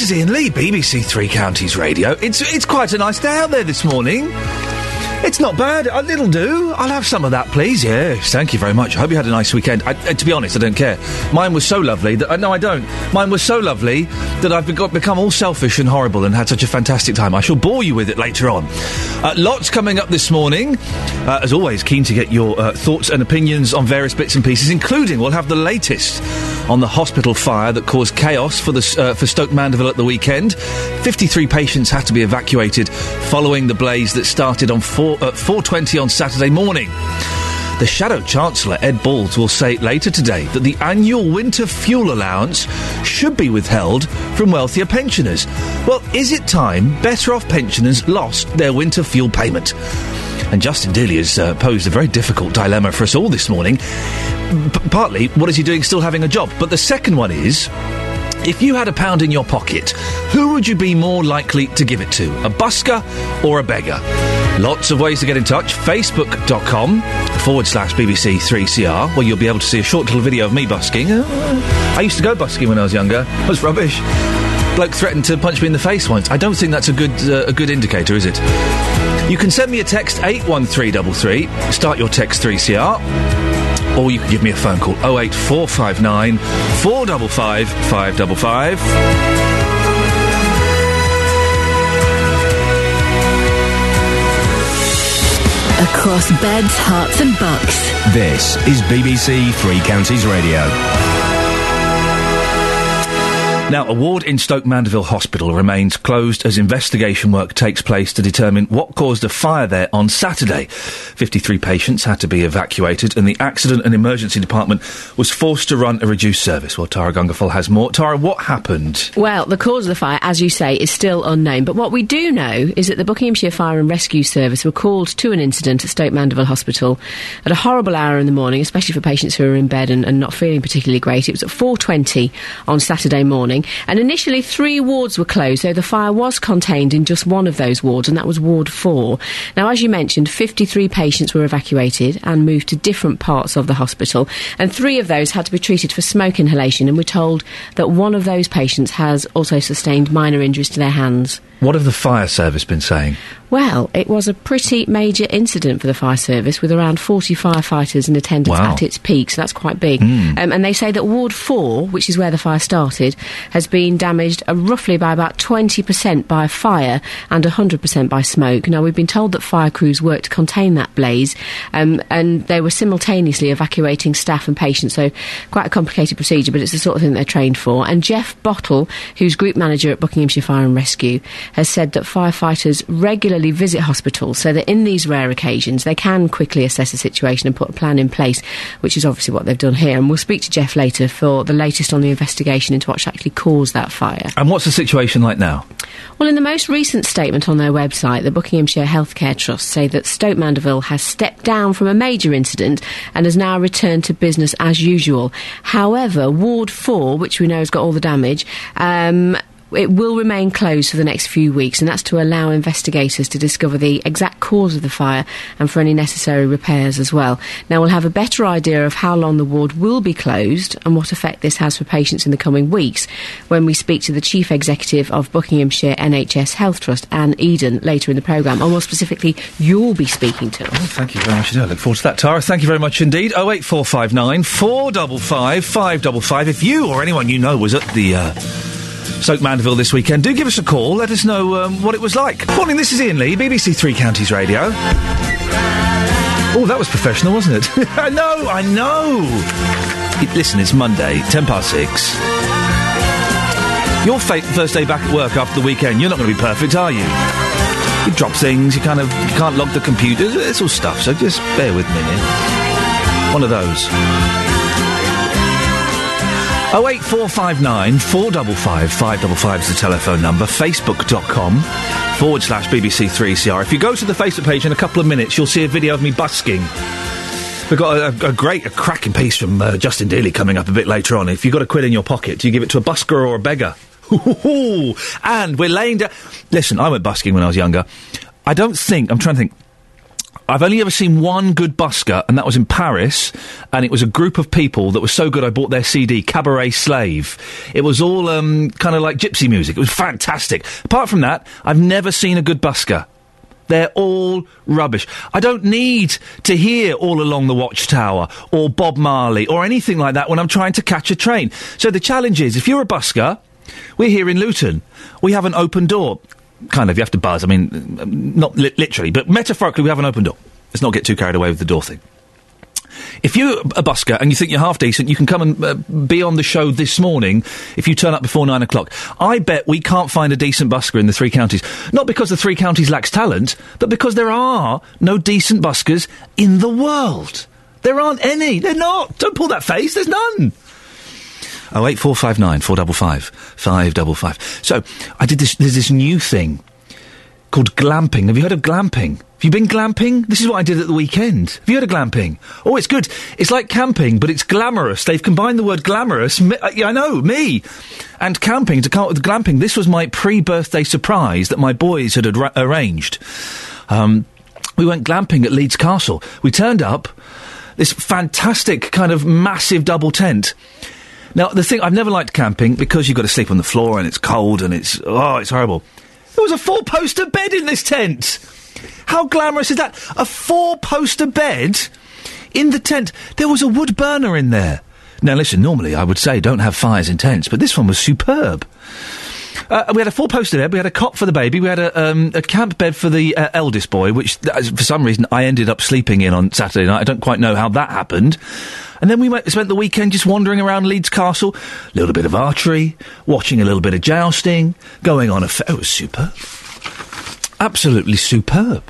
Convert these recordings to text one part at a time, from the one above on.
this is Iain Lee, BBC Three Counties Radio. It's it's quite a nice day out there this morning. It's not bad. A little do. I'll have some of that, please. Yes, thank you very much. I hope you had a nice weekend. I, uh, to be honest, I don't care. Mine was so lovely that uh, no, I don't. Mine was so lovely that I've become all selfish and horrible and had such a fantastic time. I shall bore you with it later on. Uh, lots coming up this morning. Uh, as always, keen to get your uh, thoughts and opinions on various bits and pieces, including we'll have the latest on the hospital fire that caused chaos for the uh, for Stoke Mandeville at the weekend. Fifty-three patients had to be evacuated following the blaze that started on four at 4.20 on Saturday morning. The Shadow Chancellor, Ed Balls, will say later today that the annual winter fuel allowance should be withheld from wealthier pensioners. Well, is it time better off pensioners lost their winter fuel payment? And Justin Dealey has uh, posed a very difficult dilemma for us all this morning. P- partly, what is he doing still having a job? But the second one is if you had a pound in your pocket, who would you be more likely to give it to? A busker or a beggar? Lots of ways to get in touch. Facebook.com forward slash BBC3CR, where you'll be able to see a short little video of me busking. Uh, I used to go busking when I was younger. It was rubbish. Bloke threatened to punch me in the face once. I don't think that's a good uh, a good indicator, is it? You can send me a text 81333. Start your text 3CR or you can give me a phone call 08459 455 555. Across beds, Herts, and bucks. This is BBC Three Counties Radio. Now, a ward in Stoke Mandeville Hospital remains closed as investigation work takes place to determine what caused a fire there on Saturday. 53 patients had to be evacuated, and the Accident and Emergency Department was forced to run a reduced service. Well, Tara Gungaful has more. Tara, what happened? Well, the cause of the fire, as you say, is still unknown. But what we do know is that the Buckinghamshire Fire and Rescue Service were called to an incident at Stoke Mandeville Hospital at a horrible hour in the morning, especially for patients who are in bed and, and not feeling particularly great. It was at 4.20 on Saturday morning. And initially, three wards were closed, though the fire was contained in just one of those wards, and that was Ward 4. Now, as you mentioned, 53 patients were evacuated and moved to different parts of the hospital, and three of those had to be treated for smoke inhalation, and we're told that one of those patients has also sustained minor injuries to their hands. What have the fire service been saying? Well, it was a pretty major incident for the fire service with around 40 firefighters in attendance Wow. at its peak, so that's quite big. Mm. Um, and they say that Ward 4, which is where the fire started, has been damaged uh, roughly by about 20% by fire and 100% by smoke. Now, we've been told that fire crews worked to contain that blaze, um, and they were simultaneously evacuating staff and patients, so quite a complicated procedure, but it's the sort of thing they're trained for. And Jeff Bottle, who's group manager at Buckinghamshire Fire and Rescue, has said that firefighters regularly visit hospitals so that in these rare occasions they can quickly assess the situation and put a plan in place, which is obviously what they've done here. And we'll speak to Jeff later for the latest on the investigation into what actually caused that fire. And what's the situation like now? Well, in the most recent statement on their website, the Buckinghamshire Healthcare Trust say that Stoke Mandeville has stepped down from a major incident and has now returned to business as usual. However, Ward 4, which we know has got all the damage, um, it will remain closed for the next few weeks, and that's to allow investigators to discover the exact cause of the fire and for any necessary repairs as well. Now, we'll have a better idea of how long the ward will be closed and what effect this has for patients in the coming weeks when we speak to the Chief Executive of Buckinghamshire NHS Health Trust, Anne Eden, later in the programme, or more specifically, you'll be speaking to us. Thank you very much indeed. I look forward to that, Tara. Thank you very much indeed. 08459 455 555. If you or anyone you know was at the uh, Stoke Mandeville this weekend, do give us a call. Let us know um, what it was like. Morning, this is Iain Lee, BBC Three Counties Radio. Oh, that was professional, wasn't it? I know, I know. It- listen, it's Monday, 10 past 6. Your first day back at work after the weekend, you're not going to be perfect, are you? You drop things, you kind of you can't log the computer. It's all stuff, so just bear with me. One of those. 08459 455 555 is the telephone number. Facebook.com forward slash BBC3CR. If you go to the Facebook page in a couple of minutes, you'll see a video of me busking. We've got a, a, great, a cracking piece from uh, Justin Dealey coming up a bit later on. If you've got a quid in your pocket, do you give it to a busker or a beggar? and we're laying down. Listen, I went busking when I was younger. I don't think, I'm trying to think. I've only ever seen one good busker, and that was in Paris, and it was a group of people that was so good I bought their CD, Cabaret Slave. It was all um, kind of like gypsy music. It was fantastic. Apart from that, I've never seen a good busker. They're all rubbish. I don't need to hear All Along the Watchtower or Bob Marley or anything like that when I'm trying to catch a train. So the challenge is if you're a busker, we're here in Luton, we have an open door. Kind of, you have to buzz. I mean, not li- literally, but metaphorically, we have an open door. Let's not get too carried away with the door thing. If you're a busker and you think you're half decent, you can come and uh, be on the show this morning if you turn up before nine o'clock. I bet we can't find a decent busker in the three counties. Not because the three counties lacks talent, but because there are no decent buskers in the world. There aren't any. They're not. Don't pull that face. There's none. Oh eight four five nine four double five five double five. So I did this, there's this new thing called glamping. Have you heard of glamping? Have you been glamping? This is what I did at the weekend. Have you heard of glamping? Oh, it's good. It's like camping, but it's glamorous. They've combined the word glamorous, me, uh, I know, me, and camping to come up with glamping. This was my pre birthday surprise that my boys had ar- arranged. Um, we went glamping at Leeds Castle. We turned up, this fantastic kind of massive double tent. Now, the thing I've never liked camping because you've got to sleep on the floor and it's cold and it's oh, it's horrible. There was a four-poster bed in this tent. How glamorous is that? A four-poster bed in the tent. There was a wood burner in there. Now, listen. Normally, I would say don't have fires in tents, but this one was superb. Uh, we had a four-poster bed. We had a cot for the baby. We had a, um, a camp bed for the uh, eldest boy, which for some reason I ended up sleeping in on Saturday night. I don't quite know how that happened. And then we went, spent the weekend just wandering around Leeds Castle, a little bit of archery, watching a little bit of jousting, going on a. Fa- it was superb, absolutely superb.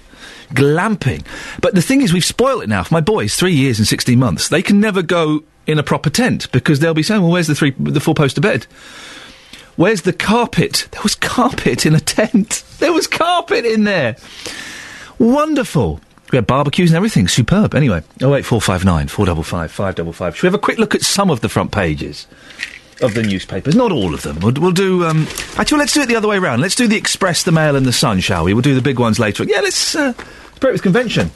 Glamping, but the thing is, we've spoiled it now. For my boys, three years and sixteen months, they can never go in a proper tent because they'll be saying, "Well, where's the three, the four-poster bed?" Where's the carpet? There was carpet in a tent. There was carpet in there. Wonderful. We had barbecues and everything. Superb. Anyway, 08459 455 555. Should we have a quick look at some of the front pages of the newspapers? Not all of them. We'll, we'll do. Um, actually, let's do it the other way around. Let's do the Express, the Mail, and the Sun, shall we? We'll do the big ones later. Yeah, let's, uh, let's break with convention.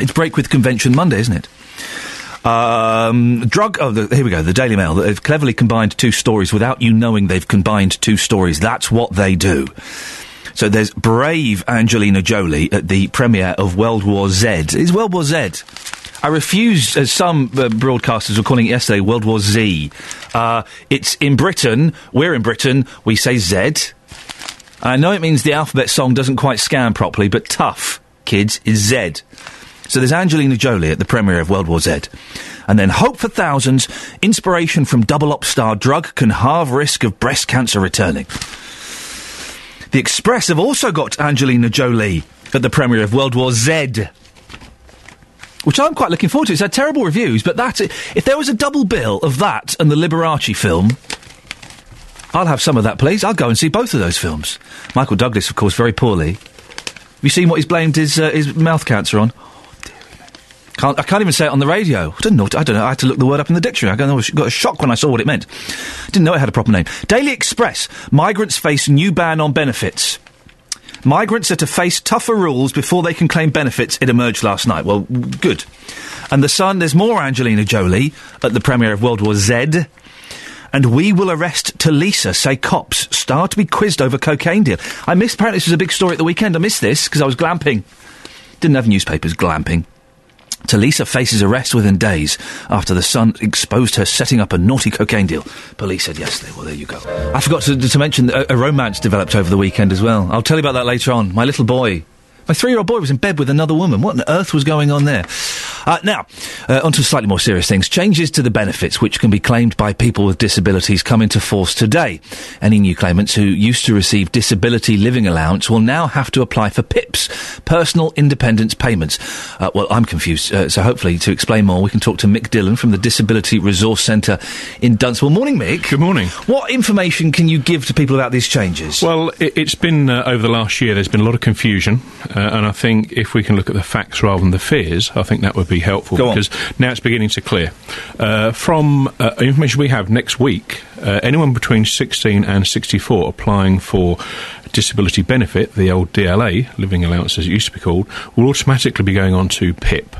It's break with convention Monday, isn't it? Um, drug. Oh, the, here we go. The Daily Mail. They've cleverly combined two stories without you knowing they've combined two stories. That's what they do. So there's brave Angelina Jolie at the premiere of World War Z. It's World War Z. I refuse, as some uh, broadcasters were calling it yesterday, World War Z. Uh, it's in Britain. We're in Britain. We say Z. I know it means the alphabet song doesn't quite scan properly, but tough, kids, is Z. So there's Angelina Jolie at the premiere of World War Z. And then Hope for Thousands, inspiration from double op star drug can halve risk of breast cancer returning. The Express have also got Angelina Jolie at the premiere of World War Z. Which I'm quite looking forward to. It's had terrible reviews, but that's it. If there was a double bill of that and the Liberace film, I'll have some of that, please. I'll go and see both of those films. Michael Douglas, of course, very poorly. Have you seen what he's blamed his, uh, his mouth cancer on? Can't, I can't even say it on the radio. I don't know. I don't know. I had to look the word up in the dictionary. I got a, shock when I saw what it meant. Didn't know it had a proper name. Daily Express. Migrants face new ban on benefits. Migrants are to face tougher rules before they can claim benefits. It emerged last night. Well, good. And the Sun. There's more Angelina Jolie at the premiere of World War Z. And we will arrest Tulisa, say cops. Star to be quizzed over cocaine deal. I missed. Apparently, this was a big story at the weekend. I missed this because I was glamping. Didn't have newspapers glamping. Tulisa faces arrest within days after the Sun exposed her setting up a naughty cocaine deal. Police said yesterday. Well, there you go. I forgot to, to mention a, a romance developed over the weekend as well. I'll tell you about that later on. My little boy. My three-year-old boy was in bed with another woman. What on earth was going on there? Uh, now, uh, on to slightly more serious things. Changes to the benefits which can be claimed by people with disabilities come into force today. Any new claimants who used to receive disability living allowance will now have to apply for PIPs, personal independence payments. Uh, well, I'm confused, uh, so hopefully to explain more, we can talk to Mick Dillon from the Disability Resource Centre in Dunstable. Morning, Mick. Good morning. What information can you give to people about these changes? Well, it, has been uh, over the last year. There's been a lot of confusion, uh, and I think if we can look at the facts rather than the fears, I think that would be helpful Go on. because Now it's beginning to clear. Uh, from uh, information we have next week, uh, anyone between 16 and 64 applying for disability benefit, the old DLA, living allowance as it used to be called, will automatically be going on to PIP.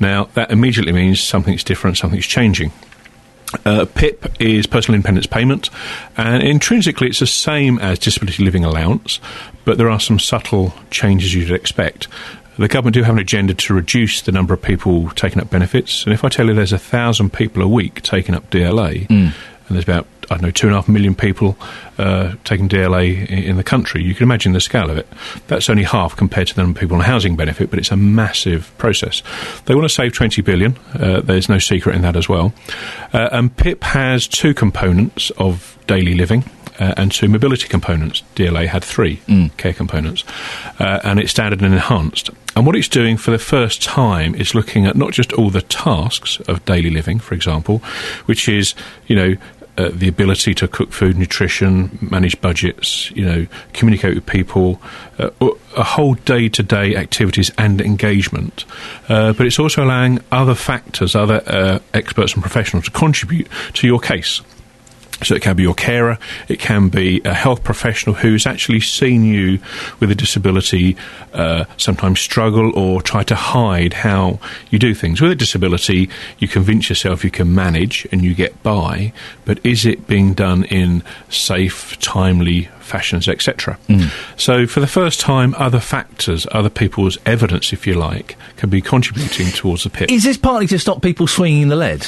Now, that immediately means something's different, something's changing. Uh, PIP is personal independence payment, and intrinsically it's the same as disability living allowance, but there are some subtle changes you'd expect. The government do have an agenda to reduce the number of people taking up benefits, and if I tell you there's a thousand people a week taking up DLA, mm. and there's about I don't know, two and a half million people uh, taking DLA in, in, the country. You can imagine the scale of it. That's only half compared to the number of people on housing benefit, but it's a massive process. They want to save 20 billion. Uh, there's no secret in that as well. Uh, and PIP has two components of daily living. Uh, and two mobility components. DLA had three mm. care components, uh, and it's standard and enhanced. And what it's doing for the first time is looking at not just all the tasks of daily living, for example, which is, you know, uh, the ability to cook food, nutrition, manage budgets, you know, communicate with people, uh, a whole day to day activities and engagement. Uh, but it's also allowing other factors, other uh, experts and professionals to contribute to your case. So it can be your carer, it can be a health professional who's actually seen you with a disability uh, sometimes struggle or try to hide how you do things. With a disability, you convince yourself you can manage and you get by, but is it being done in safe, timely fashions, etc.? Mm. So for the first time, other factors, other people's evidence, if you like, can be contributing towards the PIP. Is this partly to stop people swinging the lead?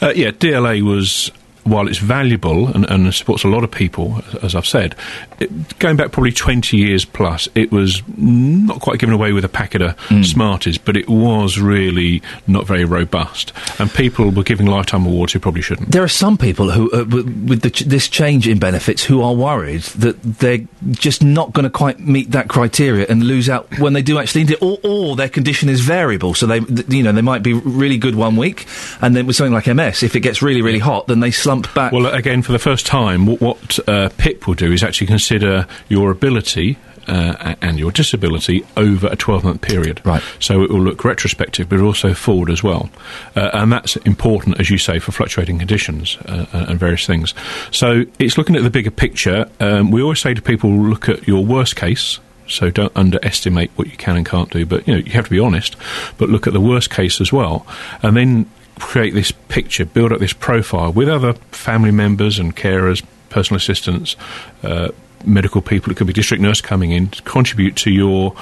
Uh, yeah, DLA was while it's valuable and, and, supports a lot of people, as I've said, it, going back probably 20 years plus, it was not quite given away with a packet of mm. Smarties, but it was really not very robust. And people were giving lifetime awards who probably shouldn't. There are some people who, uh, with the, this change in benefits, who are worried that they're just not going to quite meet that criteria and lose out when they do actually need it, or, or their condition is variable. So they, you know, they might be really good one week, and then with something like MS, if it gets really, really hot, then they slump back. Well, again, for the first time, what, what uh, PIP will do is actually consider your ability uh, and your disability over a 12 month period. Right. So it will look retrospective, but also forward as well. Uh, and that's important, as you say, for fluctuating conditions uh, and various things. So it's looking at the bigger picture. Um, we always say to people, look at your worst case. So don't underestimate what you can and can't do, but you know you have to be honest. But look at the worst case as well, and then create this picture, build up this profile with other family members and carers, personal assistants, uh, medical people. It could be district nurse coming in to contribute to your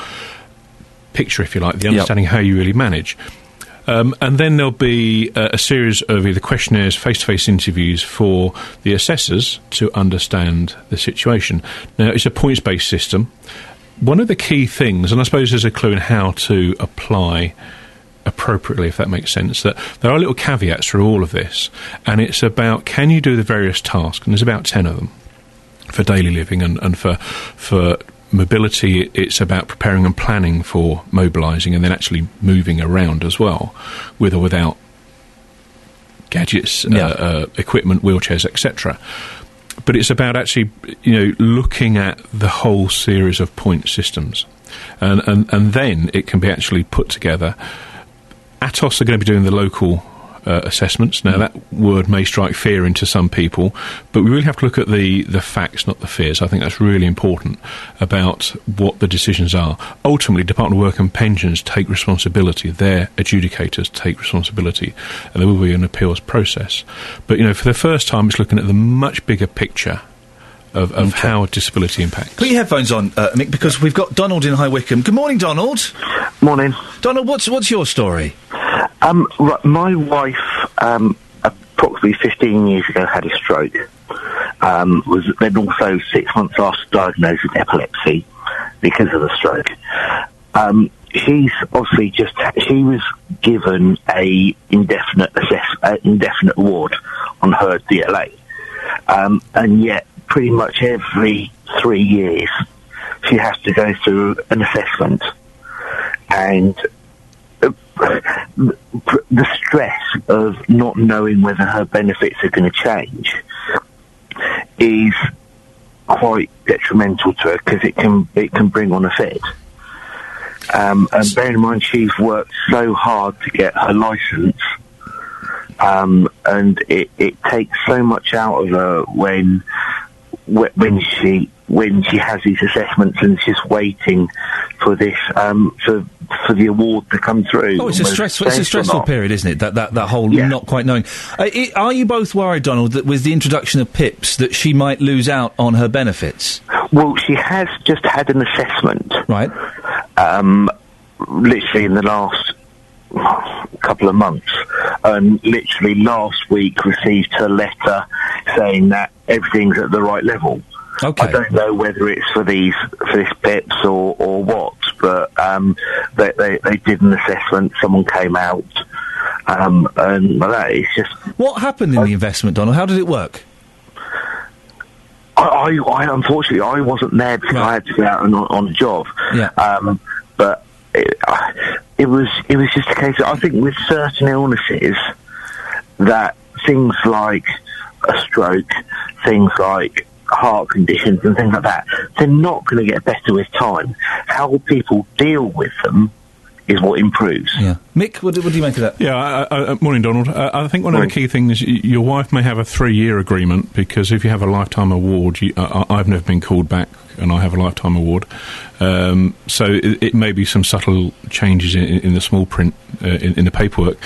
picture, if you like, the understanding yep. how you really manage. Um, and then there'll be a, a, series of either questionnaires, face to face interviews for the assessors to understand the situation. Now, it's a points based system. One of the key things, and I suppose there's a clue in how to apply appropriately, if that makes sense. That there are little caveats through all of this, and it's about can you do the various tasks, and there's about ten of them for daily living and, and for for mobility. It's about preparing and planning for mobilising, and then actually moving around as well, with or without gadgets, yeah. uh, uh, equipment, wheelchairs, etc. But it's about actually, you know, looking at the whole series of point systems, and and, and then it can be actually put together Atos are going to be doing the local uh, assessments. Now, that word may strike fear into some people, but we really have to look at the, the facts, not the fears. I think that's really important about what the decisions are. Ultimately, Department of Work and Pensions take responsibility. Their adjudicators take responsibility, and there will be an appeals process. But, you know, for the first time, it's looking at the much bigger picture of, of okay. how disability impacts. Put your headphones on, uh, Nick, because we've got Donald in High Wycombe. Good morning, Donald. Morning, Donald. What's what's your story? Um, my wife, um, approximately 15 years ago, had a stroke. Um, was then also six months after diagnosed with epilepsy because of the stroke. Um, she's obviously just she was given a indefinite assess uh, indefinite award on her DLA, um, and yet pretty much every three years she has to go through an assessment and uh, the stress of not knowing whether her benefits are going to change is quite detrimental to her because it can it can bring on a fit. Um, and bear in mind, she's worked so hard to get her license, um, and it, it takes so much out of her when wh- when she when she has these assessments and she's waiting for this um, for for the award to come through. Oh, it's a stressful. It's a stressful period, isn't it? That that that whole Yeah. not quite knowing. Uh, i are you both worried, Donald, that with the introduction of PIPs, that she might lose out on her benefits? Well, she has just had an assessment. Right. Um, literally in the last couple of months, and literally last week received her letter saying that everything's at the right level. Okay. I don't know whether it's for these for this PIPs or, or what, but um, they, they they did an assessment. Someone came out, um, and that just What happened in the investment, Donald? How did it work? I, I, I unfortunately I wasn't there because I had to go out and on, on a job. Yeah. Um, but it, it was it was just a case. Of, I think with certain illnesses that things like a stroke, things like heart conditions and things like that, they're not going to get better with time. How people deal with them is what improves. Yeah. Mick, what, do- what do you make of that? Yeah, I, I, uh, morning, Donald. Uh, I think one of the key things y- your wife may have a three-year agreement because if you have a lifetime award, you, uh, I- I've never been called back, and I have a lifetime award. Um, so it, it may be some subtle changes in, in the small print uh, in, in the paperwork.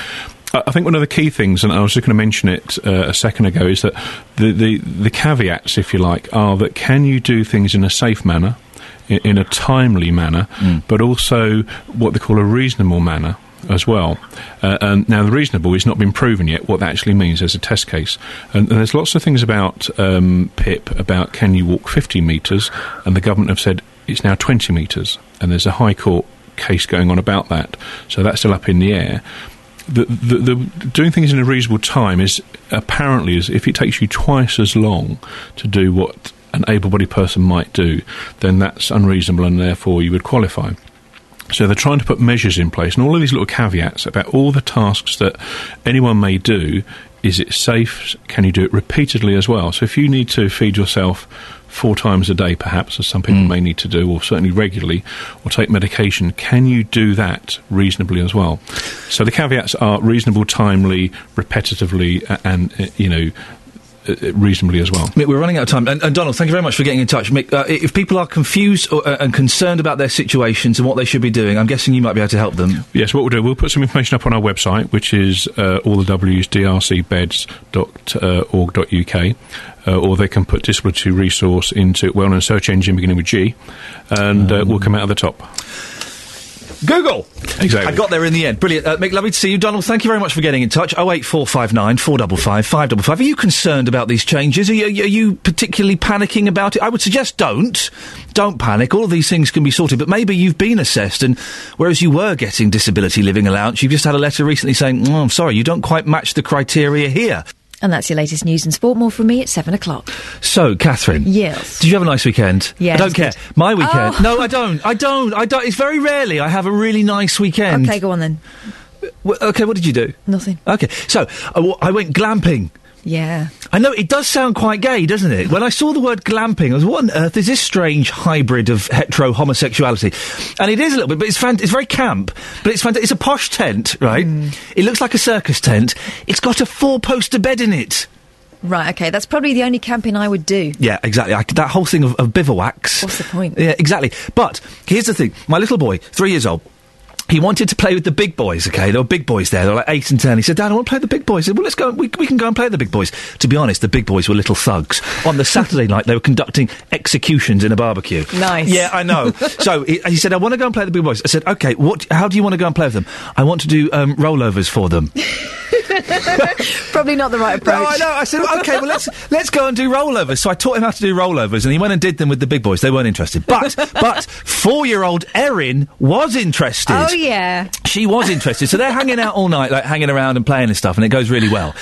I I think one of the key things, and I was just going to mention it uh, a second ago, is that the, the, the caveats, if you like, are that can you do things in a safe manner, in, a timely manner, but also what they call a reasonable manner as well. Uh, and now, the reasonable is not been proven yet what that actually means as a test case. And, and there's lots of things about um, PIP about can you walk 50 metres, and the government have said it's now 20 metres, and there's a High Court case going on about that. So that's still up in the air. The, the, the doing things in a reasonable time is apparently is if it takes you twice as long to do what an able-bodied person might do, then that's unreasonable, and therefore you would qualify. So they're trying to put measures in place, and all of these little caveats about all the tasks that anyone may do. Is it safe? Can you do it repeatedly as well? So if you need to feed yourself four times a day, perhaps, as some people may need to do, or certainly regularly, or take medication, can you do that reasonably as well? So the caveats are reasonable, timely, repetitively, and uh, you know. Uh, uh, Reasonably as well. Mick, we're running out of time. And, and Donald, thank you very much for getting in touch. Mick, uh, if people are confused or, uh, and concerned about their situations and what they should be doing, I'm guessing you might be able to help them. Yes, what we'll do, we'll put some information up on our website, which is uh, all the W's, drcbeds.org.uk, uh, or they can put disability resource into well known search engine beginning with G, and uh, we'll come out of the top. Google. Exactly. I got there in the end. Brilliant. Uh, Mick, lovely to see you. Donald, thank you very much for getting in touch. 08459 455 555. Are you concerned about these changes? Are you, are you particularly panicking about it? I would suggest don't. Don't panic. All of these things can be sorted, but maybe you've been assessed, and whereas you were getting disability living allowance, you've just had a letter recently saying, oh, I'm sorry, you don't quite match the criteria here. And that's your latest news and sport. More from me at seven o'clock. So, Catherine. Yes. Did you have a nice weekend? Yeah, I don't care. My weekend. Oh. No, I don't. I don't. I don't. It's very rarely I have a really nice weekend. Okay, go on then. Okay, what did you do? Nothing. Okay, so I, w- I went glamping. Yeah. I know it does sound quite gay, doesn't it? When I saw the word glamping, I was, what on earth is this strange hybrid of hetero homosexuality? And it is a little bit, but it's it's very camp. But it's fant- It's a posh tent, right? Hmm. It looks like a circus tent. It's got a four-poster bed in it. Right. Okay. That's probably the only camping I would do. Yeah, exactly. I, that whole thing of, of bivouacs. What's the point? Yeah, exactly. But here's the thing: my little boy, three years old. He wanted to play with the big boys, okay? There were big boys there. They were like eight and ten. He said, Dad, I want to play with the big boys. Said, well, let's go. We, we can go and play with the big boys. To be honest, the big boys were little thugs. On the Saturday night, they were conducting executions in a barbecue. Nice. Yeah, I know. so he, he said, I want to go and play with the big boys. I said, okay, what, how do you want to go and play with them? I want to do um, rollovers for them. Probably not the right approach. No, I know. I said, okay, well, let's let's go and do rollovers. So I taught him how to do rollovers, and he went and did them with the big boys. They weren't interested, but but four year old Erin was interested. Oh yeah. She was interested, so they're hanging out all night, like hanging around and playing and stuff, and it goes really well.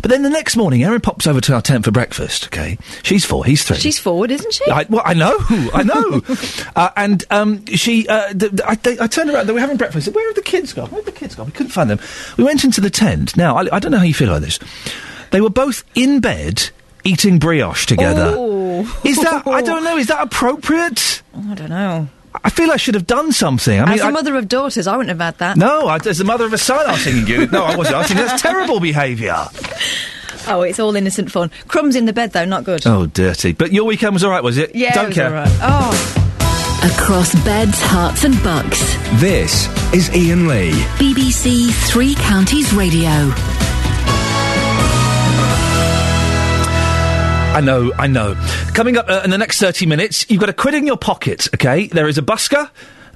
But then the next morning, Erin pops over to our tent for breakfast. Okay, she's four, he's three. She's forward, isn't she? I, well, I know, I know. uh, and um, she, uh, th- th- I, they, I turned around. They were having breakfast. Where have the kids gone? Where have the kids gone? We couldn't find them. We went into the tent. Now, I, I don't know how you feel about this. They were both in bed eating brioche together. Ooh. Is that? I don't know. Is that appropriate? I don't know. I feel I should have done something. I mean, As a I- mother of daughters, I wouldn't have had that. no, I, as the mother of a son, I was thinking you. No, I wasn't. I was thinking that's terrible behaviour. Oh, it's all innocent fun. Crumbs in the bed, though, not good. Oh, dirty. But your weekend was all right, was it? yeah, Don't it was care. all right. Oh, Across beds, Herts, and bucks. This is Iain Lee. BBC Three Counties Radio. I know, I know. Coming up uh, in the next 30 minutes, you've got a quid in your pocket, okay? There is a busker.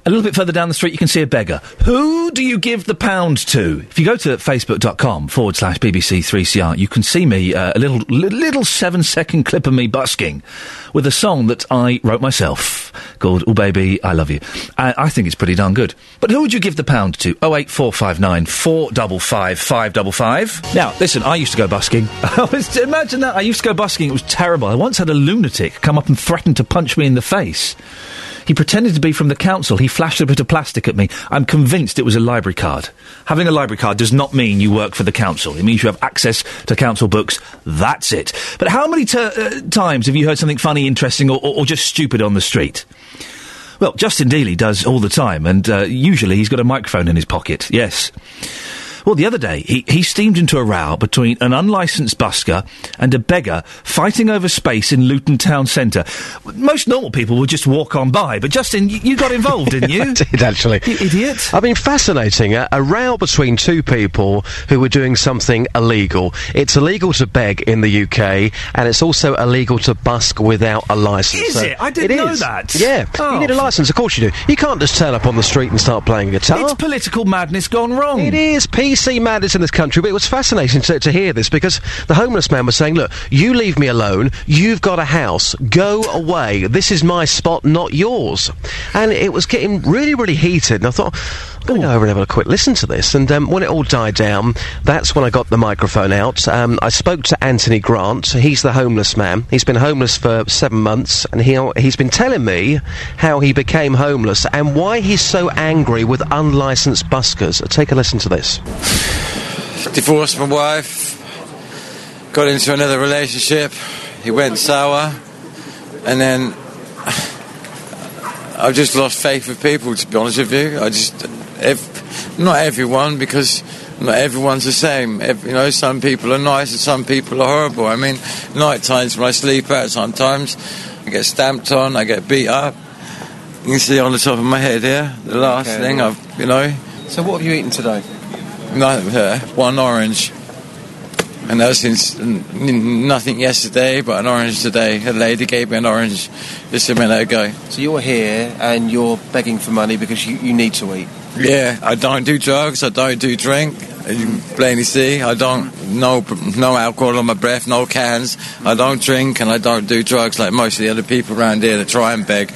A little bit further down the street, you can see a beggar. Who do you give the pound to? If you go to facebook.com forward slash BBC3CR, you can see me, uh, a little, little seven second clip of me busking with a song that I wrote myself called Oh Baby, I Love You. I, I think it's pretty darn good. But who would you give the pound to? 08459 455 555. Now, listen, I used to go busking. Imagine that. I used to go busking. It was terrible. I once had a lunatic come up and threaten to punch me in the face. He pretended to be from the council. He flashed a bit of plastic at me. I'm convinced it was a library card. Having a library card does not mean you work for the council. It means you have access to council books. That's it. But how many uh, times have you heard something funny, interesting, or, or, or just stupid on the street? Well, Justin Dealey does all the time, and uh, usually he's got a microphone in his pocket. Yes. Well, the other day, he, he steamed into a row between an unlicensed busker and a beggar fighting over space in Luton Town Centre. Most normal people would just walk on by, but Justin, you, you got involved, didn't you? I did actually. You idiot. I mean, fascinating. A, a row between two people who were doing something illegal. It's illegal to beg in the UK, and it's also illegal to busk without a license. Is it? I didn't it know is. that. Yeah, Oh. you need a license. Of course you do. You can't just turn up on the street and start playing guitar. It's political madness gone wrong. It is PC madness in this country, but it was fascinating to, to hear this because the homeless man was saying, "Look, you leave me alone. You've got a house. Go away. This is my spot, not yours." And it was getting really, really heated. And I thought, I'm going to go over and have a quick listen to this. And um, when it all died down, that's when I got the microphone out. Um, I spoke to Anthony Grant. He's the homeless man. He's been homeless for seven months, and he he's been telling me how he became homeless and why he's so angry with unlicensed buskers. Take a listen to this. divorced my wife, got into another relationship. He went sour, and then I've just lost faith with people. To be honest with you, I just, if, not everyone, because not everyone's the same. Ev- you know, some people are nice and some people are horrible. I mean, night times when I sleep out, sometimes I get stamped on, I get beat up. You can see on the top of my head here, the last Okay. thing I've, you know. So what have you eaten today? No, uh, one orange. And that was since n- n- nothing yesterday, but an orange today. A lady gave me an orange just a minute ago. So you're here and you're begging for money because you, you need to eat. Yeah, I don't do drugs. I don't do drink. You plainly see, I don't no no alcohol on my breath, no cans. I don't drink and I don't do drugs like most of the other people around here that try and beg.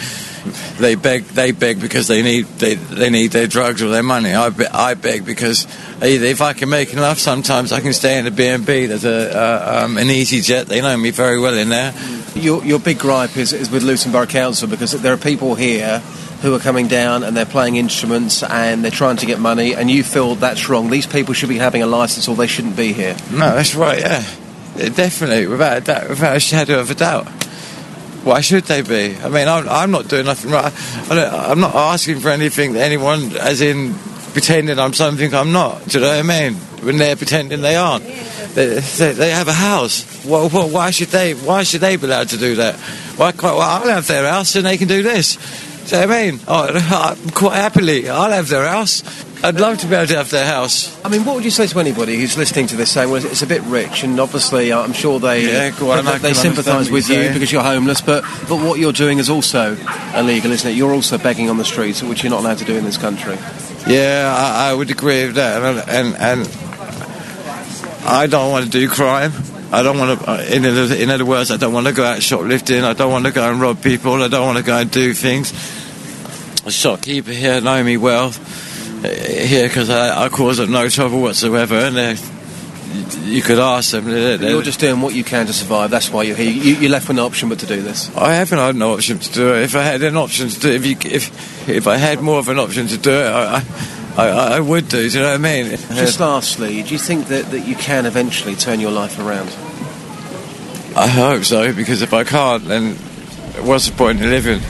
They beg, they beg because they need they, they need their drugs or their money. I, be, I beg because either if I can make enough, sometimes I can stay in a B and B. There's a uh, um, an easy jet. They know me very well in there. Your, your big gripe is, is with Luton Borough Council because there are people here who are coming down and they're playing instruments and they're trying to get money and you feel that's wrong. These people should be having a licence or they shouldn't be here. No, that's right. Yeah, definitely, without a doubt, without a shadow of a doubt. Why should they be? I mean, I'm, I'm not doing nothing right. I I'm not asking for anything that anyone, as in pretending I'm something I'm not. Do you know what I mean? When they're pretending they aren't. They, they, they have a house. Well, why should they? Why should they be allowed to do that? Why can't well, I'll have their house and they can do this? Do you know what I mean? Oh, quite happily, I'll have their house. I'd love to be able to have their house. I mean, what would you say to anybody who's listening to this saying, well, it's a bit rich, and obviously uh, I'm sure they Yeah, go they, they sympathise with you're you because you're homeless, but, but what you're doing is also illegal, isn't it? You're also begging on the streets, which you're not allowed to do in this country. Yeah, I, I would agree with that, and and, and I don't want to do crime. I don't want to. In other, in other words, I don't want to go out shoplifting. I don't want to go and rob people. I don't want to go and do things. A shopkeeper here know me well uh, here because I, I cause them no trouble whatsoever, and you could ask them. they- they- You're just doing what you can to survive. That's why you're here. You, you're left with no option but to do this. I haven't had no option to do it. If I had an option to do it, if you, if if I had more of an option to do it, I I, I, I would do. Do you know what I mean? Just lastly, do you think that, that you can eventually turn your life around? I hope so, because if I can't, then what's the point in living?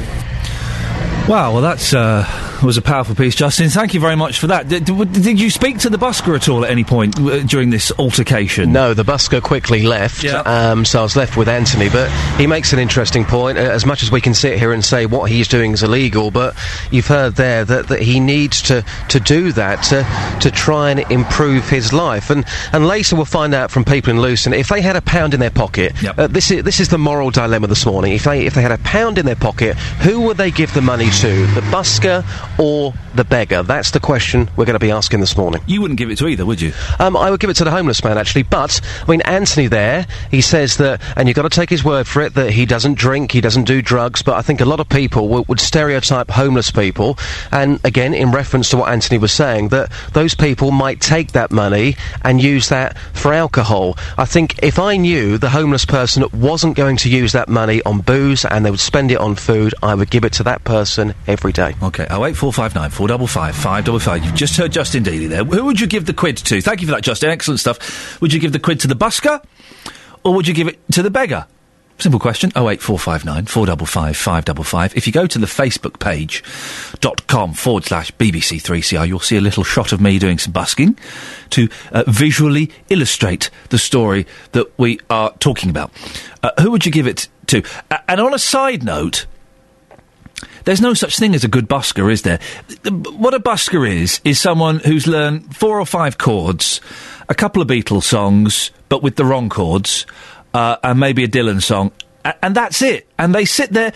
Wow, well, that's uh, was a powerful piece, Justin. Thank you very much for that. Did, did, you speak to the busker at all at any point uh, during this altercation? No, the busker quickly left, Yeah. um, so I was left with Anthony. But he makes an interesting point. Uh, as much as we can sit here and say what he's doing is illegal, but you've heard there that, that he needs to, to do that to, to try and improve his life. And and later we'll find out from people in Luton if they had a pound in their pocket. Uh, this is this is the moral dilemma this morning. If they if they had a pound in their pocket, who would they give the money to? The busker or the beggar? That's the question we're going to be asking this morning. You wouldn't give it to either, would you? Um, I would give it to the homeless man, actually. But, I mean, Anthony there, he says that, and you've got to take his word for it, that he doesn't drink, he doesn't do drugs, but I think a lot of people w- would stereotype homeless people. And again, in reference to what Anthony was saying, that those people might take that money and use that for alcohol. I think if I knew the homeless person wasn't going to use that money on booze and they would spend it on food, I would give it to that person every day. Okay, I'll wait for 0459 455 555. You've just heard Justin Dealey there. Who would you give the quid to? Thank you for that, Justin. Excellent stuff. Would you give the quid to the busker or would you give it to the beggar? Simple question. Oh eight four five nine four double five five double five. If you go to the Facebook page dot com forward slash BBC3CR, you'll see a little shot of me doing some busking to uh, visually illustrate the story that we are talking about. Uh, who would you give it to? Uh, and on a side note, there's no such thing as a good busker, is there? What a busker is, is someone who's learned four or five chords, a couple of Beatles songs, but with the wrong chords, uh, and maybe a Dylan song, and that's it. And they sit there.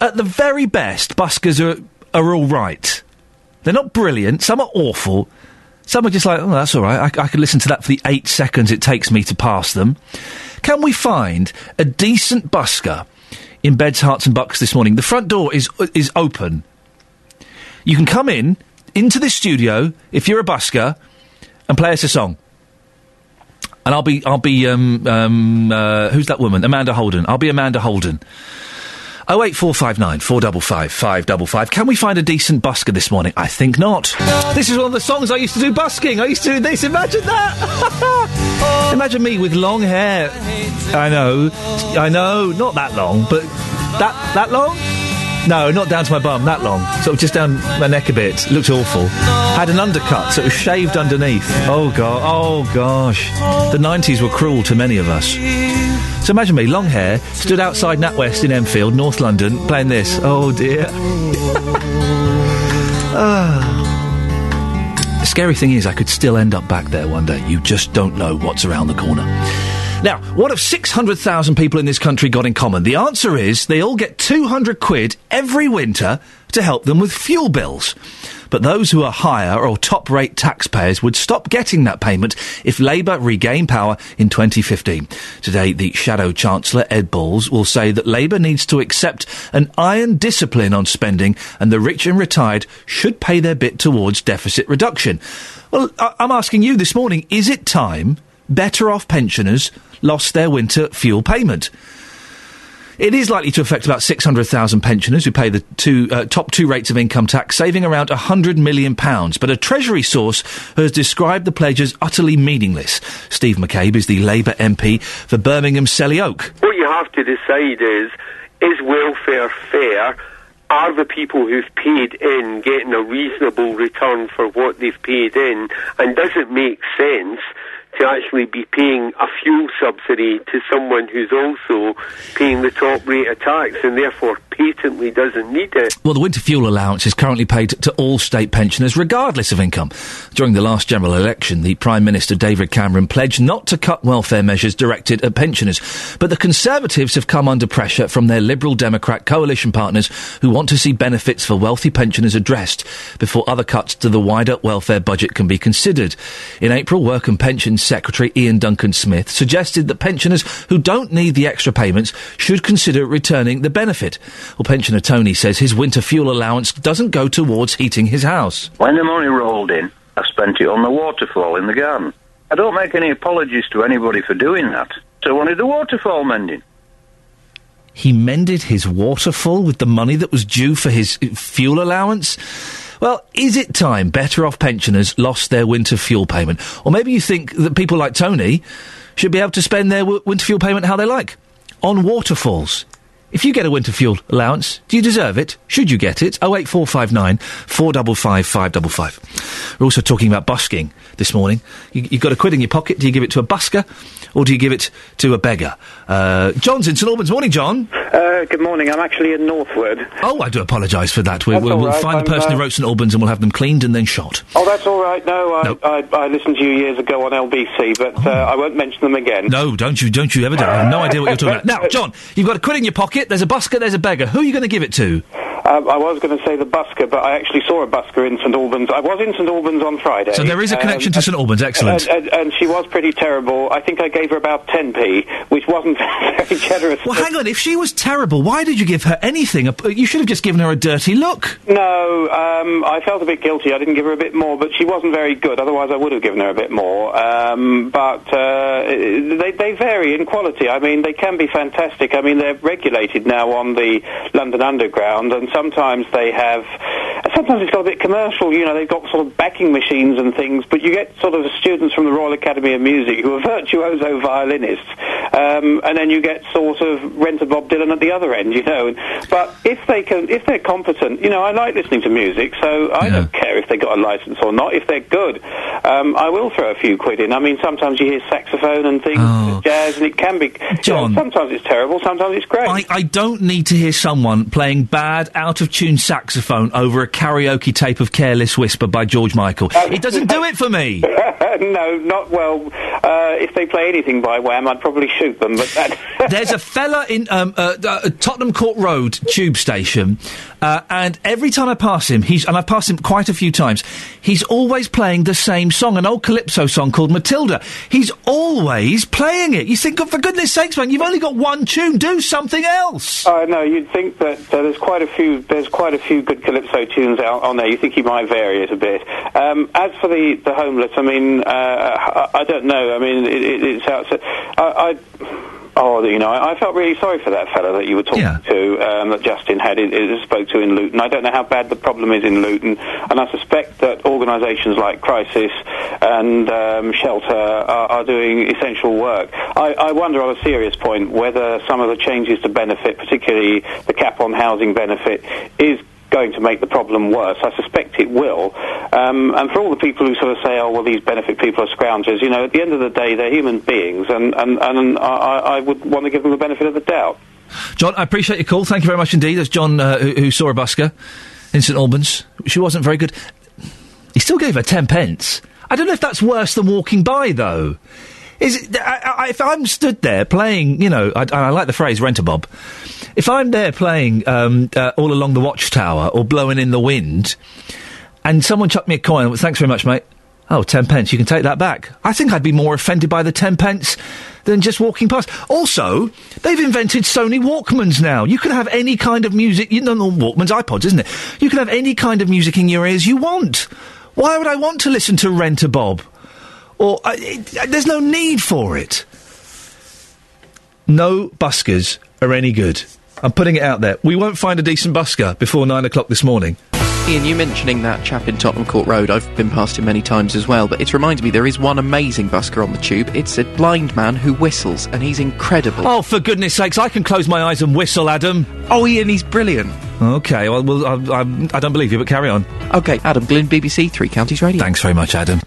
At the very best, buskers are, are all right. They're not brilliant. Some are awful. Some are just like, oh, that's all right. I, I could listen to that for the eight seconds it takes me to pass them. Can we find a decent busker in Beds, Herts and Bucks this morning? The front door is is open. You can come in into this studio if you're a busker and play us a song. And I'll be I'll be um, um, uh, who's that woman? Amanda Holden. I'll be Amanda Holden. Oh eight four five nine four double five five double five. Can we find a decent busker this morning? I think not. This is one of the songs I used to do busking. I used to do this. Imagine that. Imagine me with long hair. I know, I know, not that long, but that that long. No, not down to my bum, that long. Sort of just down my neck a bit. Looked awful. Had an undercut, so it was shaved underneath. Oh god, oh gosh. The 90s were cruel to many of us. So imagine me, long hair, stood outside NatWest in Enfield, North London, playing this. Oh dear. Ah. The scary thing is, I could still end up back there one day. You just don't know what's around the corner. Now, what have 600,000 people in this country got in common? The answer is they all get 200 quid every winter to help them with fuel bills. But those who are higher or top rate taxpayers would stop getting that payment if Labour regain power in 2015. Today, the Shadow Chancellor, Ed Balls, will say that Labour needs to accept an iron discipline on spending and the rich and retired should pay their bit towards deficit reduction. Well, I- I'm asking you this morning, is it time better off pensioners lost their winter fuel payment? It is likely to affect about 600,000 pensioners who pay the two, uh, top two rates of income tax, saving around £100 million. But a Treasury source has described the pledge as utterly meaningless. Steve McCabe is the Labour MP for Birmingham Selly Oak. What you have to decide is, is welfare fair? Are the people who've paid in getting a reasonable return for what they've paid in? And does it make sense to actually be paying a fuel subsidy to someone who's also paying the top rate of tax and therefore patently doesn't need it? Well, the winter fuel allowance is currently paid to all state pensioners regardless of income. During the last general election, the Prime Minister David Cameron pledged not to cut welfare measures directed at pensioners. But the Conservatives have come under pressure from their Liberal Democrat coalition partners who want to see benefits for wealthy pensioners addressed before other cuts to the wider welfare budget can be considered. In April, Work and Pensions Secretary Iain Duncan Smith suggested that pensioners who don't need the extra payments should consider returning the benefit. Well, pensioner Tony says his winter fuel allowance doesn't go towards heating his house. When the money rolled in, I spent it on the waterfall in the garden. I don't make any apologies to anybody for doing that. So I wanted the waterfall mending. He mended his waterfall with the money that was due for his fuel allowance. Well, is it time better off pensioners lost their winter fuel payment? Or maybe you think that people like Tony should be able to spend their w- winter fuel payment how they like? On waterfalls. If you get a winter fuel allowance, do you deserve it? Should you get it? 08459 455 555. We're also talking about busking this morning. You, you've got a quid in your pocket. Do you give it to a busker or do you give it to a beggar? Uh, John's in St Albans. Morning, John. Uh, good morning. I'm actually in Northwood. Oh, I do apologise for that. We, we'll right. find the I'm, person uh, who wrote St Albans and we'll have them cleaned and then shot. Oh, that's all right. No, I, I, I listened to you years ago on LBC, but uh, I won't mention them again. No, don't you, don't you ever do. I have no idea what you're talking about. Now, John, you've got a quid in your pocket. There's a busker. There's a beggar. Who are you going to give it to? Um, I was going to say the busker, but I actually saw a busker in St Albans. I was in St Albans on Friday. So there is a connection to Um, St Albans. Excellent. And, and, and she was pretty terrible. I think I gave her about 10p, which wasn't very generous. Well, hang on. If she was terrible, why did you give her anything? You should have just given her a dirty look. No, um, I felt a bit guilty. I didn't give her a bit more, but she wasn't very good. Otherwise, I would have given her a bit more. Um, but uh, they, they vary in quality. I mean, they can be fantastic. I mean, they're regulated now on the London Underground, and sometimes they have. Sometimes it's got a bit commercial. You know, they've got sort of backing machines and things. But you get sort of students from the Royal Academy of Music who are virtuoso violinists, um, and then you get sort of rent a Bob Dylan at the other end. You know, but if they can, if they're competent, you know, I like listening to music, so I don't care if they got a license or not. If they're good, um, I will throw a few quid in. I mean, sometimes you hear saxophone and things, jazz, and it can be. you know, John. sometimes it's terrible, sometimes it's great. I, I don't need to hear someone playing bad, out of tune saxophone over a karaoke tape of Careless Whisper by George Michael. it doesn't do it for me. no, not well. Uh, if they play anything by Wham, I'd probably shoot them. But that There's a fella in um, uh, uh, Tottenham Court Road tube station, uh, and every time I pass him, he's and I've passed him quite a few times. He's always playing the same song, an old calypso song called Matilda. He's always playing it. You think, "Oh, for goodness sakes, man, you've only got one tune. Do something else. Uh, no, you'd think that uh, there's quite a few. There's quite a few good calypso tunes out on there. You think he might vary it a bit. Um, as for the, the homeless, I mean, uh, I, I don't know. I mean, it, it, it's outside. I, I Oh, you know, I, felt really sorry for that fellow that you were talking to, um, that Justin had it, it spoke to in Luton. I don't know how bad the problem is in Luton, and I suspect that organisations like Crisis and um, Shelter are, are doing essential work. I, I wonder, on a serious point, whether some of the changes to benefit, particularly the cap on housing benefit, is going to make the problem worse. I suspect it will. Um, and for all the people who sort of say, oh, well, these benefit people are scroungers, you know, at the end of the day, they're human beings, and, and, and I, I would want to give them the benefit of the doubt. John, I appreciate your call. Thank you very much indeed. That's John uh, who, who saw a busker in St Albans. She wasn't very good. He still gave her ten pence. I don't know if that's worse than walking by, though. Is it, I, I, if I'm stood there playing, you know, I, I like the phrase "rent a bob." If I'm there playing um, uh, all along the watchtower or blowing in the wind, and someone chucked me a coin, thanks very much, mate. Oh, ten pence, you can take that back. I think I'd be more offended by the ten pence than just walking past. Also, they've invented Sony Walkmans now. You can have any kind of music, you know, Walkmans, iPods, isn't it? You can have any kind of music in your ears you want. Why would I want to listen to Rent a Bob? Or, uh, it, there's no need for it. No buskers are any good. I'm putting it out there. We won't find a decent busker before nine o'clock this morning. Iain, you mentioning that chap in Tottenham Court Road, I've been past him many times as well, but it's reminded me there is one amazing busker on the tube. It's a blind man who whistles, and he's incredible. Oh, for goodness sakes, I can close my eyes and whistle, Adam. Oh, Iain, he's brilliant. Okay, well, well I, I, I don't believe you, but carry on. Okay, Adam Glynn, BBC Three Counties Radio. Thanks very much, Adam.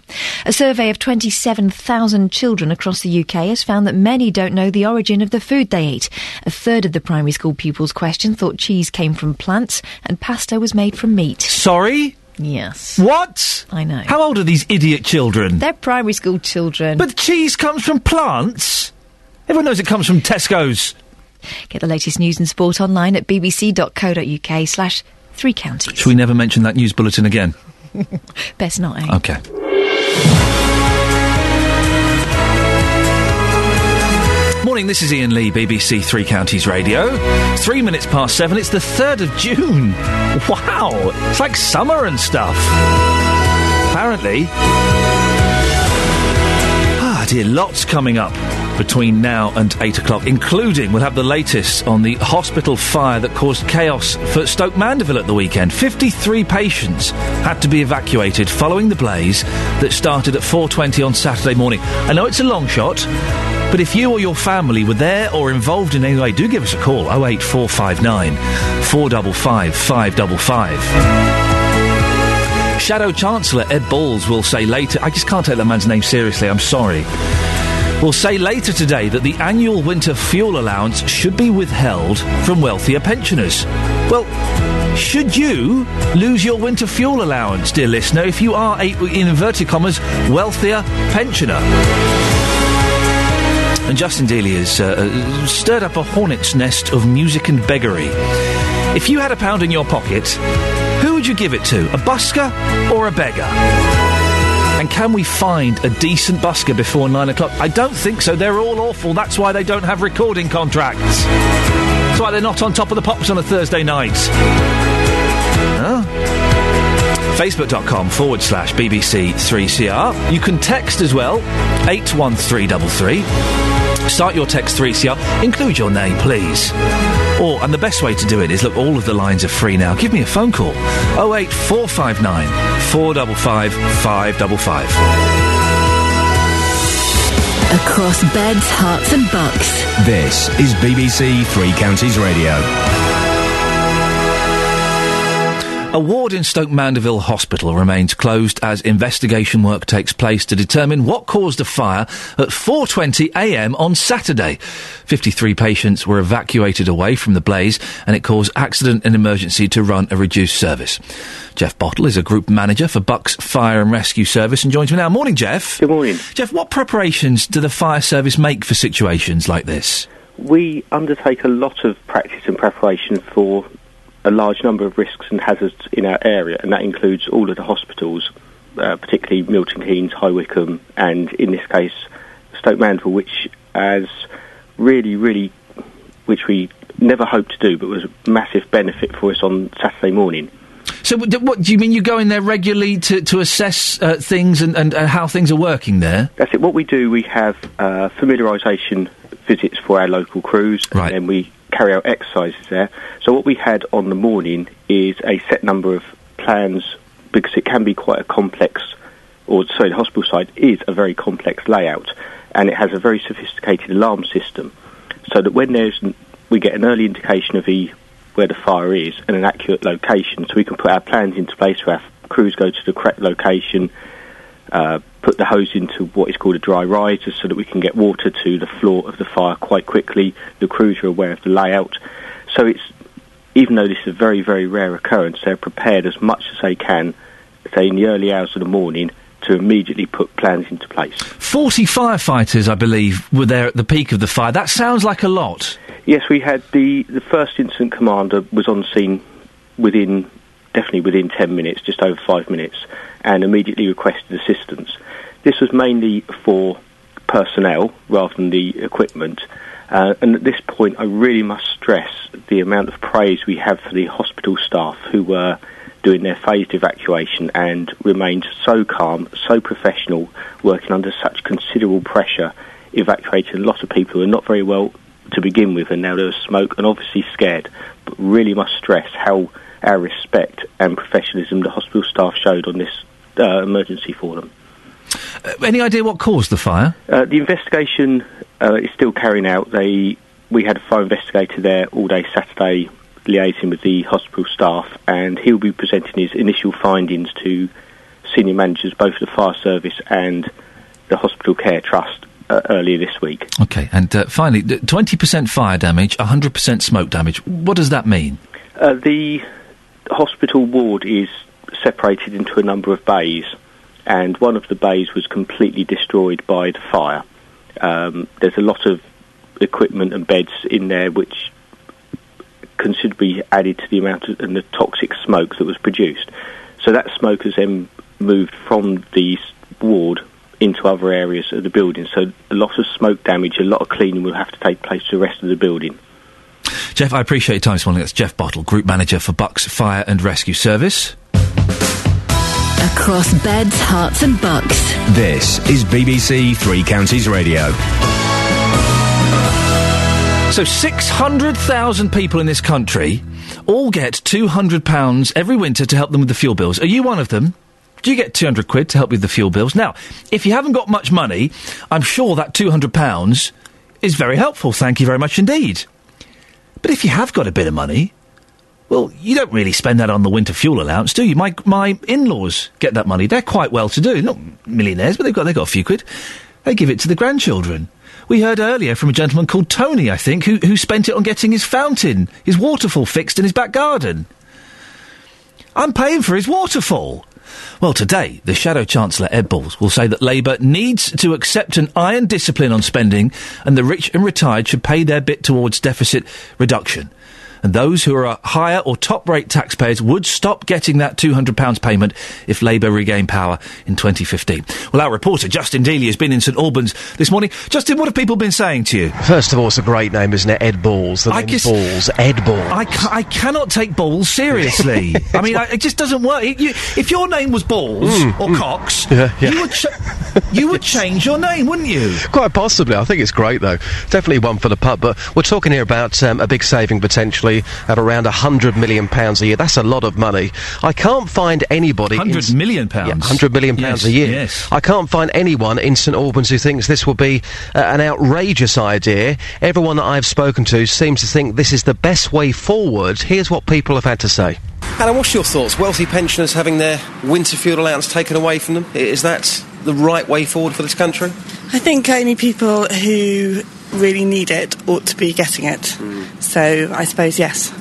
A survey of 27,000 children across the UK has found that many don't know the origin of the food they eat. A third of the primary school pupils questioned thought cheese came from plants and pasta was made from meat. Sorry? Yes. What? I know. How old are these idiot children? They're primary school children. But cheese comes from plants? Everyone knows it comes from Tesco's. Get the latest news and sport online at bbc.co.uk slash three counties. Should we never mention that news bulletin again? Best not, eh? Okay. Morning, this is Iain Lee, BBC Three Counties Radio. Three minutes past seven, it's the 3rd of June. Wow, it's like summer and stuff. Apparently. Ah, dear, lots coming up between now and 8 o'clock, including we'll have the latest on the hospital fire that caused chaos for Stoke Mandeville at the weekend. 53 patients had to be evacuated following the blaze that started at 4.20 on Saturday morning. I know it's a long shot, But if you or your family were there or involved in any way, do give us a call 08459 455 555. Shadow Chancellor Ed Balls will say later, I just can't take that man's name seriously, I'm sorry. Will say later today that the annual winter fuel allowance should be withheld from wealthier pensioners. Well, should you lose your winter fuel allowance, dear listener, if you are a, in inverted commas, wealthier pensioner? And Justin Dealey has uh, uh, stirred up a hornet's nest of music and beggary. If you had a pound in your pocket, who would you give it to? A busker or a beggar? And can we find a decent busker before nine o'clock? I don't think so. They're all awful. That's why they don't have recording contracts. That's why they're not on top of the pops on a Thursday night. Huh? Facebook.com forward slash BBC3CR. You can text as well, 81333. Start your text 3CR. Include your name, please. Or, and the best way to do it is look, all of the lines are free now. Give me a phone call 08459 455 555. Across beds, Herts, and bucks. This is BBC Three Counties Radio. A ward in Stoke Mandeville Hospital remains closed as investigation work takes place to determine what caused a fire at 4:20 a.m. on Saturday. 53 patients were evacuated away from the blaze and it caused accident and emergency to run a reduced service. Jeff Bottle is a group manager for Bucks Fire and Rescue Service and joins me now. Morning, Jeff. Good morning. Jeff, what preparations do the fire service make for situations like this? We undertake a lot of practice and preparation for a large number of risks and hazards in our area, and that includes all of the hospitals, uh, particularly Milton Keynes, High Wycombe, and in this case, Stoke Mandeville, which has really, really, which we never hoped to do, but was a massive benefit for us on Saturday morning. So, what, do- you mean? You go in there regularly to, to assess uh, things and, and, and how things are working there? That's it. What we do, we have uh, familiarisation visits for our local crews, and then we carry out exercises there. So what we had on the morning is a set number of plans because it can be quite a complex, or sorry, the hospital side is a very complex layout, and it has a very sophisticated alarm system, so that when there's we get an early indication of the where the fire is and an accurate location, so we can put our plans into place where our crews go to the correct location, uh, put the hose into what is called a dry riser so that we can get water to the floor of the fire quite quickly. The crews are aware of the layout. So it's, even though this is a very, very rare occurrence, they're prepared as much as they can, say in the early hours of the morning, to immediately put plans into place. 40 firefighters, I believe, were there at the peak of the fire. That sounds like a lot. Yes, we had the, the first incident commander was on scene within, definitely within 10 minutes, just over five minutes, and immediately requested assistance. This was mainly for personnel rather than the equipment. Uh, and at this point, I really must stress the amount of praise we have for the hospital staff who were doing their phased evacuation and remained so calm, so professional, working under such considerable pressure, evacuated a lot of people who are not very well to begin with, and now there was smoke and obviously scared. But really must stress how our respect and professionalism the hospital staff showed on this uh, emergency for them. Uh, any idea what caused the fire? Uh, the investigation uh, is still carrying out. They we had a fire investigator there all day Saturday, liaising with the hospital staff, and he'll be presenting his initial findings to senior managers, both of the fire service and the hospital care trust, uh, earlier this week. Okay, and uh, finally, 20% fire damage, 100% smoke damage. What does that mean? Uh, the hospital ward is separated into a number of bays, and one of the bays was completely destroyed by the fire. Um, there's a lot of equipment and beds in there which considerably added to the amount of and the toxic smoke that was produced. So that smoke has then moved from the ward into other areas of the building. So a lot of smoke damage, a lot of cleaning will have to take place to the rest of the building. Jeff, I appreciate your time this morning. That's Jeff Bottle, Group Manager for Bucks Fire and Rescue Service. Across beds, Herts, and bucks. This is BBC Three Counties Radio. So 600,000 people in this country all get £200 every winter to help them with the fuel bills. Are you one of them? Do you get 200 quid to help with the fuel bills? Now, if you haven't got much money, I'm sure that 200 pounds is very helpful. Thank you very much indeed. But if you have got a bit of money, well, you don't really spend that on the winter fuel allowance, do you? My my in-laws get that money. They're quite well to do, not millionaires, but they've got they've got a few quid. They give it to the grandchildren. We heard earlier from a gentleman called Tony, I think, who who spent it on getting his fountain, his waterfall fixed in his back garden. I'm paying for his waterfall. Well, today, the Shadow Chancellor, Ed Balls, will say that Labour needs to accept an iron discipline on spending and the rich and retired should pay their bit towards deficit reduction. And those who are higher or top rate taxpayers would stop getting that £200 payment if Labour regain power in 2015. Well, our reporter, Justin Dealey, has been in St Albans this morning. Justin, what have people been saying to you? First of all, it's a great name, isn't it? Ed Balls. The I guess- Balls. Ed Balls. I, ca- I cannot take balls seriously. I mean, I, it just doesn't work. You, if your name was Balls Mm, or mm. Cox, Yeah, yeah. you would ch- you would change your name, wouldn't you? Quite possibly. I think it's great, though. Definitely one for the pub. But we're talking here about um, a big saving potentially at around £100 million pounds a year. That's a lot of money. I can't find anybody. in Hundred s- million pounds. Yeah, £100 million pounds Yes, a year. yes. I can't find anyone in St Albans who thinks this will be uh, an outrageous idea. Everyone that I've spoken to seems to think this is the best way forward. Here's what people have had to say. Alan, what's your thoughts? Wealthy pensioners having their winter fuel allowance taken away from them. Is that the right way forward for this country? I think only people who really need it ought to be getting it. So I suppose yes.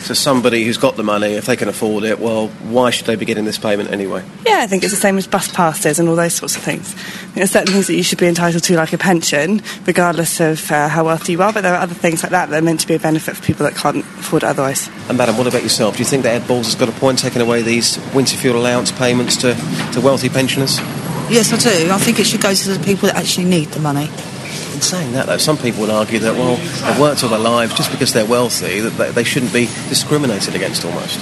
So somebody who's got the money, if they can afford it, well, why should they be getting this payment anyway? Yeah, I think it's the same as bus passes and all those sorts of things. I think There's certain things that you should be entitled to, like a pension, regardless of uh, how wealthy you are, but there are other things like that that are meant to be a benefit for people that can't afford it otherwise. And madam, what about yourself? Do you think that Ed Balls has got a point taking away these winter fuel allowance payments to, to wealthy pensioners? Yes, I do. I think it should go to the people that actually need the money. In saying that, though, some people would argue that, well, they've worked all their lives just because they're wealthy, that they, they shouldn't be discriminated against almost.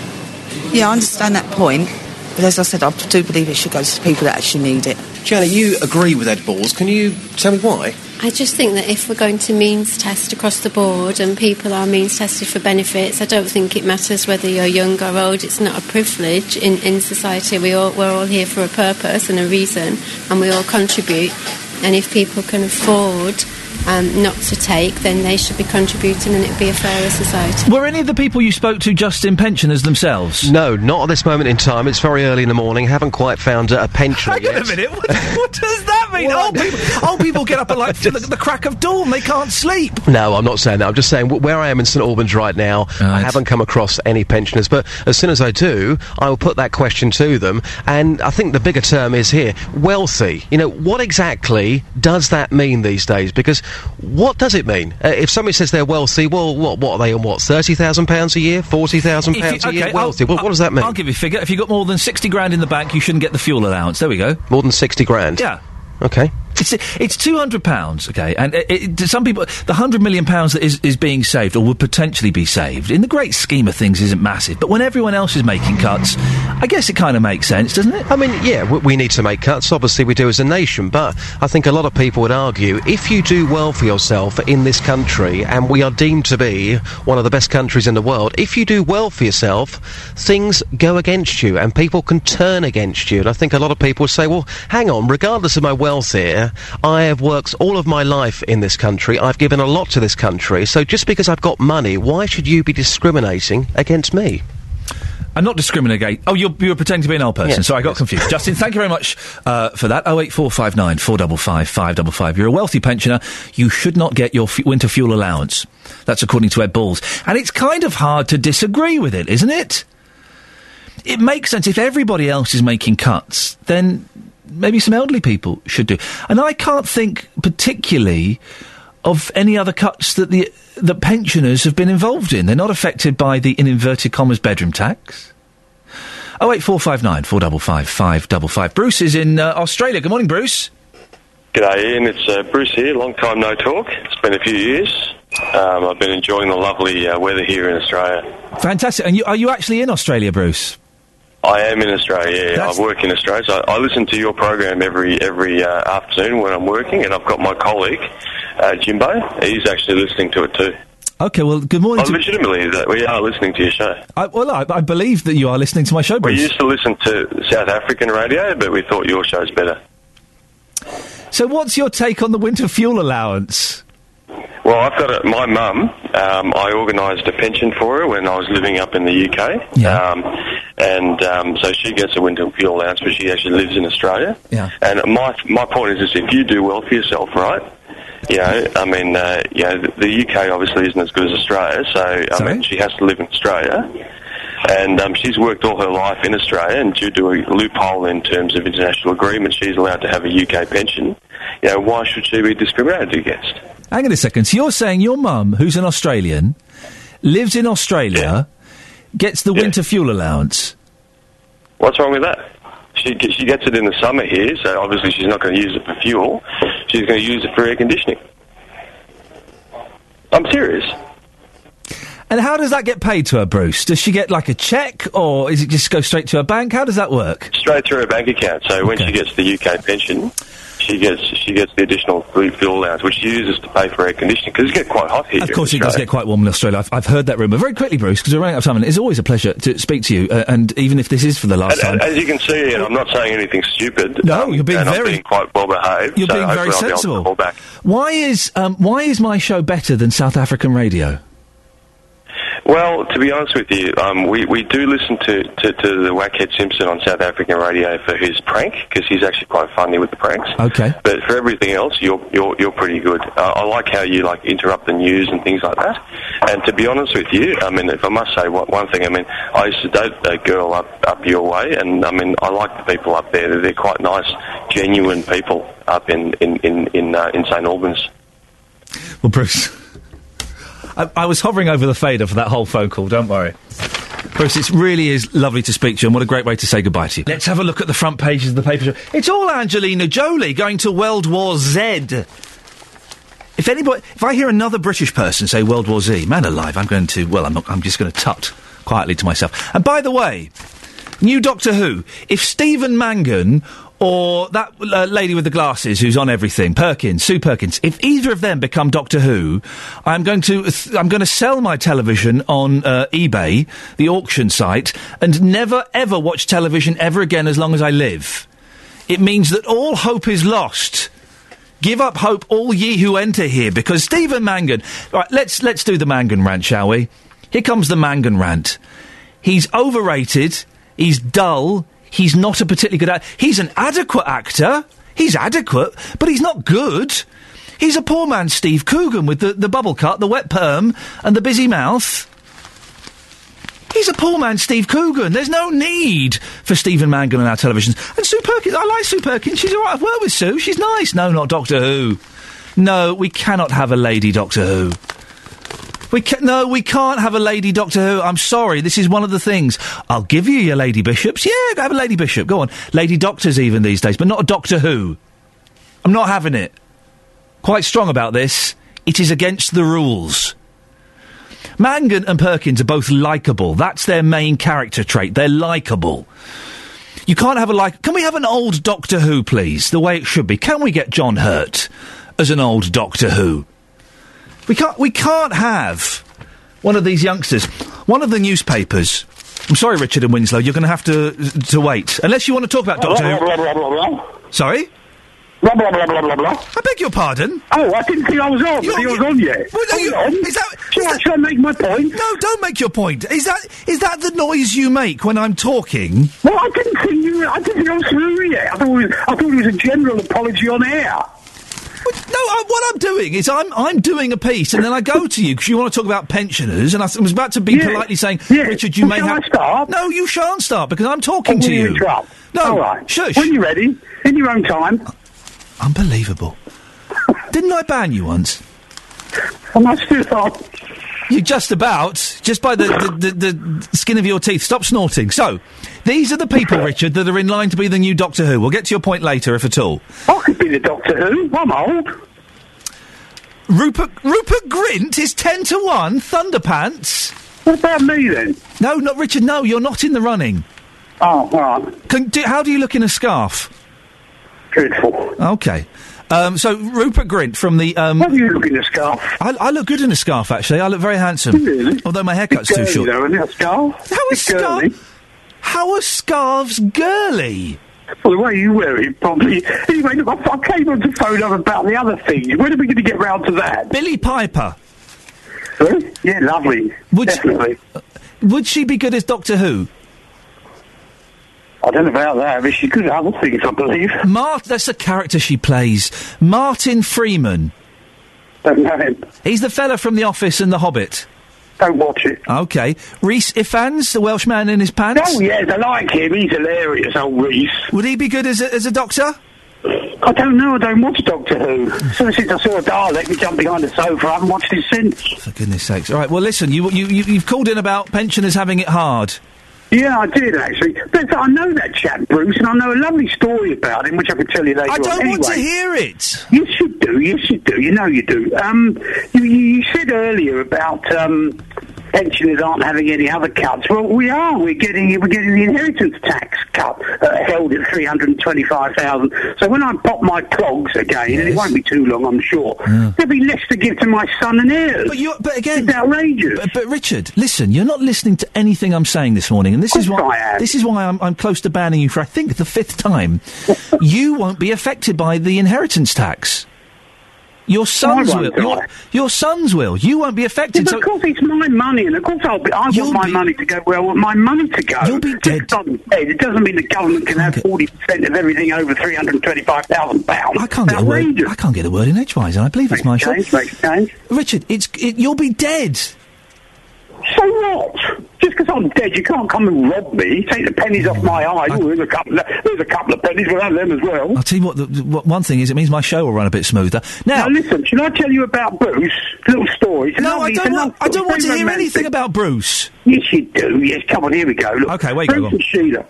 Yeah, I understand that point, but as I said, I do believe it should go to the people that actually need it. Janet, you agree with Ed Balls. Can you tell me why? I just think that if we're going to means test across the board and people are means tested for benefits, I don't think it matters whether you're young or old. It's not a privilege in, in society. We all, we're all here for a purpose and a reason, and we all contribute. And if people can afford um, not to take, then they should be contributing and it'd be a fairer society. Were any of the people you spoke to Justin pensioners themselves? No, not at this moment in time. It's very early in the morning. Haven't quite found a pensioner Hang on a minute. What, what does that mean? old, people, old people get up at like the, the crack of dawn. They can't sleep. No, I'm not saying that. I'm just saying where I am in St Albans right now, I haven't come across any pensioners. But as soon as I do, I will put that question to them. And I think the bigger term is here wealthy. You know, what exactly does that mean these days? Because what does it mean? Uh, if somebody says they're wealthy, well, what, what are they on? What, £30,000 a year? £40,000 a you- year? wealthy. Well, what does that mean? I'll give you a figure. If you've got more than 60 grand in the bank, you shouldn't get the fuel allowance. There we go. More than 60 grand? Yeah. Okay. It's it's two hundred pounds, okay, and it, it, some people the hundred million pounds that is, is being saved or would potentially be saved in the great scheme of things isn't massive. But when everyone else is making cuts, I guess it kind of makes sense, doesn't it? I mean, yeah, we, we need to make cuts. Obviously, we do as a nation. But I think a lot of people would argue if you do well for yourself in this country, and we are deemed to be one of the best countries in the world, if you do well for yourself, things go against you and people can turn against you. And I think a lot of people say, well, hang on, regardless of my wealth here, I have worked all of my life in this country. I've given a lot to this country. So just because I've got money, why should you be discriminating against me? I'm not discriminating. Oh, you're, you're pretending to be an old person. Yes, Sorry, I got confused. Justin, thank you very much uh, for that. 08459 455 555. You're a wealthy pensioner. You should not get your f- winter fuel allowance. That's according to Ed Balls. And it's kind of hard to disagree with it, isn't it? It makes sense. If everybody else is making cuts, then maybe some elderly people should do. And I can't think particularly of any other cuts that the that pensioners have been involved in. They're not affected by the in inverted commas bedroom tax. Oh eight four five nine four double five five double five. Bruce is in uh, Australia. Good morning, Bruce. G'day, Iain. It's uh, Bruce here. Long time no talk. It's been a few years. Um, I've been enjoying the lovely uh, weather here in Australia. Fantastic. And you, are you actually in Australia, Bruce? I am in Australia. Yeah, I work in Australia, so I, I listen to your program every every uh, afternoon when I'm working, and I've got my colleague uh, Jimbo. He's actually listening to it too. Okay, well, good morning. Oh, legitimately, that we are listening to your show. I, well, I, I believe that you are listening to my show, We Bruce. used to listen to South African radio, but we thought your show's better. So, what's your take on the winter fuel allowance? Well, I've got a, my mum. Um, I organised a pension for her when I was living up in the UK. Um, and um, so she gets a winter fuel allowance, but she actually lives in Australia. Yeah. And my my point is is if you do well for yourself, right? You know, I mean, uh, you know, the, the UK obviously isn't as good as Australia, so I mean, she has to live in Australia. And um, she's worked all her life in Australia, and due to a loophole in terms of international agreement, she's allowed to have a UK pension. You know, why should she be discriminated against? Hang on a second. So, you're saying your mum, who's an Australian, lives in Australia, gets the winter fuel allowance? What's wrong with that? She she gets it in the summer here, so obviously she's not going to use it for fuel. She's going to use it for air conditioning. I'm serious. And how does that get paid to her, Bruce? Does she get like a check, or is it just go straight to her bank? How does that work? Straight through her bank account. So when she gets the UK pension, she gets she gets the additional free fuel allowance, which she uses to pay for air conditioning because it gets quite hot here. Of course, it does get quite warm in Australia. I've, I've heard that rumour. Very quickly, Bruce, because we're running out of time, and it's always a pleasure to speak to you. Uh, and even if this is for the last time, as you can see, and I'm not saying anything stupid. No, you're being very- being quite well behaved. You're so being very I'll be sensible. call why is um, why is my show better than South African radio? Well, to be honest with you, um, we, we do listen to, to, to the Whackhead Simpson on South African radio for his prank because he's actually quite funny with the pranks. Okay. But for everything else, you're you're you're pretty good. Uh, I like how you like interrupt the news and things like that. And to be honest with you, I mean, if I must say one, one thing, I mean, I used to date a girl up up your way, and I mean, I like the people up there. They're quite nice, genuine people up in in in in, uh, in St Albans. Well, Bruce, I, I was hovering over the fader for that whole phone call. Don't worry. Bruce, it really is lovely to speak to you, and what a great way to say goodbye to you. Let's have a look at the front pages of the paper. It's all Angelina Jolie going to World War Z. If anybody, if I hear another British person say World War Z, man alive, I'm going to. Well, I'm not. I'm just going to tut quietly to myself. And by the way, new Doctor Who. If Stephen Mangan or that uh, lady with the glasses who's on everything, Perkins, Sue Perkins, if either of them become Doctor Who, I'm going to th- I'm going to sell my television on uh, eBay, the auction site, and never ever watch television ever again as long as I live. It means that all hope is lost. Give up hope, all ye who enter here, because Stephen Mangan. Right, let's let's do the Mangan rant, shall we? Here comes the Mangan rant. He's overrated. He's dull. He's not a particularly good actor. He's an adequate actor. He's adequate, but he's not good. He's a poor man, Steve Coogan, with the, the bubble cut, the wet perm, and the busy mouth. He's a poor man, Steve Coogan. There's no need for Stephen Mangan on our televisions. And Sue Perkins, I like Sue Perkins. She's all right. I've worked with Sue. She's nice. No, not Doctor Who. No, we cannot have a lady Doctor Who. We ca- no, we can't have a lady Doctor Who. I'm sorry. This is one of the things. I'll give you your lady bishops. Yeah, have a lady bishop. Go on. Lady doctors even these days, but not a Doctor Who. I'm not having it. Quite strong about this. It is against the rules. Mangan and Perkins are both likable. That's their main character trait. They're likable. You can't have a like. Can we have an old Doctor Who, please? The way it should be. Can we get John Hurt as an old Doctor Who? We can't. We can't have one of these youngsters. One of the newspapers. I'm sorry, Richard and Winslow. You're going to have to to wait unless you want to talk about Doctor Who. Sorry. Blah, blah, blah, blah, blah, blah. I beg your pardon. Oh, I didn't think I was on. You're- I was on yet. Well, no, you- on. is that- Shall is I- that- I make my point? No, don't make your point. Is that is that the noise you make when I'm talking? Well, I didn't think you. I didn't think I was through yet. I thought it was, I thought it was a general apology on air. No, I, what I'm doing is I'm I'm doing a piece, and then I go to you because you want to talk about pensioners, and I was about to be Yeah. politely saying, Yeah. Richard, you Well, may have. I start? No, you shan't start because I'm oh, talking to you. interrupt? No, All right. shush. When you're ready, in your own time. Unbelievable. Didn't I ban you once? I must have thought. You just about, just by the, the, the, the skin of your teeth. Stop snorting. So, these are the people, Richard, that are in line to be the new Doctor Who. We'll get to your point later, if at all. I could be the Doctor Who. I'm old. Rupert Rupert Grint is ten to one. Thunderpants. What about me then? No, not Richard. No, you're not in the running. Oh, all right. Can, do, how do you look in a scarf? Dreadful. Okay. Um, so Rupert Grint from the. Um, How do you look in a scarf? I, I look good in a scarf, actually. I look very handsome. Really? Although my haircut's too short. Though, isn't it, a scarf? How is scarf? How are scarves girly? Well, the way you wear it, probably. Anyway, look, I, I came on to phone up about the other thing. When are we going to get round to that? Billie Piper. Huh? Yeah, lovely. Would Definitely. Would she be good as Doctor Who? I don't know about that, but she's good at other things, I believe. Mart, that's the character she plays. Martin Freeman. Don't know him. He's the fella from The Office and The Hobbit. Don't watch it. Okay. Rhys Ifans, the Welsh man in his pants. Oh, yes, I like him. He's hilarious, old Rhys. Would he be good as a, as a doctor? I don't know. I don't watch Doctor Who. So since I saw a Dalek, we jumped behind the sofa. I haven't watched it since. For goodness sakes. All right, well, listen, you, you, you, you've called in about pensioners having it hard. Yeah, I did actually. But I know that chap, Bruce, and I know a lovely story about him, which I could tell you later. I on. don't want to hear it. Yes, you do. Yes, you should do. You know you do. Um, you, you said earlier about um, pensioners aren't having any other cuts. Well, we are. We're getting we're getting the inheritance tax cut uh, held at three hundred twenty-five thousand. So when I pop my clogs again, and it won't be too long, I'm sure, there'll be less to give to my son and heirs. But you, but again, it's outrageous. But, but Richard, listen, you're not listening to anything I'm saying this morning, and this is why this is why I'm, I'm close to banning you for I think the fifth time. you won't be affected by the inheritance tax. Your sons won't. Your, your sons will. You won't be affected. but so of course, it's my money, and of course, I'll be, I want my money to go where I want my money to go. You'll be dead. It doesn't mean the government can have forty percent of everything over three hundred twenty-five thousand pounds. I can't get a word. In edgewise. I can't get So what? Just because I'm dead, you can't come and rob me. Take the pennies off my eyes. Oh, there's a couple. Of, there's a couple of pennies. We'll have them as well. I'll tell you what, the, what. One thing is, it means my show will run a bit smoother. Now, listen. Should I tell you about Bruce? Little story. No, lovely- I don't want- I don't want to very hear romantic. anything about Bruce. Yes, you do. Yes, come on. Here we go. Look, Okay, wait, go Bruce on. and Sheila.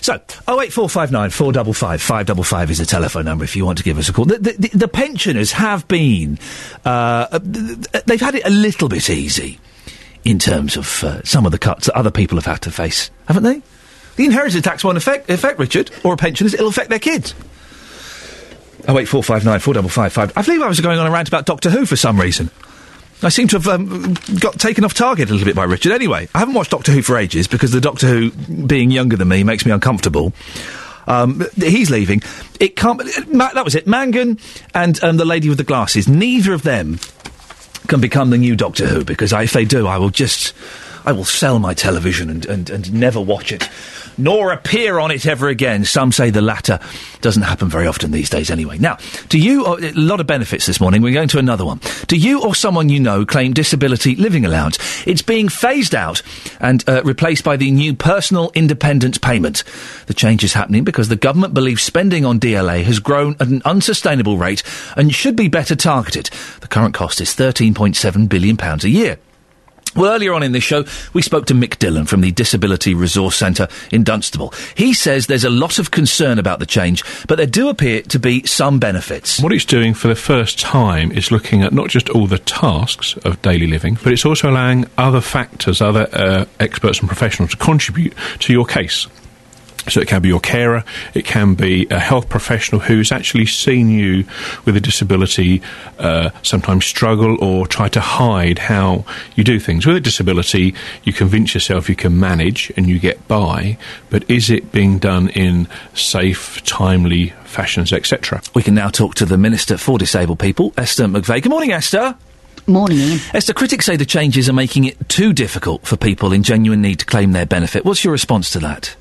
So, 08459 455 555 is the telephone number if you want to give us a call. The, the, the, pensioners have been, uh, uh, th- th- they've had it a little bit easy in terms of uh, some of the cuts that other people have had to face, haven't they? The inheritance tax won't affect, affect Richard, or pensioners, it'll affect their kids. Oh, wait, 459 4555. I believe I was going on a rant about Doctor Who for some reason. I seem to have um, got taken off target a little bit by Richard. Anyway, I haven't watched Doctor Who for ages because the Doctor Who, being younger than me, makes me uncomfortable. Um, he's leaving. It can't. That was it. Mangan and um, the lady with the glasses. Neither of them can become the new Doctor Who because if they do, I will just, I will sell my television and, and, and never watch it, nor appear on it ever again. Some say the latter doesn't happen very often these days anyway. Now, do you, oh, a lot of benefits this morning, we're going to another one. Do you or someone you know claim disability living allowance? It's being phased out and uh, replaced by the new personal independence payment. The change is happening because the government believes spending on DLA has grown at an unsustainable rate and should be better targeted. The current cost is £13.7 billion a year. Well, earlier on in this show, we spoke to Mick Dillon from the Disability Resource Centre in Dunstable. He says there's a lot of concern about the change, but there do appear to be some benefits. What it's doing for the first time is looking at not just all the tasks of daily living, but it's also allowing other factors, other uh, experts and professionals to contribute to your case. So it can be your carer, it can be a health professional who's actually seen you with a disability uh, sometimes struggle or try to hide how you do things. With a disability, you convince yourself you can manage and you get by, but is it being done in safe, timely fashions, etc.? We can now talk to the Minister for Disabled People, Esther McVey. Good morning, Esther. Morning, Iain. Esther, critics say the changes are making it too difficult for people in genuine need to claim their benefit. What's your response to that?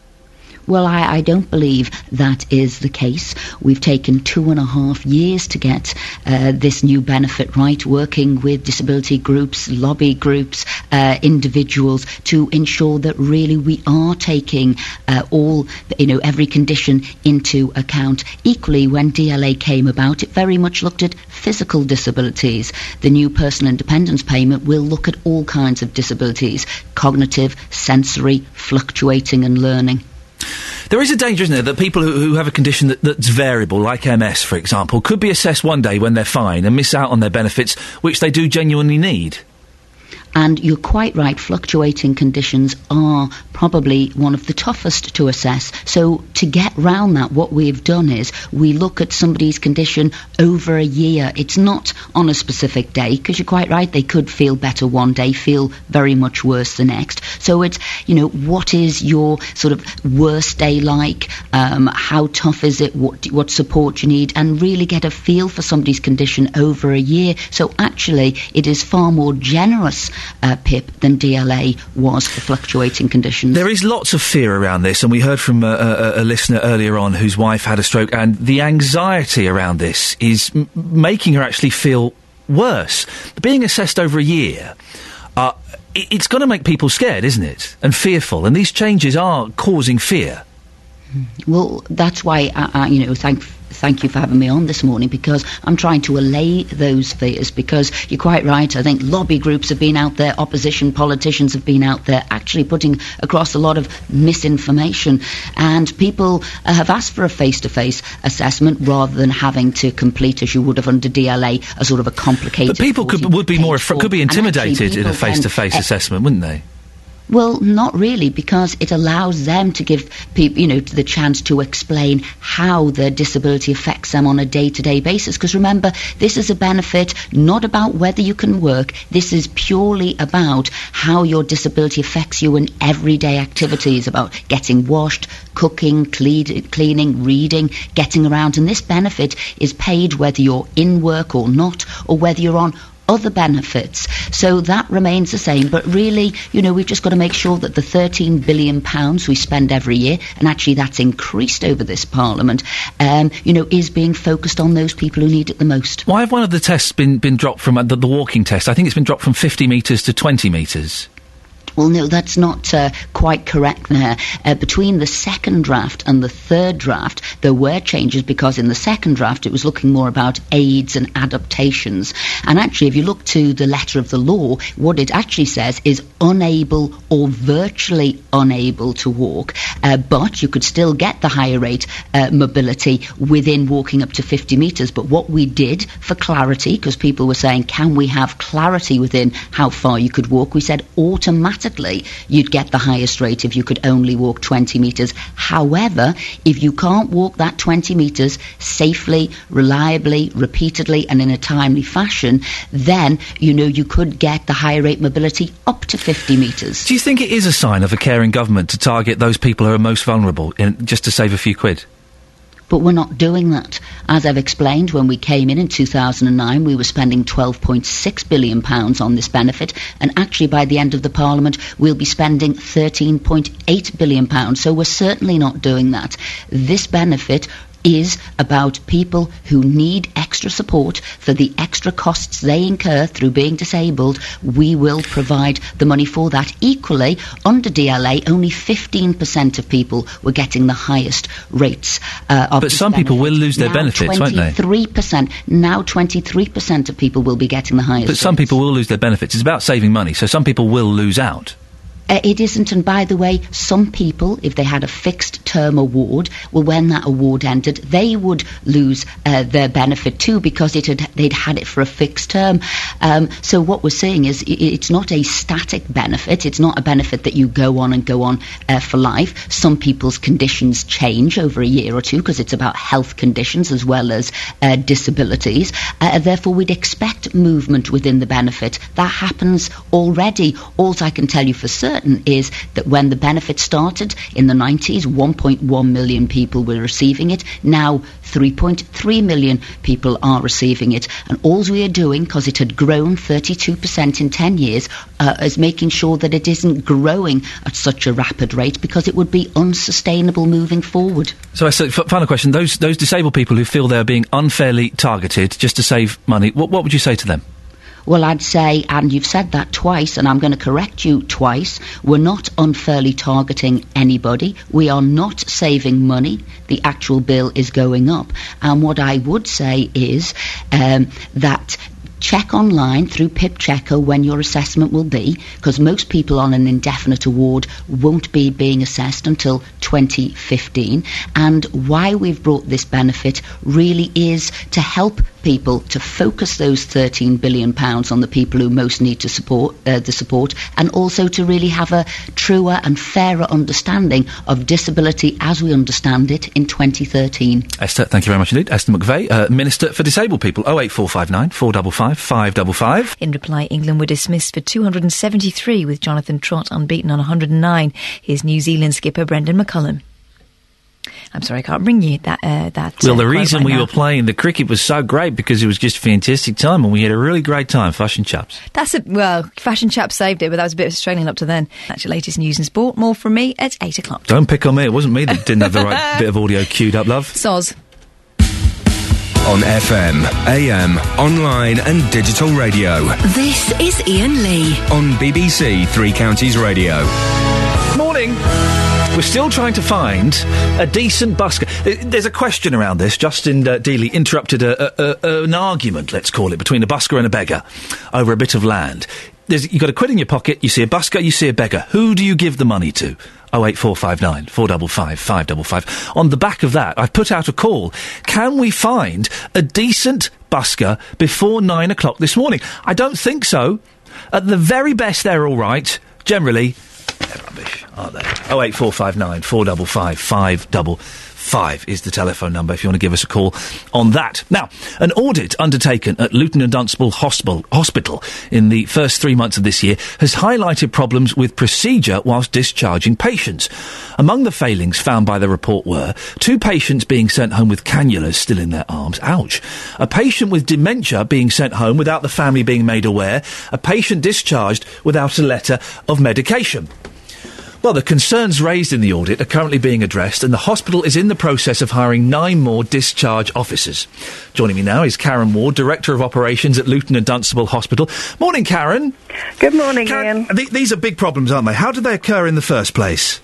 Well, I, I don't believe that is the case. We've taken two and a half years to get uh, this new benefit right, working with disability groups, lobby groups, uh, individuals to ensure that really we are taking uh, all, you know, every condition into account. Equally, when DLA came about, it very much looked at physical disabilities. The new personal independence payment will look at all kinds of disabilities cognitive, sensory, fluctuating, and learning. There is a danger, isn't there, that people who, who have a condition that, that's variable, like MS, for example, could be assessed one day when they're fine and miss out on their benefits, which they do genuinely need. And you're quite right, fluctuating conditions are probably one of the toughest to assess. So to get round that, what we've done is we look at somebody's condition over a year. It's not on a specific day, because you're quite right, they could feel better one day, feel very much worse the next. So it's, you know, what is your sort of worst day like? Um, how tough is it? What, what support you need? And really get a feel for somebody's condition over a year. So actually, it is far more generous, uh, PIP, than DLA was for fluctuating conditions. There is lots of fear around this, and we heard from a, a, a listener earlier on whose wife had a stroke, and the anxiety around this is m- making her actually feel worse. Being assessed over a year, uh, it, it's going to make people scared, isn't it? And fearful, and these changes are causing fear. Hmm. Well, that's why, I, I, you know, thank thank you for having me on this morning because I'm trying to allay those fears. Because you're quite right. I think lobby groups have been out there, opposition politicians have been out there, actually putting across a lot of misinformation, and people uh, have asked for a face-to-face assessment rather than having to complete, as you would have under DLA, a sort of a complicated. But people could, would be more afra- could be intimidated in a face-to-face uh, assessment, wouldn't they? Well, not really, because it allows them to give people, you know, the chance to explain how their disability affects them on a day-to-day basis. Because remember, this is a benefit not about whether you can work. This is purely about how your disability affects you in everyday activities, about getting washed, cooking, clean, cleaning, reading, getting around. And this benefit is paid whether you're in work or not, or whether you're on other benefits. So that remains the same. But really, you know, we've just got to make sure that the 13 billion pounds we spend every year, and actually that's increased over this Parliament, um, you know, is being focused on those people who need it the most. Why have one of the tests been, been dropped from uh, the, the walking test? I think it's been dropped from 50 metres to 20 metres. Well, no, that's not uh, quite correct there. Uh, between the second draft and the third draft, there were changes because in the second draft it was looking more about aids and adaptations. And actually, if you look to the letter of the law, what it actually says is unable or virtually unable to walk, uh, but you could still get the higher rate uh, mobility within walking up to 50 metres. But what we did for clarity, because people were saying, can we have clarity within how far you could walk? We said automatically you'd get the highest rate if you could only walk 20 metres. However, if you can't walk that 20 metres safely, reliably, repeatedly, and in a timely fashion, then you know you could get the higher rate mobility up to 50 metres. Do you think it is a sign of a caring government to target those people who are most vulnerable in, just to save a few quid? But we're not doing that. As I've explained, when we came in in 2009, we were spending 12.6 billion pounds on this benefit, and actually by the end of the Parliament, we'll be spending 13.8 billion pounds. So we're certainly not doing that. This benefit is about people who need extra support for the extra costs they incur through being disabled. We will provide the money for that. Equally, under DLA, only 15% of people were getting the highest rates uh, of But some people will lose their Now benefits, won't they? 23%. Now 23% of people will be getting the highest But some people will lose their benefits. It's about saving money, so some people will lose out. Uh, it isn't, and by the way, some people, if they had a fixed term award, well, when that award ended, they would lose uh, their benefit too because it had, they'd had it for a fixed term. Um, so what we're saying is it's not a static benefit. It's not a benefit that you go on and go on uh, for life. Some people's conditions change over a year or two because it's about health conditions as well as uh, disabilities. Uh, therefore, we'd expect movement within the benefit. That happens already. All I can tell you for certain is that when the benefit started in the 90s, 1.1 million people were receiving it. Now, 3.3 million people are receiving it. And all we are doing, because it had grown 32% in 10 years, uh, is making sure that it isn't growing at such a rapid rate because it would be unsustainable moving forward. So, so final question: those those disabled people who feel they're being unfairly targeted just to save money, what, what would you say to them? Well, I'd say, and you've said that twice, and I'm going to correct you twice. We're not unfairly targeting anybody. We are not saving money. The actual bill is going up. And what I would say is um, that check online through PIP Checker when your assessment will be, because most people on an indefinite award won't be being assessed until 2015. And why we've brought this benefit really is to help people to focus those 13 billion pounds on the people who most need to support uh, the support, and also to really have a truer and fairer understanding of disability as we understand it in 2013. Esther, thank you very much indeed. Esther McVey, uh, Minister for Disabled People. 08459 455 555. In reply, England were dismissed for 273 with Jonathan Trott unbeaten on 109. Here's New Zealand skipper Brendon McCullum. I'm sorry, I can't bring you that. Uh, that Well, uh, the quote reason right we now. were playing the cricket was so great because it was just a fantastic time and we had a really great time, Fush and Chaps. That's a well, fashion chaps saved it, but that was a bit of Australian up to then. That's your latest news and sport. More from me at eight o'clock. Don't pick on me, it wasn't me that didn't have the right bit of audio queued up, love. Soz. On FM, AM, online and digital radio. This is Iain Lee. On BBC Three Counties Radio. Morning. We're still trying to find a decent busker. There's a question around this. Justin uh, Dealey interrupted a, a, a, an argument, let's call it, between a busker and a beggar over a bit of land. There's, you've got a quid in your pocket, you see a busker, you see a beggar. Who do you give the money to? 08459 455 555. On the back of that, I've put out a call. Can we find a decent busker before nine o'clock this morning? I don't think so. At the very best, they're all right. Generally, they're rubbish, aren't they? 08459 455 555 is the telephone number if you want to give us a call on that. Now, an audit undertaken at Luton and Dunstable Hospital, Hospital in the first three months of this year has highlighted problems with procedure whilst discharging patients. Among the failings found by the report were two patients being sent home with cannulas still in their arms. Ouch. A patient with dementia being sent home without the family being made aware. A patient discharged without a letter of medication. Well, the concerns raised in the audit are currently being addressed, and the hospital is in the process of hiring nine more discharge officers. Joining me now is Karen Ward, Director of Operations at Luton and Dunstable Hospital. Morning, Karen. Good morning, Iain. Th- these are big problems, aren't they? How did they occur in the first place?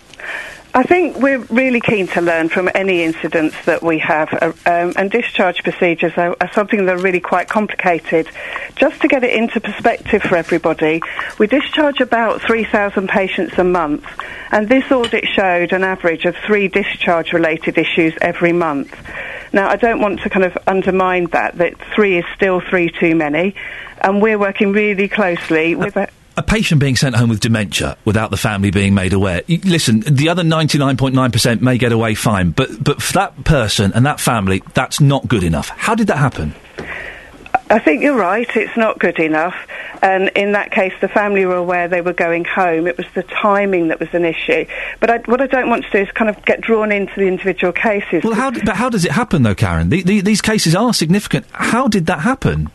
I think we're really keen to learn from any incidents that we have, uh, um, and discharge procedures are, are something that are really quite complicated. Just to get it into perspective for everybody, we discharge about 3,000 patients a month, and this audit showed an average of three discharge-related issues every month. Now, I don't want to kind of undermine that, that three is still three too many, and we're working really closely with... A, A patient being sent home with dementia without the family being made aware. Listen, the other 99.9% may get away fine, but, but for that person and that family, that's not good enough. How did that happen? I think you're right. It's not good enough. And in that case, the family were aware they were going home. It was the timing that was an issue. But I, what I don't want to do is kind of get drawn into the individual cases. Well, how, but how does it happen, though, Karen? The, the, these cases are significant. How did that happen?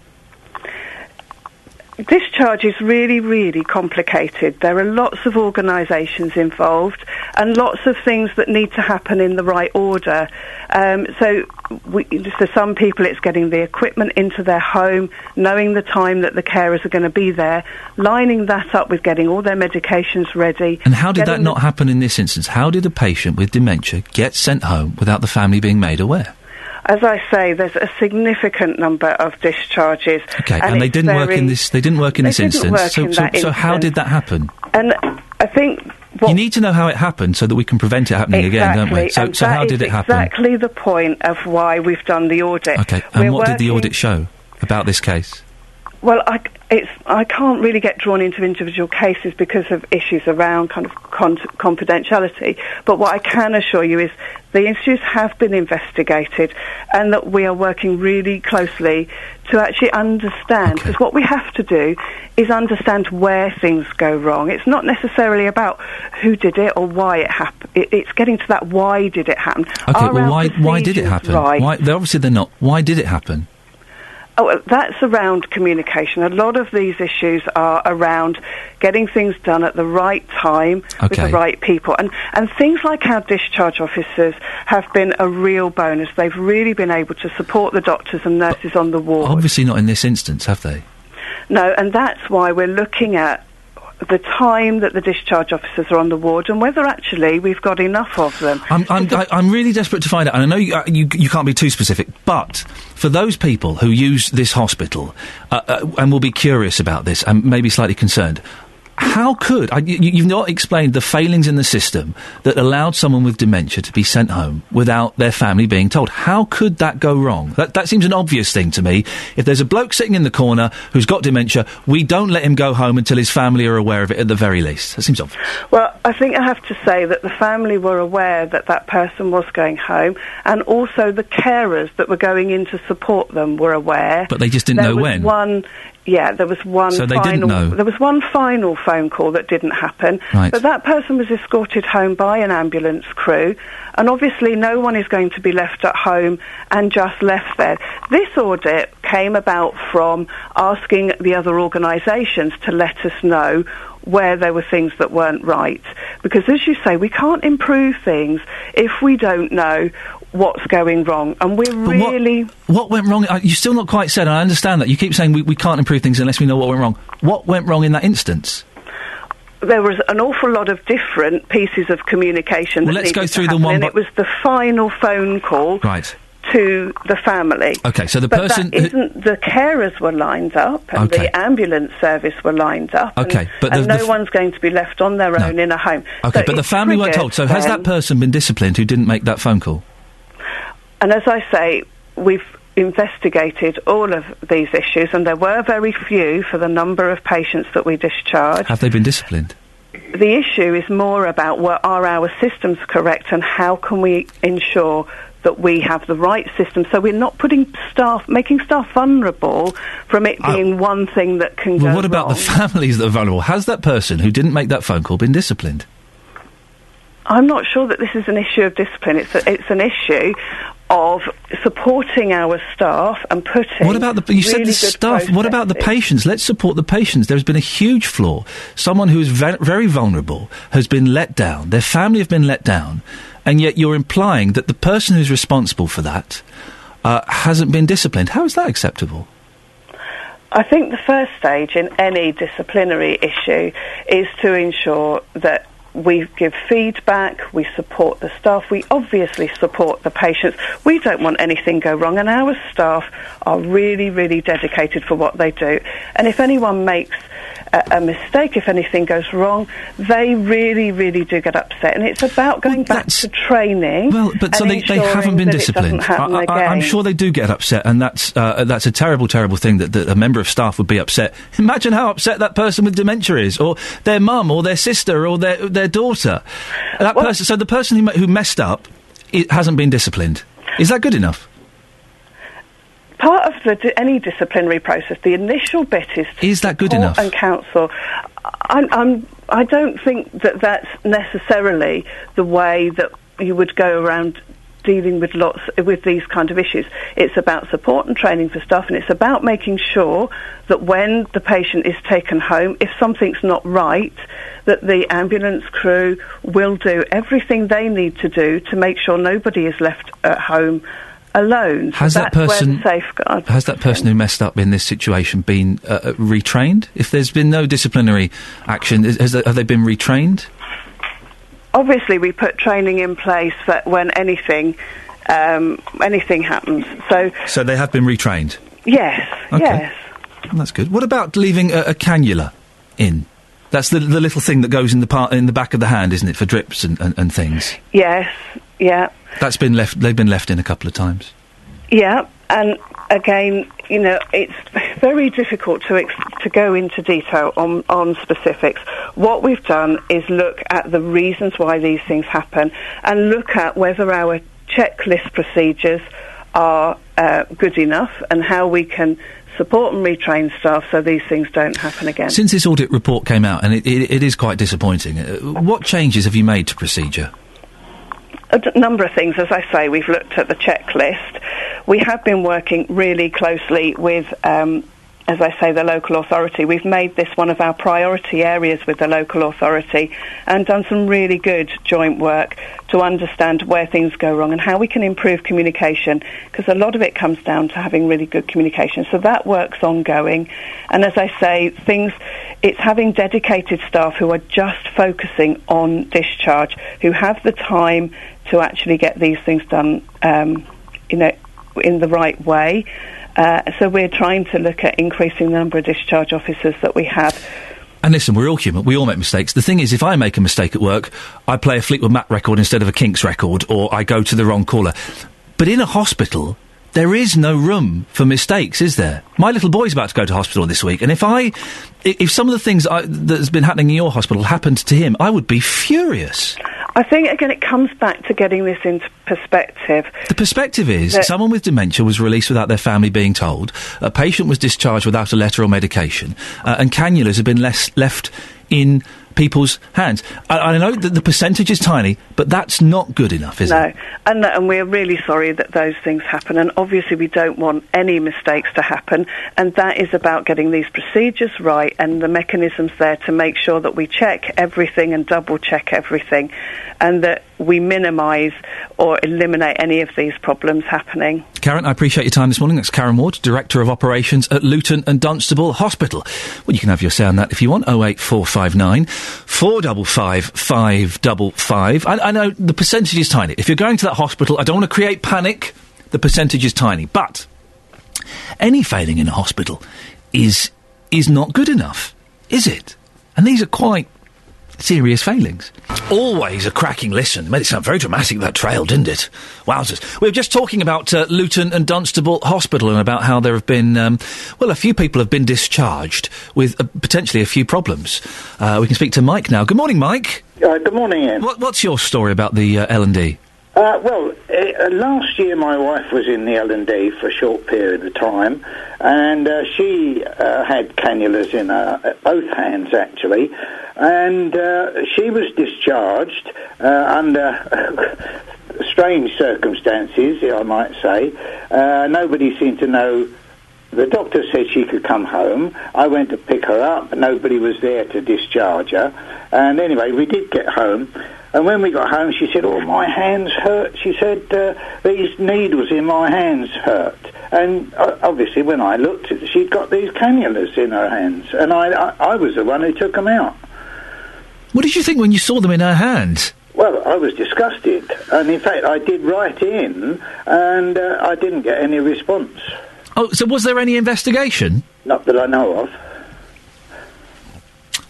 Discharge is really, really complicated. There are lots of organisations involved and lots of things that need to happen in the right order. Um, so, we, for some people, it's getting the equipment into their home, knowing the time that the carers are going to be there, lining that up with getting all their medications ready. And how did that not happen in this instance? How did a patient with dementia get sent home without the family being made aware? As I say, there's a significant number of discharges. Okay, and, they didn't work in this. They didn't work in this instance. so, in so, so how instance. did that happen? And I think you need to know how it happened so that we can prevent it happening again, don't we? So, so how did it happen? Exactly the point of why we've done the audit. Okay, and We're what did the audit show about this case? Well, I, it's, I can't really get drawn into individual cases because of issues around kind of con- confidentiality. But what I can assure you is the issues have been investigated and that we are working really closely to actually understand. Because what we have to do is understand where things go wrong. It's not necessarily about who did it or why it happened. It, it's getting to that why did it happen. Okay, Are well, why why did it happen? Right? Why? They're, obviously, they're not. Why did it happen? Oh, that's around communication. A lot of these issues are around getting things done at the right time with the right people. And, and things like our discharge officers have been a real bonus. They've really been able to support the doctors and nurses on the ward. Obviously, not in this instance, have they? No, and that's why we're looking at the time that the discharge officers are on the ward and whether actually we've got enough of them. I'm, I'm, I, I'm really desperate to find out, and I know you, uh, you, you can't be too specific, but for those people who use this hospital uh, uh, and will be curious about this and maybe slightly concerned, how could I, you, you've not explained the failings in the system that allowed someone with dementia to be sent home without their family being told? How could that go wrong? That, that seems an obvious thing to me. If there's a bloke sitting in the corner who's got dementia, we don't let him go home until his family are aware of it at the very least. That seems obvious. Well, I think I have to say that the family were aware that that person was going home, and also the carers that were going in to support them were aware. But they just didn't There know when. One, yeah, there was one. So they final, didn't know. There was one final phone call that didn't happen. Right. But that person was escorted home by an ambulance crew, and obviously no one is going to be left at home and just left there. This audit came about from asking the other organisations to let us know where there were things that weren't right. Because as you say, we can't improve things if we don't know what's going wrong. And we're But really. What went wrong? Uh, you still not quite said. and I understand that you keep saying we, we can't improve things unless we know what went wrong. What went wrong in that instance? there was an awful lot of different pieces of communication. Well, that let's go through the one and by- it was the final phone call Right. to the family. Okay, so the but person that isn't the carers were lined up and Okay. the ambulance service were lined up. and- Okay, but the- and no f- one's going to be left on their own in a home. Okay, So but the family weren't told. So has that person been disciplined who didn't make that phone call? And as I say, we've investigated all of these issues, and there were very few for the number of patients that we discharged. Have they been disciplined? The issue is more about are our systems correct and how can we ensure that we have the right system so we're not putting staff, making staff vulnerable from it being one thing that can Well, what about wrong. the families that are vulnerable? Has that person who didn't make that phone call been disciplined? I'm not sure that this is an issue of discipline. It's, a, it's an issue of supporting our staff and putting. What about the? You said the staff. What about the patients? Let's support the patients. There's been a huge flaw. Someone who is ve- very vulnerable has been let down. Their family have been let down, and yet you're implying that the person who's responsible for that uh, hasn't been disciplined. How is that acceptable? I think the first stage in any disciplinary issue is to ensure that we give feedback, we support the staff, we obviously support the patients. We don't want anything go wrong, and our staff are really, really dedicated for what they do. And if anyone makes a, a mistake, if anything goes wrong, they really, really do get upset. And it's about going back to training. Well, but so they, they haven't been disciplined. I, I'm sure they do get upset, and that's uh, that's a terrible, terrible thing that, that a member of staff would be upset. Imagine how upset that person with dementia is, or their mum, or their sister, or their their daughter. That person. So the person who who messed up it hasn't been disciplined. Is that good enough? Part of the, any disciplinary process, the initial bit is to Is that good enough? And counsel. I'm, I'm, I don't think that that's necessarily the way that you would go around dealing with lots with these kind of issues. It's about support and training for staff, and it's about making sure that when the patient is taken home, if something's not right, that the ambulance crew will do everything they need to do to make sure nobody is left at home alone. So Has that that's where the person safeguard has that person who messed up in this situation been uh, uh, retrained? If there's been no disciplinary action, is, has, have they been retrained? obviously we put training in place that when anything um, anything happens. So So they have been retrained. yes, Okay. yes. Well, that's good. What about leaving a, a cannula in? That's the, the little thing that goes in the part in the back of the hand, isn't it, for drips and, and, and things? Yes, yeah, That's been left. They've been left in a couple of times. yeah. And again, you know, it's very difficult to ex- to go into detail on on specifics. What we've done is look at the reasons why these things happen and look at whether our checklist procedures are uh, good enough and how we can support and retrain staff so these things don't happen again. Since this audit report came out, and it, it, it is quite disappointing, uh, what changes have you made to procedure? A number of things. As I say, we've looked at the checklist. We have been working really closely with, um, as I say, the local authority. We've made this one of our priority areas with the local authority and done some really good joint work to understand where things go wrong and how we can improve communication because a lot of it comes down to having really good communication. So that work's ongoing. And as I say, things, it's having dedicated staff who are just focusing on discharge, who have the time to actually get these things done, um, you know, in the right way. Uh, so we're trying to look at increasing the number of discharge officers that we have. And listen, we're all human. We all make mistakes. The thing is, if I make a mistake at work, I play a Fleetwood Mac record instead of a Kinks record, or I go to the wrong caller. But in a hospital, there is no room for mistakes, is there? My little boy's about to go to hospital this week, and if I, if some of the things I, that's been happening in your hospital happened to him, I would be furious. I think again it comes back to getting this into perspective. The perspective is That- someone with dementia was released without their family being told, a patient was discharged without a letter or medication, uh, and cannulas have been less, left in people's hands. I, I know that the percentage is tiny, but that's not good enough, is no, it? and and we're really sorry that those things happen, and obviously we don't want any mistakes to happen, and that is about getting these procedures right and the mechanisms there to make sure that we check everything and double check everything, and that we minimise or eliminate any of these problems happening. Karen, I appreciate your time this morning. That's Karen Ward, Director of Operations at Luton and Dunstable Hospital. Well, you can have your say on that if you want. 08459 455 555. I, I know the percentage is tiny. If you're going to that hospital, I don't want to create panic. The percentage is tiny. But any failing in a hospital is is not good enough, is it? And these are quite serious failings. Always a cracking listen. Made it sound very dramatic, that trail, didn't it? Wowzers. We were just talking about uh, Luton and Dunstable Hospital and about how there have been, um, well, a few people have been discharged with uh, potentially a few problems. Uh, we can speak to Mike now. Good morning, Mike. Uh, good morning, Iain. What, what's your story about the uh, L&D? Uh, well, uh, last year my wife was in the L&D for a short period of time, and uh, she uh, had cannulas in her, uh, both hands actually, and uh, she was discharged under strange circumstances, I might say. Nobody seemed to know. The doctor said she could come home. I went to pick her up. Nobody was there to discharge her. And anyway, we did get home. And when we got home, she said, "Oh, my hands hurt." She said, uh, "These needles in my hands hurt." And uh, obviously, when I looked, she'd got these cannulas in her hands, and I, I, I was the one who took them out. What did you think when you saw them in her hands? Well, I was disgusted, and in fact, I did write in, and uh, I didn't get any response. Oh, so was there any investigation? Not that I know of.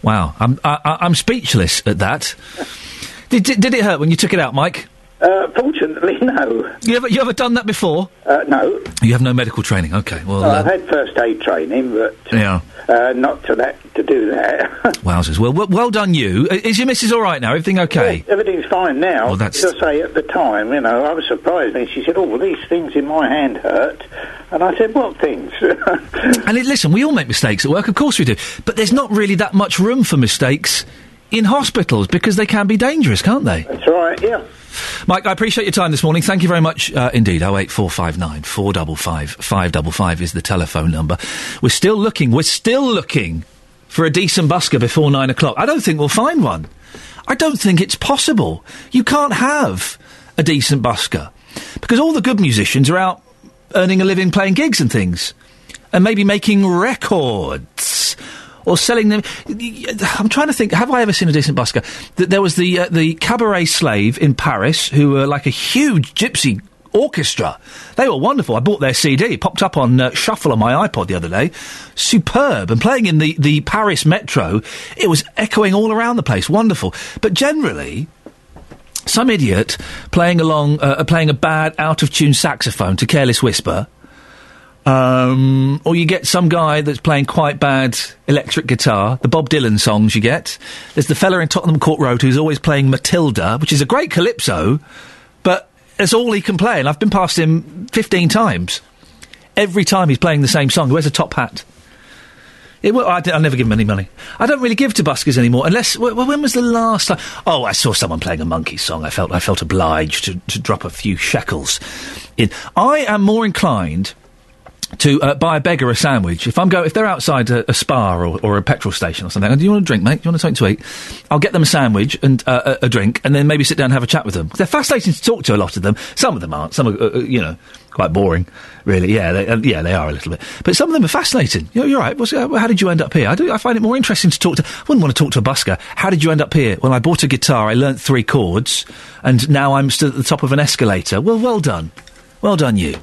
Wow, I'm, I, I- I'm speechless at that. Did, did, did it hurt when you took it out, Mike? Uh, fortunately, no. You ever, you ever done that before? Uh, no. You have no medical training. Okay, well, Well, I've uh, had first aid training, but yeah. uh, not to that to do that. Wowzers. Well, well, well done, you. Uh, Is your missus all right now? Everything okay? Everything's fine now. Well, that's- As I say, at the time, you know, I was surprised. And she said, "Oh, well, these things in my hand hurt," and I said, "What things?" And it, listen, we all make mistakes at work, of course we do. But there's not really that much room for mistakes in hospitals because they can be dangerous, can't they? That's right. Yeah. Mike, I appreciate your time this morning. Thank you very much uh, indeed. 08459 455 555 is the telephone number. We're still looking, we're still looking for a decent busker before nine o'clock. I don't think we'll find one. I don't think it's possible. You can't have a decent busker because all the good musicians are out earning a living playing gigs and things and maybe making records or selling them. I'm trying to think. Have I ever seen a decent busker? Th- There was the uh, the cabaret slave in Paris, who were like a huge gypsy orchestra. They were wonderful. I bought their CD. It popped up on uh, shuffle on my iPod the other day. Superb and playing in the the Paris metro. It was echoing all around the place. Wonderful. But generally. Some idiot playing along, uh, playing a bad, out of tune saxophone to Careless Whisper, um, or you get some guy that's playing quite bad electric guitar, the Bob Dylan songs you get. There's the fella in Tottenham Court Road who's always playing Matilda, which is a great calypso, but that's all he can play, and I've been past him 15 times. Every time he's playing the same song, he wears a top hat. It, well, I, will never give him any money. I don't really give to buskers anymore, unless. wh- wh- when was the last time? Oh, I saw someone playing a monkey song. I felt I felt obliged to, to drop a few shekels in. I am more inclined to uh, buy a beggar a sandwich. If I'm go, if they're outside a, a spa or, or a petrol station or something, do you want a drink, mate? Do you want something to eat? I'll get them a sandwich and uh, a, a drink, and then maybe sit down and have a chat with them. They're fascinating to talk to. A lot of them. Some of them aren't. Some are, uh, uh, you know, quite boring. Really, yeah, they, uh, yeah, they are a little bit. But some of them are fascinating. You're, you're right. What's, uh, how did you end up here? I, do, I find it more interesting to talk to. I wouldn't want to talk to a busker. How did you end up here? Well, I bought a guitar. I learnt three chords, and now I'm stood at the top of an escalator. Well, well done. Well done, you.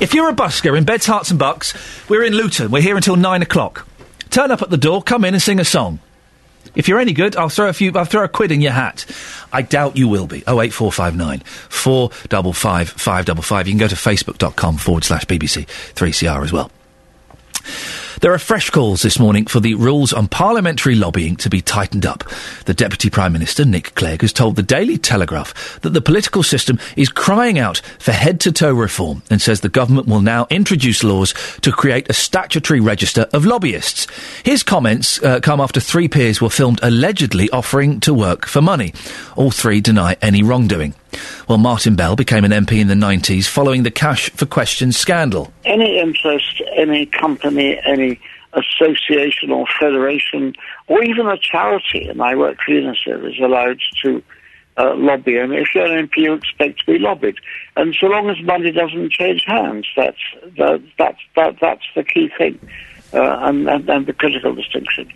If you're a busker in Beds, Herts and Bucks, we're in Luton. We're here until nine o'clock. Turn up at the door, come in and sing a song. If you're any good, I'll throw a few. I'll throw a quid in your hat. I doubt you will be. Oh eight four five nine four double five five double five. You can go to facebook.com forward slash BBC three CR as well. There are fresh calls this morning for the rules on parliamentary lobbying to be tightened up. The Deputy Prime Minister, Nick Clegg, has told the Daily Telegraph that the political system is crying out for head to toe reform and says the government will now introduce laws to create a statutory register of lobbyists. His comments uh, come after three peers were filmed allegedly offering to work for money. All three deny any wrongdoing. Well, Martin Bell became an MP in the 90s following the Cash for Questions scandal. any interest, any company, any association or federation, or even a charity, and I work for UNICEF, is allowed to uh, lobby. And if you're an MP, you expect to be lobbied. And so long as money doesn't change hands, that's that, that's that, that's the key thing, uh, and, and, and the critical distinction.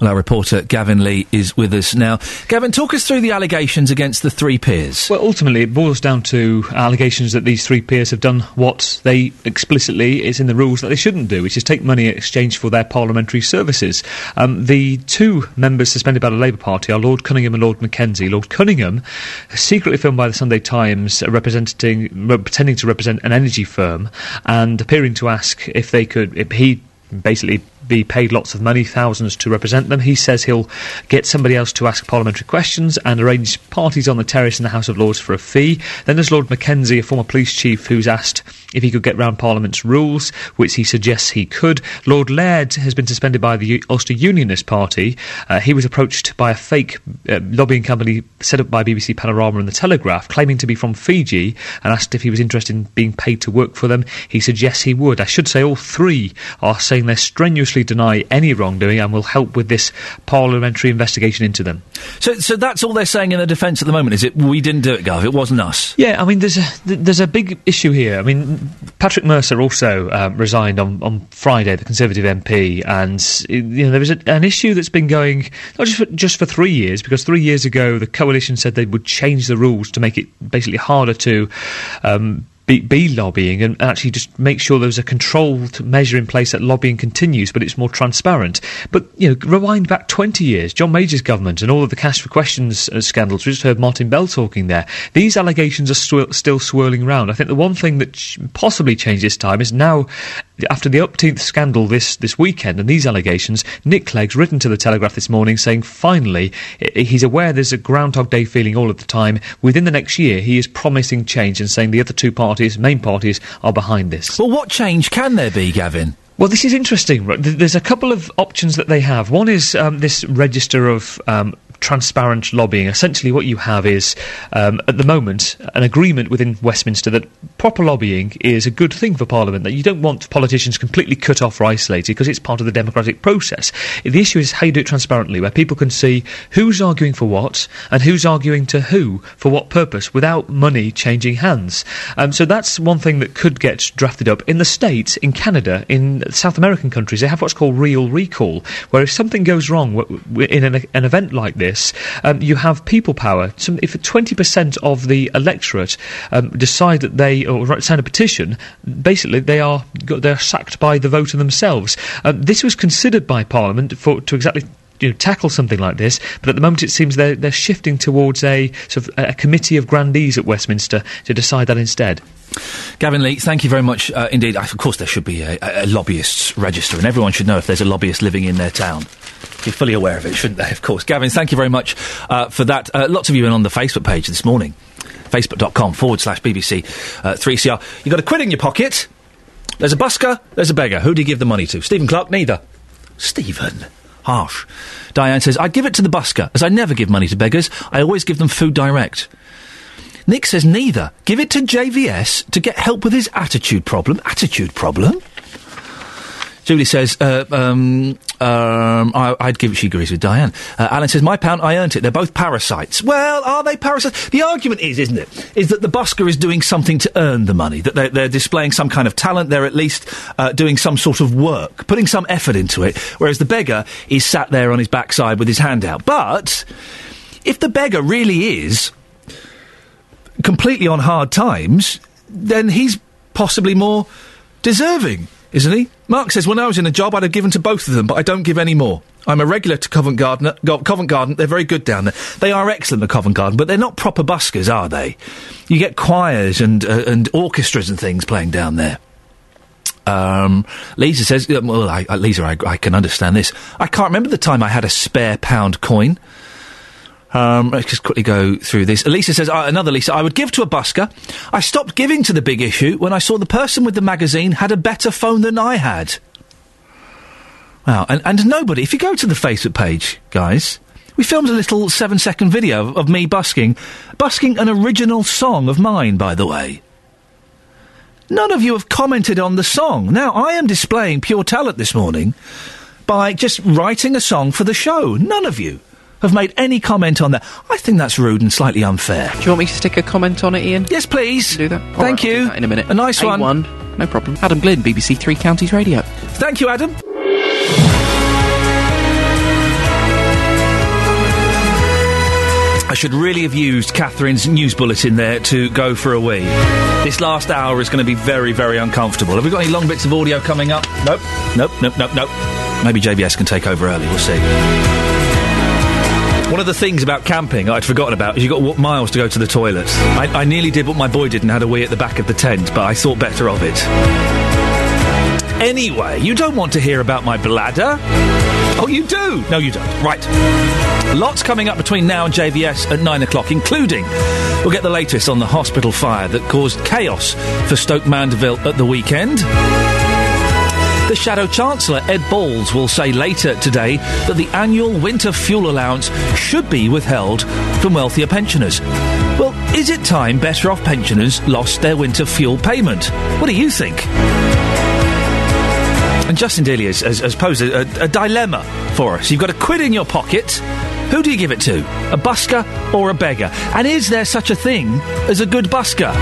Well, our reporter Gavin Lee is with us now. Gavin, talk us through the allegations against the three peers. Well, ultimately, it boils down to allegations that these three peers have done what they explicitly is in the rules that they shouldn't do, which is take money in exchange for their parliamentary services. Um, the two members suspended by the Labour Party are Lord Cunningham and Lord Mackenzie. Lord Cunningham, secretly filmed by the Sunday Times, representing, pretending to represent an energy firm, and appearing to ask if they could, if he basically be paid lots of money, thousands to represent them. He says he'll get somebody else to ask parliamentary questions and arrange parties on the terrace in the House of Lords for a fee. Then there's Lord Mackenzie, a former police chief, who's asked if he could get round Parliament's rules, which he suggests he could. Lord Laird has been suspended by the Ulster Unionist Party. Uh, he was approached by a fake uh, lobbying company set up by BBC Panorama and The Telegraph, claiming to be from Fiji, and asked if he was interested in being paid to work for them. He suggests he would. I should say all three are saying they're strenuously deny any wrongdoing and will help with this parliamentary investigation into them. So, so that's all they're saying in their defence at the moment, is it? We didn't do it, Gov. It wasn't us. Yeah, I mean, there's a there's a big issue here. I mean, Patrick Mercer also um, resigned on, on Friday, the Conservative MP, and you know there was a, an issue that's been going not just for, just for three years, because three years ago the coalition said they would change the rules to make it basically harder to. Um, be, be lobbying and actually just make sure there's a controlled measure in place that lobbying continues, but it's more transparent. But you know, rewind back 20 years, John Major's government and all of the cash for questions uh, scandals. We just heard Martin Bell talking there. These allegations are swir- still swirling around. I think the one thing that sh- possibly changed this time is now, after the Upteenth scandal this this weekend and these allegations, Nick Clegg's written to the Telegraph this morning saying finally he's aware there's a Groundhog Day feeling all of the time. Within the next year, he is promising change and saying the other two parties, main parties, are behind this. Well, what change can there be, Gavin? Well, this is interesting. There's a couple of options that they have. One is um, this register of um, transparent lobbying. Essentially, what you have is, um, at the moment, an agreement within Westminster that proper lobbying is a good thing for Parliament, that you don't want politicians completely cut off or isolated because it's part of the democratic process. The issue is how you do it transparently, where people can see who's arguing for what and who's arguing to who for what purpose without money changing hands. Um, so that's one thing that could get drafted up. In the States, in Canada, in South American countries, they have what's called real recall, where if something goes wrong in an, an event like this, um, you have people power. If 20% of the electorate um, decide that they, or sign a petition, basically they are they're sacked by the voter themselves. Um, this was considered by Parliament for to exactly you know, tackle something like this, but at the moment it seems they're, they're shifting towards a sort of a committee of grandees at Westminster to decide that instead. Gavin Lee, thank you very much uh, indeed. Uh, Of course, there should be a, a, lobbyists register, and everyone should know if there's a lobbyist living in their town. Be fully aware of it, shouldn't they? Of course. Gavin, thank you very much uh, for that. Uh, lots of you been on the Facebook page this morning. Facebook.com forward slash BBC uh, 3CR. you got a quid in your pocket. There's a busker, there's a beggar. Who do you give the money to? Stephen Clark? Neither. Stephen. Harsh. Diane says, I'd give it to the busker, as I never give money to beggars. I always give them food direct. Nick says neither. Give it to JVS to get help with his attitude problem. Attitude problem? Julie says, uh, um, um, I, I'd give it, she agrees with Diane. Uh, Alan says, my pound, I earned it. They're both parasites. Well, are they parasites? The argument is, isn't it, is that the busker is doing something to earn the money, that they're, they're displaying some kind of talent, they're at least uh, doing some sort of work, putting some effort into it, whereas the beggar is sat there on his backside with his hand out. But if the beggar really is completely on hard times, then he's possibly more deserving, isn't he? Mark says, when I was in a job, I'd have given to both of them, but I don't give any more. I'm a regular to Covent Garden. Covent Garden, they're very good down there. They are excellent at Covent Garden, but they're not proper buskers, are they? You get choirs and uh, and orchestras and things playing down there. Um, Lisa says, well, I, Lisa, I, I can understand this. I can't remember the time I had a spare pound coin. Um, let's just quickly go through this. Elisa says, uh, another Lisa, I would give to a busker. I stopped giving to the big issue when I saw the person with the magazine had a better phone than I had. Wow, and, and nobody, if you go to the Facebook page, guys, we filmed a little seven second video of, of me busking, busking an original song of mine, by the way. None of you have commented on the song. Now, I am displaying pure talent this morning by just writing a song for the show. None of you have made any comment on that. I think that's rude and slightly unfair. Do you want me to stick a comment on it, Iain? Yes, please. Do that. All Thank right, you. that in a minute. A nice one. A1, no problem. Adam Glynn, BBC Three Counties Radio. Thank you, Adam. I should really have used Catherine's news bulletin there to go for a wee. This last hour is going to be very, very uncomfortable. Have we got any long bits of audio coming up? Nope. Nope, nope, nope, nope. Maybe JBS can take over early. We'll see. One of the things about camping I'd forgotten about is you've got to walk miles to go to the toilets. I, I nearly did what my boy did and had a wee at the back of the tent, but I thought better of it. Anyway, you don't want to hear about my bladder. Oh, you do? No, you don't. Right. Lots coming up between now and JVS at nine o'clock, including we'll get the latest on the hospital fire that caused chaos for Stoke Mandeville at the weekend. The Shadow Chancellor, Ed Balls, will say later today that the annual winter fuel allowance should be withheld from wealthier pensioners. Well, is it time better off pensioners lost their winter fuel payment? What do you think? And Justin Dealey has, has, has posed a, a, a dilemma for us. You've got a quid in your pocket. Who do you give it to? A busker or a beggar? And is there such a thing as a good busker?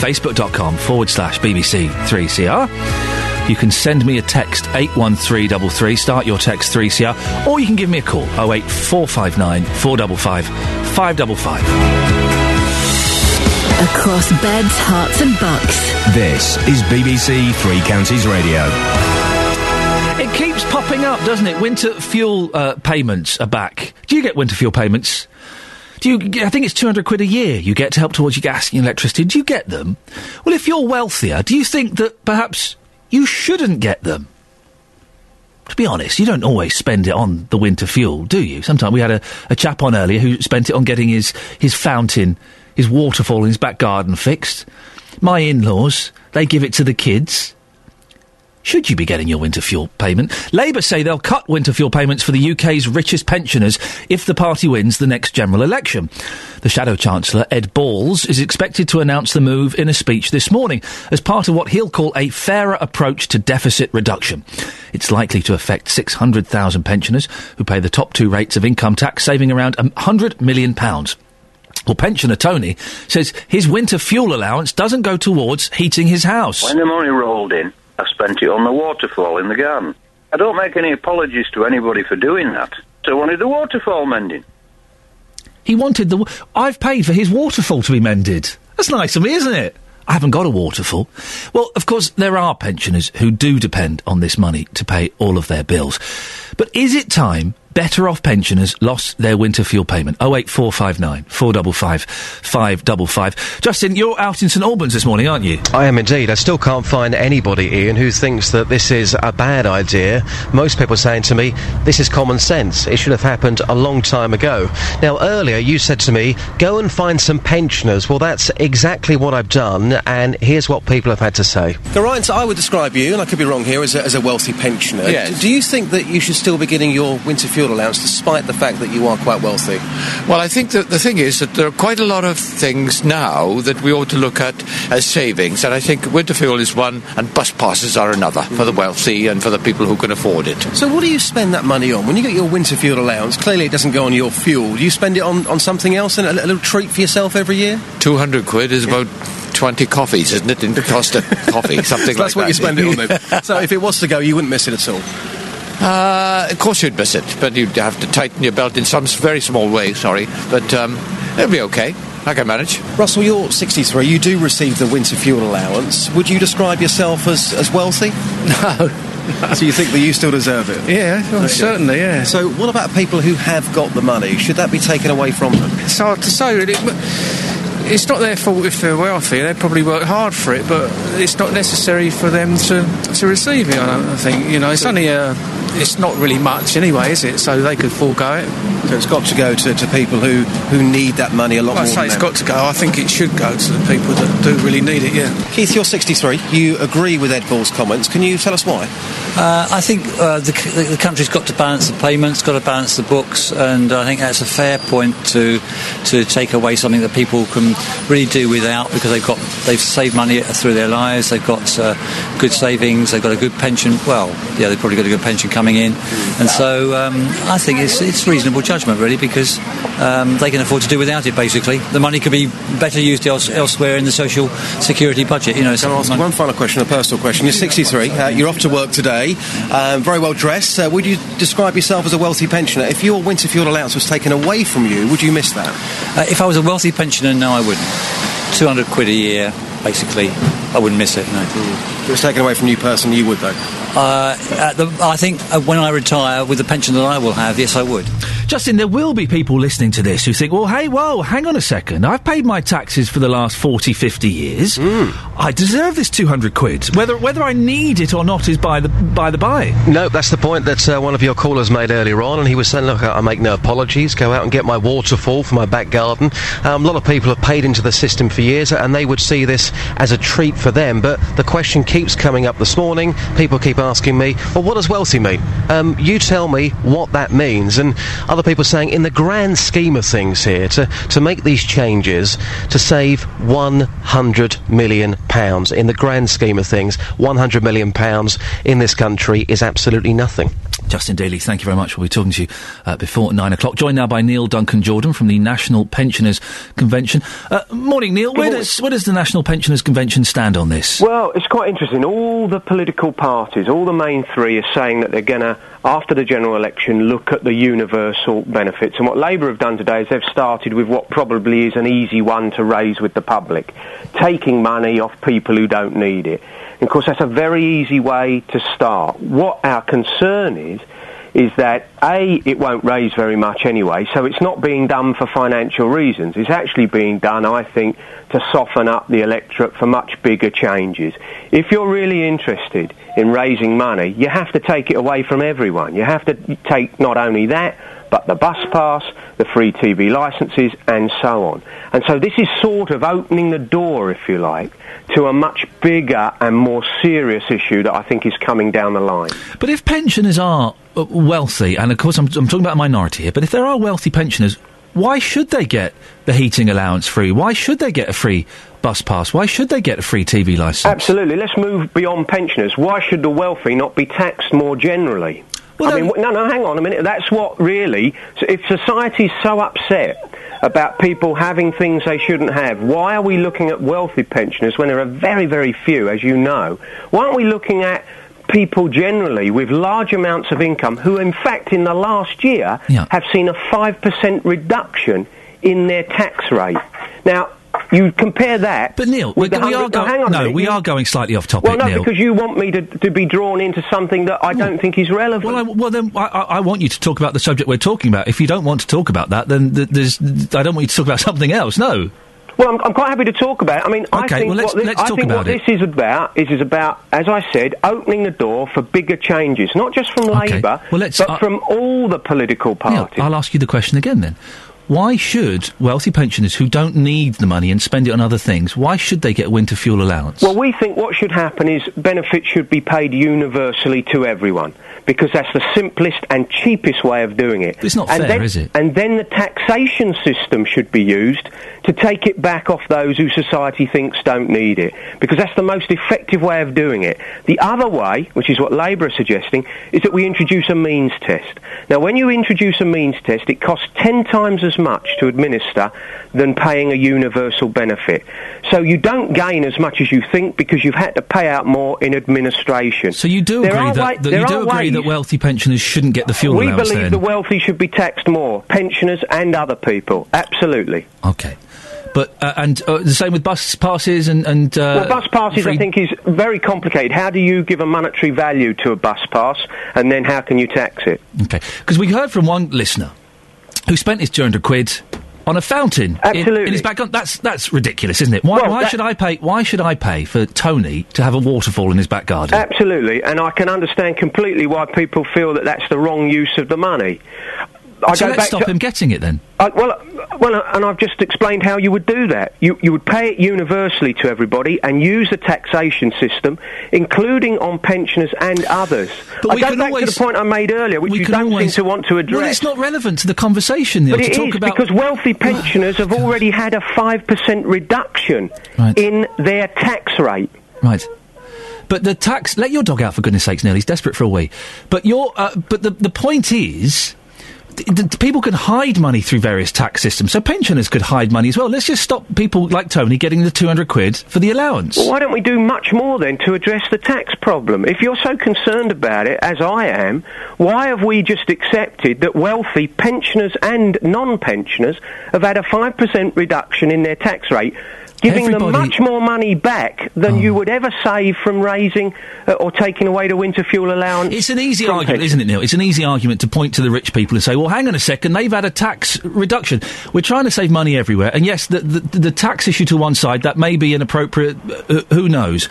Facebook.com forward slash BBC 3CR. You can send me a text 81333, start your text 3CR, or you can give me a call 08459 455 555. Across beds, Herts, and bucks. This is BBC Three Counties Radio. It keeps popping up, doesn't it? Winter fuel uh, payments are back. Do you get winter fuel payments? Do you? get- I think it's two hundred quid a year you get to help towards your gas and your electricity. Do you get them? Well, if you're wealthier, do you think that perhaps you shouldn't get them? To be honest, you don't always spend it on the winter fuel, do you? Sometimes we had a, a chap on earlier who spent it on getting his his fountain, his waterfall in his back garden fixed. My in-laws, they give it to the kids. Should you be getting your winter fuel payment? Labour say they'll cut winter fuel payments for the UK's richest pensioners if the party wins the next general election. The Shadow Chancellor, Ed Balls, is expected to announce the move in a speech this morning as part of what he'll call a fairer approach to deficit reduction. It's likely to affect 600,000 pensioners who pay the top two rates of income tax, saving around £100 million. Well, pensioner Tony says his winter fuel allowance doesn't go towards heating his house. When the money rolled in, I spent it on the waterfall in the garden. I don't make any apologies to anybody for doing that. So I wanted the waterfall mending. He wanted the. I've paid for his waterfall to be mended. That's nice of me, isn't it? I haven't got a waterfall. Well, of course, there are pensioners who do depend on this money to pay all of their bills. But is it time better off pensioners lost their winter fuel payment? 08459 455 555. Justin, you're out in St Albans this morning, aren't you? I am indeed. I still can't find anybody, Iain, who thinks that this is a bad idea. Most people are saying to me, this is common sense. It should have happened a long time ago. Now, earlier you said to me, go and find some pensioners. Well, that's exactly what I've done, and here's what people have had to say. Geraint, so I would describe you, and I could be wrong here, as a, as a wealthy pensioner. Yes. Do you think that you should still be getting your winter fuel allowance despite the fact that you are quite wealthy? Well, I think that the thing is that there are quite a lot of things now that we ought to look at as savings, and I think winter fuel is one, and bus passes are another for the wealthy and for the people who can afford it. So what do you spend that money on? When you get your winter fuel allowance, clearly it doesn't go on your fuel. Do you spend it on, on something else and a, a little treat for yourself every year? 200 quid is about 20 coffees, isn't it? In the cost of coffee, something So that's what you spend it on then. so if it was to go, you wouldn't miss it at all. Uh, of course you'd miss it, but you'd have to tighten your belt in some very small way, sorry. But um, it'll be okay. I can manage. Russell, you're 63. You do receive the winter fuel allowance. Would you describe yourself as, as wealthy? No. so you think that you still deserve it? Yeah, well, certainly, yeah. So what about people who have got the money? Should that be taken away from them? It's hard to say, really. It's not their fault if they're wealthy. They probably work hard for it, but it's not necessary for them to, to receive it. I don't think. You know, it's only a. It's not really much anyway, is it? So they could forego it. So it's got to go to, to people who, who need that money a lot Well, I more. say it's got to go. I think it should go to the people that do really need it. Yeah. Keith, you're 63. You agree with Ed Balls' comments. Can you tell us why? Uh, I think uh, the, the country's got to balance the payments, got to balance the books, and I think that's a fair point to to take away something that people can really do without because they've got they've saved money through their lives, they've got uh, good savings, they've got a good pension. Well, yeah, they've probably got a good pension coming in, and so um, I think it's it's reasonable judgment really because um, they can afford to do without it. Basically, the money could be better used else, elsewhere in the social security budget. You know, Can I ask one final question, a personal question? You're 63. Uh, you're off to work today. Um, very well dressed. Uh, would you describe yourself as a wealthy pensioner? If your winter fuel allowance was taken away from you, would you miss that? Uh, if I was a wealthy pensioner, no, I wouldn't. 200 quid a year, basically, I wouldn't miss it, no. If it was taken away from you personally, you would, though? Uh, the, I think uh, when I retire with the pension that I will have, yes, I would. Justin, there will be people listening to this who think, well, hey, whoa, hang on a second. I've paid my taxes for the last 40, 50 years. Hmm. I deserve this 200 quid. Whether whether I need it or not is by the by the by. No, that's the point that uh, one of your callers made earlier on, and he was saying, "Look, I I make no apologies. Go out and get my waterfall for my back garden." Um, a lot of people have paid into the system for years, and they would see this as a treat for them. But the question keeps coming up this morning. People keep asking me, "Well, what does wealthy mean?" Um, you tell me what that means, and other people saying, in the grand scheme of things here, to to make these changes to save 100 million pounds. In the grand scheme of things, 100 million pounds in this country is absolutely nothing. Justin Dealey, thank you very much. We'll be talking to you uh, before nine o'clock. Joined now by Neil Duncan Jordan from the National Pensioners Convention. Uh, morning, Neil. Where does, where does the National Pensioners Convention stand on this? Well, it's quite interesting. All the political parties, all the main three, are saying that they're going to, after the general election, look at the universal benefits. And what Labour have done today is they've started with what probably is an easy one to raise with the public, taking money off people who don't need it. And of course, that's a very easy way to start. What our concern is, is that A, it won't raise very much anyway, so it's not being done for financial reasons. It's actually being done, I think, to soften up the electorate for much bigger changes. If you're really interested in raising money, you have to take it away from everyone. You have to take not only that, but the bus pass, the free TV licenses, and so on. And so this is sort of opening the door, if you like, to a much bigger and more serious issue that I think is coming down the line. But if pensioners are uh, wealthy, and of course I'm, I'm talking about a minority here, but if there are wealthy pensioners, why should they get the heating allowance free? Why should they get a free bus pass? Why should they get a free TV license? Absolutely. Let's move beyond pensioners. Why should the wealthy not be taxed more generally? I mean, no, no, hang on a minute. That's what really. If society's so upset about people having things they shouldn't have, why are we looking at wealthy pensioners when there are very, very few, as you know? Why aren't we looking at people generally with large amounts of income who, in fact, in the last year have seen a 5% reduction in their tax rate? Now, you compare that. But Neil, we, are going. hang on no, minute, we you- are going slightly off topic, well, no, Neil. because you want me to, to be drawn into something that I don't think is relevant. Well, I, well then I, I I want you to talk about the subject we're talking about. If you don't want to talk about that, then th- there's. I don't want you to talk about something else. No. Well, I'm, I'm quite happy to talk about it. I mean, I Okay, think well, let's- what, this, let's I think about what it. this is about is, is about, as I said, opening the door for bigger changes, not just from Labour, Well, let's- but uh, from all the political Neil, parties. I'll ask you the question again then. Why should wealthy pensioners who don't need the money and spend it on other things, why should they get winter fuel allowance? Well, we think what should happen is benefits should be paid universally to everyone because that's the simplest and cheapest way of doing it. It's not and fair, then, is it? And then the taxation system should be used to take it back off those who society thinks don't need it because that's the most effective way of doing it. The other way, which is what Labour are suggesting, is that we introduce a means test. Now, when you introduce a means test, it costs 10 times as much to administer than paying a universal benefit. So you don't gain as much as you think because you've had to pay out more in administration. So you do There agree that, wa- that there you do agree ways- that wealthy pensioners shouldn't get the fuel we allowance believe then? the wealthy should be taxed more, pensioners and other people. Absolutely. Okay. But uh, and uh, the same with bus passes and and uh, well, bus passes, free- I think, is very complicated. How do you give a monetary value to a bus pass, and then how can you tax it? Okay, because we heard from one listener who spent his two hundred quid on a fountain in- in, his back garden. That's that's ridiculous, isn't it? Why, Well, why that- should I pay? Why should I pay for Tony to have a waterfall in his back garden? Absolutely, and I can understand completely why people feel that that's the wrong use of the money. I so go let's back stop to- him getting it then. Uh, well, well, uh, and I've just explained how you would do that. You you would pay it universally to everybody and use the taxation system, including on pensioners and others. But I we go back always- to the point I made earlier, which you don't always- seem to want to address. Well, it's not relevant to the conversation, Neil. But to it talk is about because wealthy pensioners have already had a five percent reduction in their tax rate. Right. But the tax. Let your dog out for goodness sakes, Neil. He's desperate for a wee. But your. Uh, but the the point is. Th- People can hide money through various tax systems, so pensioners could hide money as well. Let's just stop people like Tony getting the two hundred quid for the allowance. Well, why don't we do much more then to address the tax problem? If you're so concerned about it, as I am, why have we just accepted that wealthy pensioners and non-pensioners have had a 5% reduction in their tax rate, giving them Everybody- Oh. much more money back than you would ever save from raising uh, or taking away the winter fuel allowance? It's an easy argument, isn't it, Neil? It's an easy argument to point to the rich people and say, well, hang on a second, they've had a tax reduction. We're trying to save money everywhere. And yes, the, the, the tax issue to one side, that may be inappropriate, uh, who knows.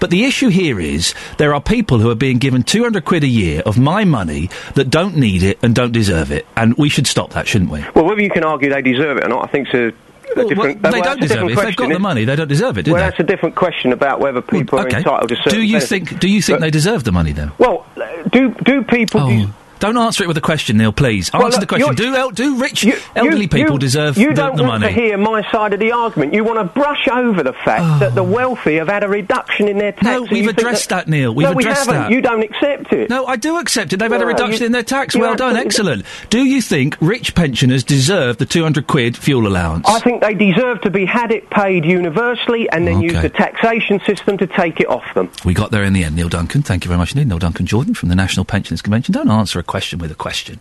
But the issue here is there are people who are being given 200 quid a year of my money that don't need it and don't deserve it. And we should stop that, shouldn't we? Well, whether you can argue they deserve it or not, I think it's a Well, different. well, they don't deserve it. If they've got the money, they don't deserve it, do well, they? that's a different question about whether people are okay. entitled to certain Do you benefits. think? Do you think But- they deserve the money then? Well, do do people? Oh, don't answer it with a question, Neil. Please Well, answer look, the question. Do el- do rich You- elderly you- people you- deserve You the, don't want to hear my side of the argument. You want to brush over the fact oh. that the wealthy have had a reduction in their tax. No, we've addressed that, Neil. We've no, we addressed haven't. that. You don't accept it. No, I do accept it. They've had a reduction you- in their tax. Well done, excellent. Do you think rich pensioners deserve the 200 quid fuel allowance? I think they deserve to be had it paid universally and then use the taxation system to take it off them. We got there in the end, Neil Duncan. Thank you very much indeed. Neil Duncan Jordan from the National Pensioners Convention. Don't answer a question with a question.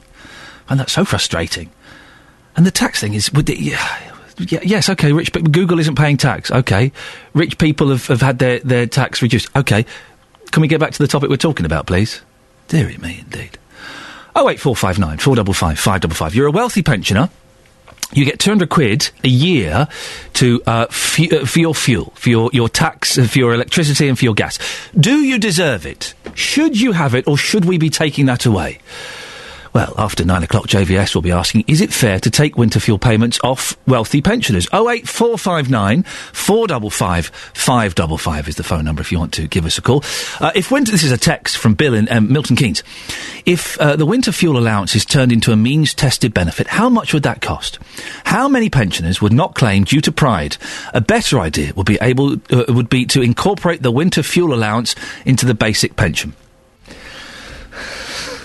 And that's so frustrating. And the tax thing is, with the, yeah, yes, okay, rich people, Google isn't paying tax. Okay. Rich people have, have had their, their tax reduced. Okay. Can we get back to the topic we're talking about, please? Deary me, indeed. Oh, 08459 455 555. You're a wealthy pensioner. You get 200 quid a year to, uh, fu- uh, for your fuel, for your, your tax, uh, for your electricity and for your gas. Do you deserve it? Should you have it or should we be taking that away? Well, after nine o'clock, JVS will be asking, is it fair to take winter fuel payments off wealthy pensioners? 08459 455 555 is the phone number if you want to give us a call. Uh, if winter, this is a text from Bill in um, Milton Keynes. If uh, the winter fuel allowance is turned into a means tested benefit, how much would that cost? How many pensioners would not claim due to pride? A better idea would be able, uh, would be to incorporate the winter fuel allowance into the basic pension.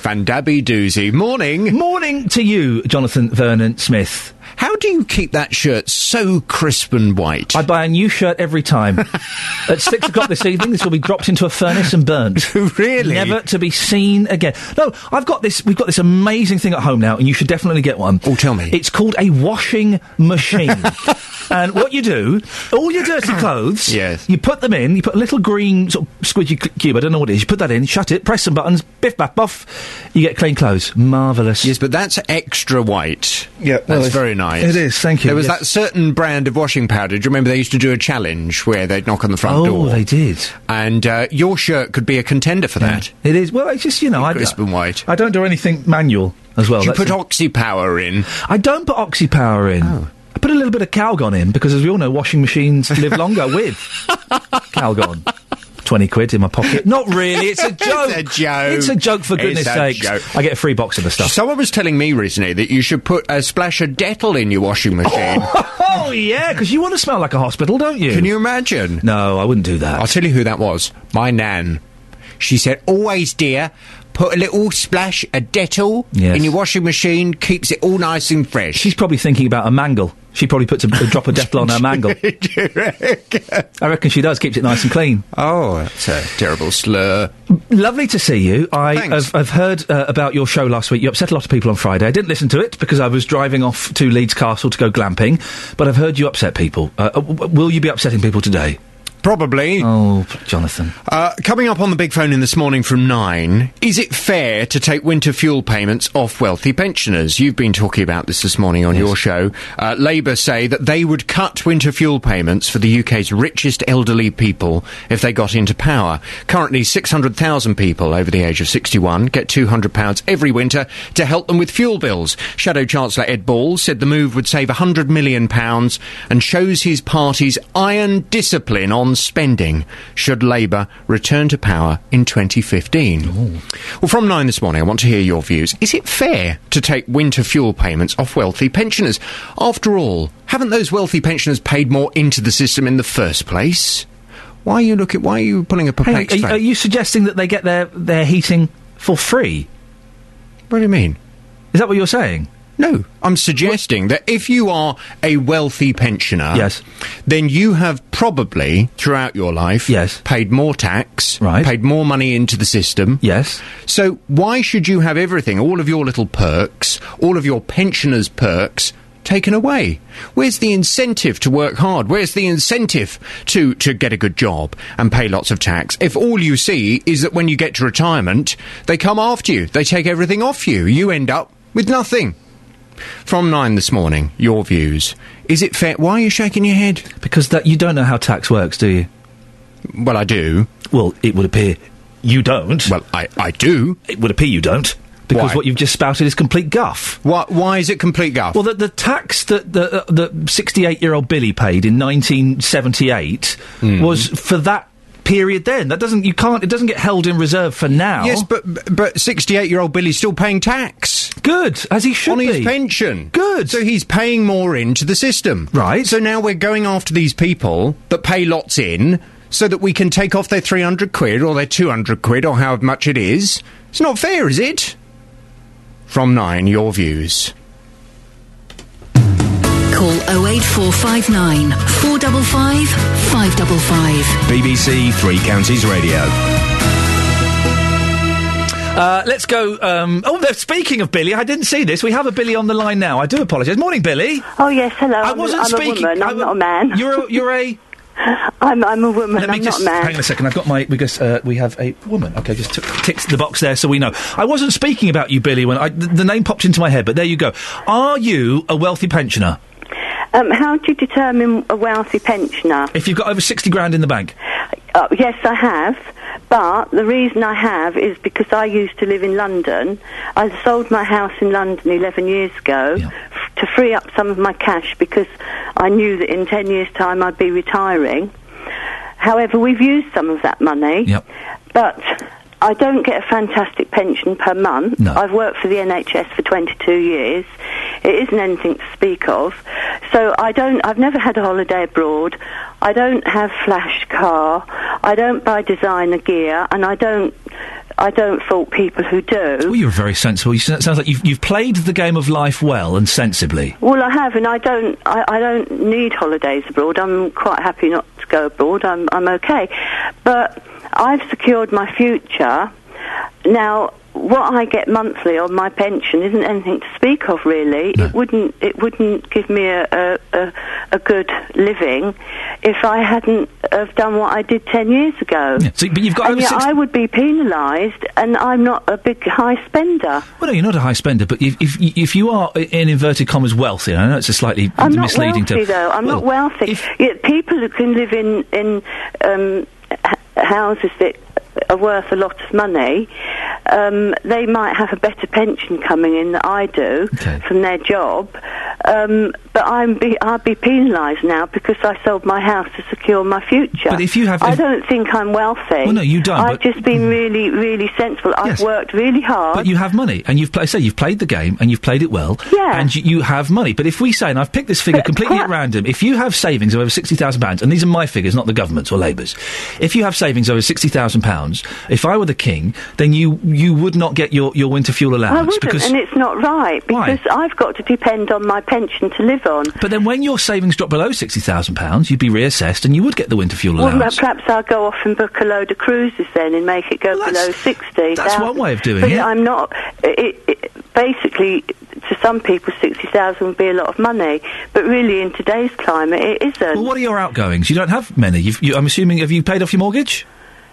Vandabby doozy. Morning. Morning to you, Jonathan Vernon Smith. How do you keep that shirt so crisp and white? I buy a new shirt every time. At six o'clock this evening, this will be dropped into a furnace and burnt. really? Never to be seen again. No, I've got this. We've got this amazing thing at home now, and you should definitely get one. Oh, tell me. It's called a washing machine. and what you do, all your dirty clothes, Yes. you put them in. You put a little green sort of squidgy cu- cube. I don't know what it is. You put that in, shut it, press some buttons, biff, baff, buff. You get clean clothes. Marvelous. Yes, but that's extra white. Yeah, that's it's- very nice. it is, thank you, There was yes. that certain brand of washing powder. Do you remember they used to do a challenge where they'd knock on the front Oh, door? Oh, they did. And uh, your shirt could be a contender for that. It is. Well, it's just you know, I, Crisp and white. I don't do anything manual as well. Do you put the- oxypower in? I don't put oxypower in. I put a little bit of Calgon in because, as we all know, washing machines live longer with Calgon. 20 quid in my pocket. Not really, it's a joke. It's a joke. It's a joke, for goodness sakes. joke. I get a free box of the stuff. Someone was telling me recently that you should put a splash of Dettol in your washing oh, machine. oh, yeah, because you want to smell like a hospital, don't you? Can you imagine? No, I wouldn't do that. I'll tell you who that was. My nan. She said, always, dear, put a little splash of Dettol Yes. in your washing machine, keeps it all nice and fresh. She's probably thinking about a mangle. She probably puts a, a drop of Dettol on her mangle. I reckon she does. Keeps it nice and clean. Oh, that's a terrible slur. Lovely to see you. I have, have heard uh, about your show last week. You upset a lot of people on Friday. I didn't listen to it because I was driving off to Leeds Castle to go glamping. But I've heard you upset people. Uh, uh, will you be upsetting people today? Probably. Oh, Jonathan. Uh, coming up on the big phone in this morning from nine, is it fair to take winter fuel payments off wealthy pensioners? You've been talking about this this morning on your show. Uh, Labour say that they would cut winter fuel payments for the UK's richest elderly people if they got into power. Currently, 600,000 people over the age of 61 get £200 every winter to help them with fuel bills. Shadow Chancellor Ed Balls said the move would save £100 million and shows his party's iron discipline on spending should Labour return to power in 2015. Well, from nine this morning, I want to hear your views. Is it fair to take winter fuel payments off wealthy pensioners? After all, haven't those wealthy pensioners paid more into the system in the first place? Why are you looking? Why are you pulling a on, are, you- are you suggesting that they get their, their heating for free? What do you mean? Is that what you're saying? No, I'm suggesting that if you are a wealthy pensioner, Yes. then you have probably throughout your life, yes, paid more tax, Right. paid more money into the system, yes. So why should you have everything, all of your little perks, all of your pensioners' perks? Taken away. Where's the incentive to work hard? Where's the incentive to, to get a good job and pay lots of tax? If all you see is that when you get to retirement, they come after you, they take everything off you, you end up with nothing. From nine this morning, your views. Is it fair? Why are you shaking your head? Because that you don't know how tax works, do you? Well, I do. Well, it would appear you don't. Well, I, I do. It would appear you don't. Because Why? what you've just spouted is complete guff. Why, why is it complete guff? Well, the, the tax that the, uh, the 68 year old Billy paid in 1978 Hmm. was for that period then. That doesn't, you can't, it doesn't get held in reserve for now. Yes, but but sixty-eight year old Billy's still paying tax. Good, as he should on be. his pension. Good. So he's paying more into the system. Right. So now we're going after these people that pay lots in, so that we can take off their three hundred quid or their two hundred quid or however much it is. It's not fair, is it? From nine, your views. Call 08459 455 555. BBC Three Counties Radio. Uh, let's go. Um, oh, speaking of Billy, I didn't see this. We have a Billy on the line now. I do apologise. Morning, Billy. Oh yes, hello. I I'm, wasn't I'm speaking. a woman. I'm not a man. You're a, you're a. I'm I'm a woman. Let me I'm just not a man. hang on a second. I've got my because uh, we have a woman. Okay, just t- tick the box there so we know. I wasn't speaking about you, Billy. When I, the, the name popped into my head, but there you go. Are you a wealthy pensioner? Um, how do you determine a wealthy pensioner? If you've got over sixty grand in the bank, Uh, yes, I have. But the reason I have is because I used to live in London. I sold my house in London 11 years ago f- to free up some of my cash because I knew that in 10 years' time I'd be retiring. However, we've used some of that money. Yep. But I don't get a fantastic pension per month. I've worked for the NHS for 22 years. It isn't anything to speak of. So I don't. I've never had a holiday abroad. I don't have flash car. I don't buy designer gear, and I don't. I don't fault people who do. well, you're very sensible. You, it sounds like you've, you've played the game of life well and sensibly. Well, I have, and I don't. I, I don't need holidays abroad. I'm quite happy not to go abroad. I'm I'm okay, but I've secured my future. Now, what I get monthly on my pension isn't anything to speak of, really. It wouldn't. It wouldn't give me a, a a a good living if I hadn't have done what I did ten years ago. So, but you've got and yet six- I would be penalised, and I'm not a big high spender. Well, no, you're not a high spender, but if if, if you are in inverted commas wealthy, I know it's a slightly I'm not wealthy term. though. I'm Well, not wealthy. Yet people who can live in in um, houses that are worth a lot of money, um, they might have a better pension coming in than I do from their job. Um, but I'm be, I'll be penalised now because I sold my house to secure my future. But if you have- I don't think I'm wealthy. Well, no, you don't, I've but- just been really, really sensible. I've worked really hard. But you have money, and you've pla- I say you've played the game, and you've played it well. Yeah. And you, you have money. But if we say, and I've picked this figure completely at random, if you have savings of over sixty thousand pounds, and these are my figures, not the government's or Labour's, if you have savings over sixty thousand pounds, if I were the king, then you you would not get your, your winter fuel I allowance wouldn't, because and it's not right Why? because I've got to depend on my pension to live on. But then when your savings drop below £60,000, you'd be reassessed and you would get the winter fuel allowance. Well, perhaps I'll go off and book a load of cruises then and make it go below 60. that's one way of doing but it. I'm not. It, it, basically, to some people, 60,000 would be a lot of money. But really, in today's climate, it isn't. Well, what are your outgoings? You don't have many. You've, you, I'm assuming, have you paid off your mortgage?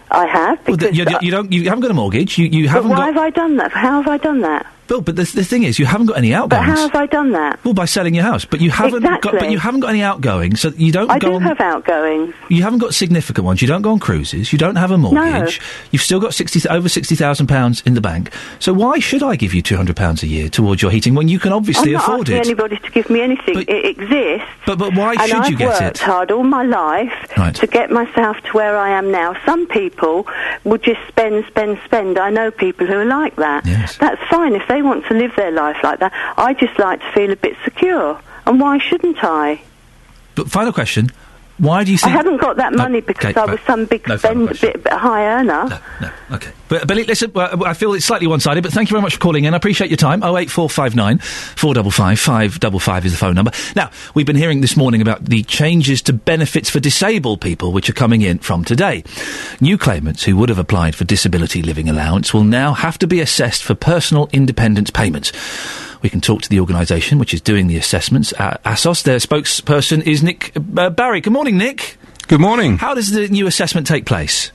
I have. Well, you, you don't. You haven't got a mortgage. You, you haven't why got. have I done that? How have I done that? Bill, but the, the thing is, you haven't got any outgoings. But how have I done that? Well, by selling your house, but you haven't got. But you haven't got any outgoings, so you don't I go do on. have outgoings. You haven't got significant ones. You don't go on cruises. You don't have a mortgage. No. You've still got sixty over sixty thousand pounds in the bank. So why should I give you two hundred pounds a year towards your heating when you can obviously I'm not afford it? anybody to give me anything. it exists. But but why should I've you get worked hard all my life Right. to get myself to where I am now. Some people will just spend, spend, spend. I know people who are like that. That's fine if they want to live their life like that. I just like to feel a bit secure. And why shouldn't I? But final question: Why do you say that? I haven't got that money because okay, I was some big No spend, bit, bit high earner. Okay. But, but listen, well, I feel it's slightly one-sided, but thank you very much for calling in. I appreciate your time. 08459 455 555 is the phone number. Now, we've been hearing this morning about the changes to benefits for disabled people which are coming in from today. New claimants who would have applied for disability living allowance will now have to be assessed for personal independence payments. We can talk to the organisation which is doing the assessments. Uh, Atos, their spokesperson is Nick uh, Barry. Good morning, Nick. Good morning. How does the new assessment take place?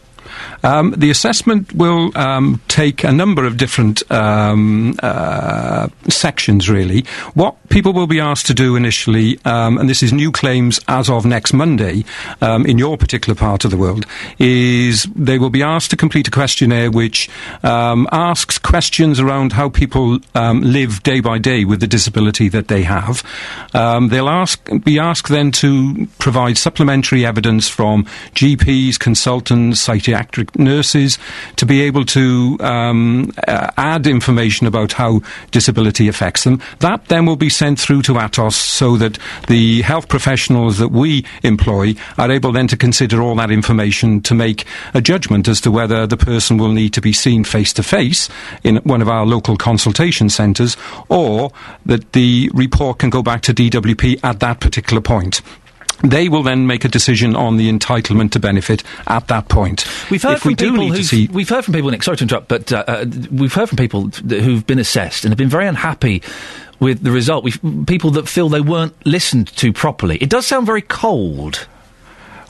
Um, the assessment will um, take a number of different um, uh, sections, really. What people will be asked to do initially, um, and this is new claims as of next Monday um, in your particular part of the world, is they will be asked to complete a questionnaire which um, asks questions around how people live day by day with the disability that they have. They'll ask, be asked then to provide supplementary evidence from GPs, consultants, psychiatric nurses to be able to um, uh, add information about how disability affects them. That then will be sent through to ATOS so that the health professionals that we employ are able then to consider all that information to make a judgment as to whether the person will need to be seen face to face in one of our local consultation centres or that the report can go back to DWP at that particular point. They will then make a decision on the entitlement to benefit at that point. We've heard if from we people need to see we've heard from people, Nick, sorry to interrupt, but uh, uh, we've heard from people th- who've been assessed and have been very unhappy with the result. We've, people that feel they weren't listened to properly. It does sound very cold.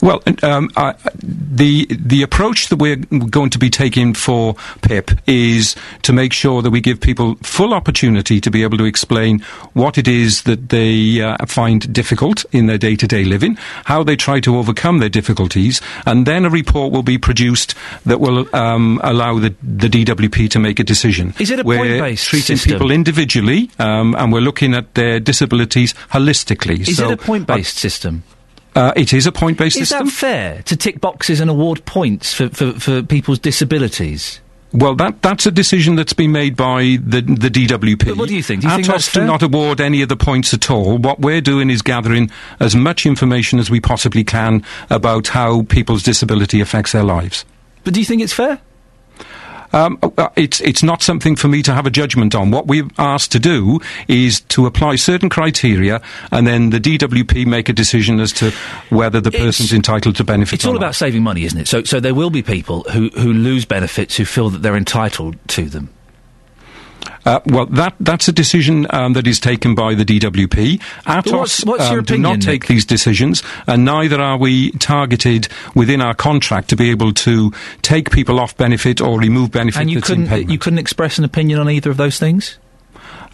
Well, um, I, the the approach that we're going to be taking for PIP is to make sure that we give people full opportunity to be able to explain what it is that they uh, find difficult in their day to day living, how they try to overcome their difficulties, and then a report will be produced that will um, allow the, the DWP to make a decision. Is it a we're point-based treating system? people individually, um, and we're looking at their disabilities holistically. Is so it a point based system? Uh, it is a point based system. Is that fair to tick boxes and award points for, for, for people's disabilities? Well, that that's a decision that's been made by the the DWP. But what do you think? Do you think Atos that's do not award any of the points at all. What we're doing is gathering as much information as we possibly can about how people's disability affects their lives. But do you think it's fair? Um, uh, it's it's not something for me to have a judgment on. What we're asked to do is to apply certain criteria, and then the DWP make a decision as to whether the person's entitled to benefit. It's all about saving money, isn't it? So, so there will be people who, who lose benefits who feel that they're entitled to them. Uh, well, that that's a decision um, that is taken by the DWP. Atos what's- what's um, do not take these decisions, and neither are we targeted within our contract to be able to take people off benefit or remove benefit and you couldn't you couldn't express an opinion on either of those things.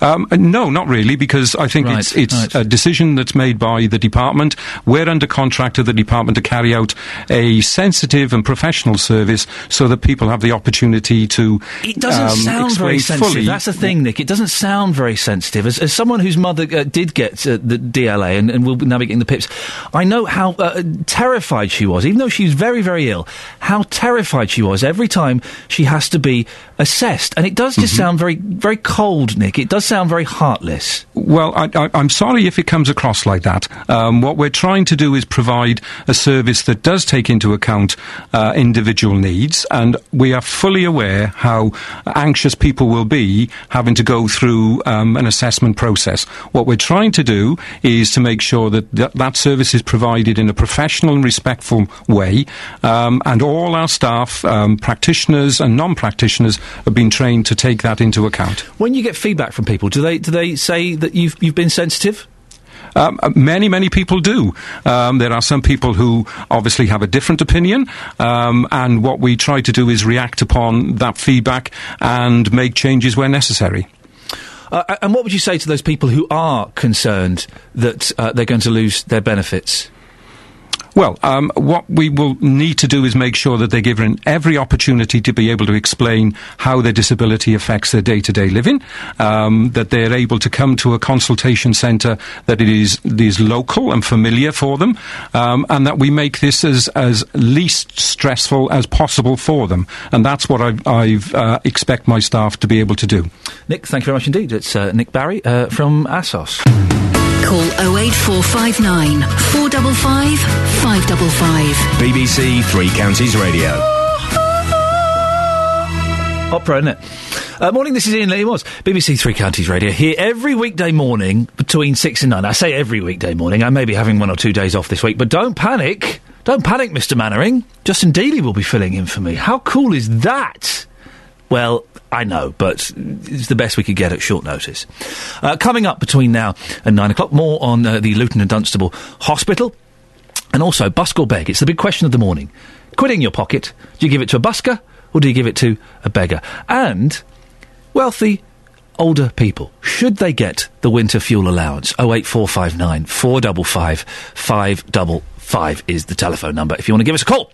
Um, uh, no, not really, because I think Right, it's it's right. a decision that's made by the department. We're under contract to the department to carry out a sensitive and professional service, so that people have the opportunity to. It doesn't um, sound very sensitive. fully That's the thing, Nick. It doesn't sound very sensitive. As, as someone whose mother uh, did get uh, the DLA and, and will be navigating the PIPs, I know how uh, terrified she was, even though she was very, very ill, how terrified she was every time she has to be assessed. And it does just Mm-hmm. sound very, very cold, Nick. It does sound very heartless. Well, I, I'm sorry if it comes across like that. Um, what we're trying to do is provide a service that does take into account uh, individual needs, and we are fully aware how anxious people will be having to go through um, an assessment process. What we're trying to do is to make sure that th- that service is provided in a professional and respectful way, um, and all our staff, um, practitioners and non-practitioners, have been trained to take that into account. When you get feedback from people, do they do they say that you've you've been sensitive? Um, uh, many, many people do. Um, there are some people who obviously have a different opinion, um, and what we try to do is react upon that feedback and make changes where necessary. Uh, and what would you say to those people who are concerned that uh, they're going to lose their benefits? Well, um, what we will need to do is make sure that they're given every opportunity to be able to explain how their disability affects their day-to-day living, um, that they're able to come to a consultation centre that it is, is local and familiar for them, um, and that we make this as, as least stressful as possible for them. And that's what I I've, uh, expect my staff to be able to do. Nick, thank you very much indeed. It's uh, Nick Barry uh, from Atos. Call 08459 455 555. BBC Three Counties Radio. Opera, isn't it? Uh, morning, this is Iain Lee Moss. BBC Three Counties Radio here every weekday morning between 6 and 9. I say every weekday morning. I may be having one or two days off this week, but don't panic. Don't panic, Mr. Mainwaring. Justin Dealey will be filling in for me. How cool is that? Well, I know, but it's the best we could get at short notice. Uh, coming up between now and 9 o'clock, more on uh, the Luton and Dunstable Hospital. And also, busk or beg? It's the big question of the morning. Quid in your pocket. Do you give it to a busker or do you give it to a beggar? And wealthy older people, should they get the winter fuel allowance? 08459 455 555 is the telephone number if you want to give us a call.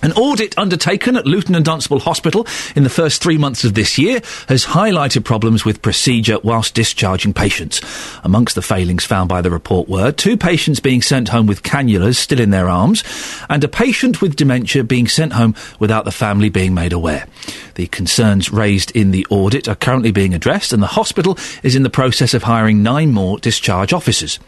An audit undertaken at Luton and Dunstable Hospital in the first three months of this year has highlighted problems with procedure whilst discharging patients. Amongst the failings found by the report were two patients being sent home with cannulas still in their arms and a patient with dementia being sent home without the family being made aware. The concerns raised in the audit are currently being addressed and the hospital is in the process of hiring nine more discharge officers.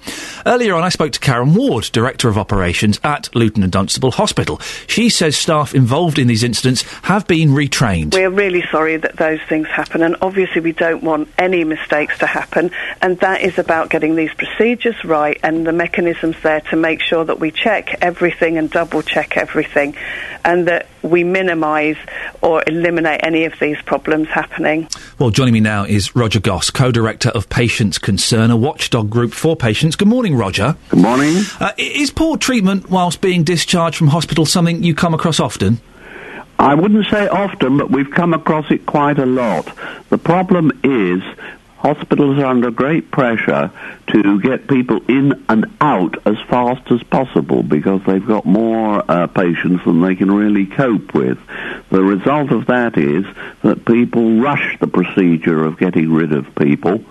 Earlier on I spoke to Karen Ward, Director of Operations at Luton and Dunstable Hospital. She says staff involved in these incidents have been retrained. We're really sorry that those things happen, and obviously we don't want any mistakes to happen. And that is about getting these procedures right and the mechanisms there to make sure that we check everything and double check everything, and that we minimise or eliminate any of these problems happening. Well, joining me now is Roger Goss, co-director of Patients Concern, a watchdog group for patients. Good morning, Roger. Good morning. Uh, is poor treatment whilst being discharged from hospital something you come across often? I wouldn't say often, but we've come across it quite a lot. The problem is hospitals are under great pressure to get people in and out as fast as possible because they've got more uh, patients than they can really cope with. The result of that is that people rush the procedure of getting rid of people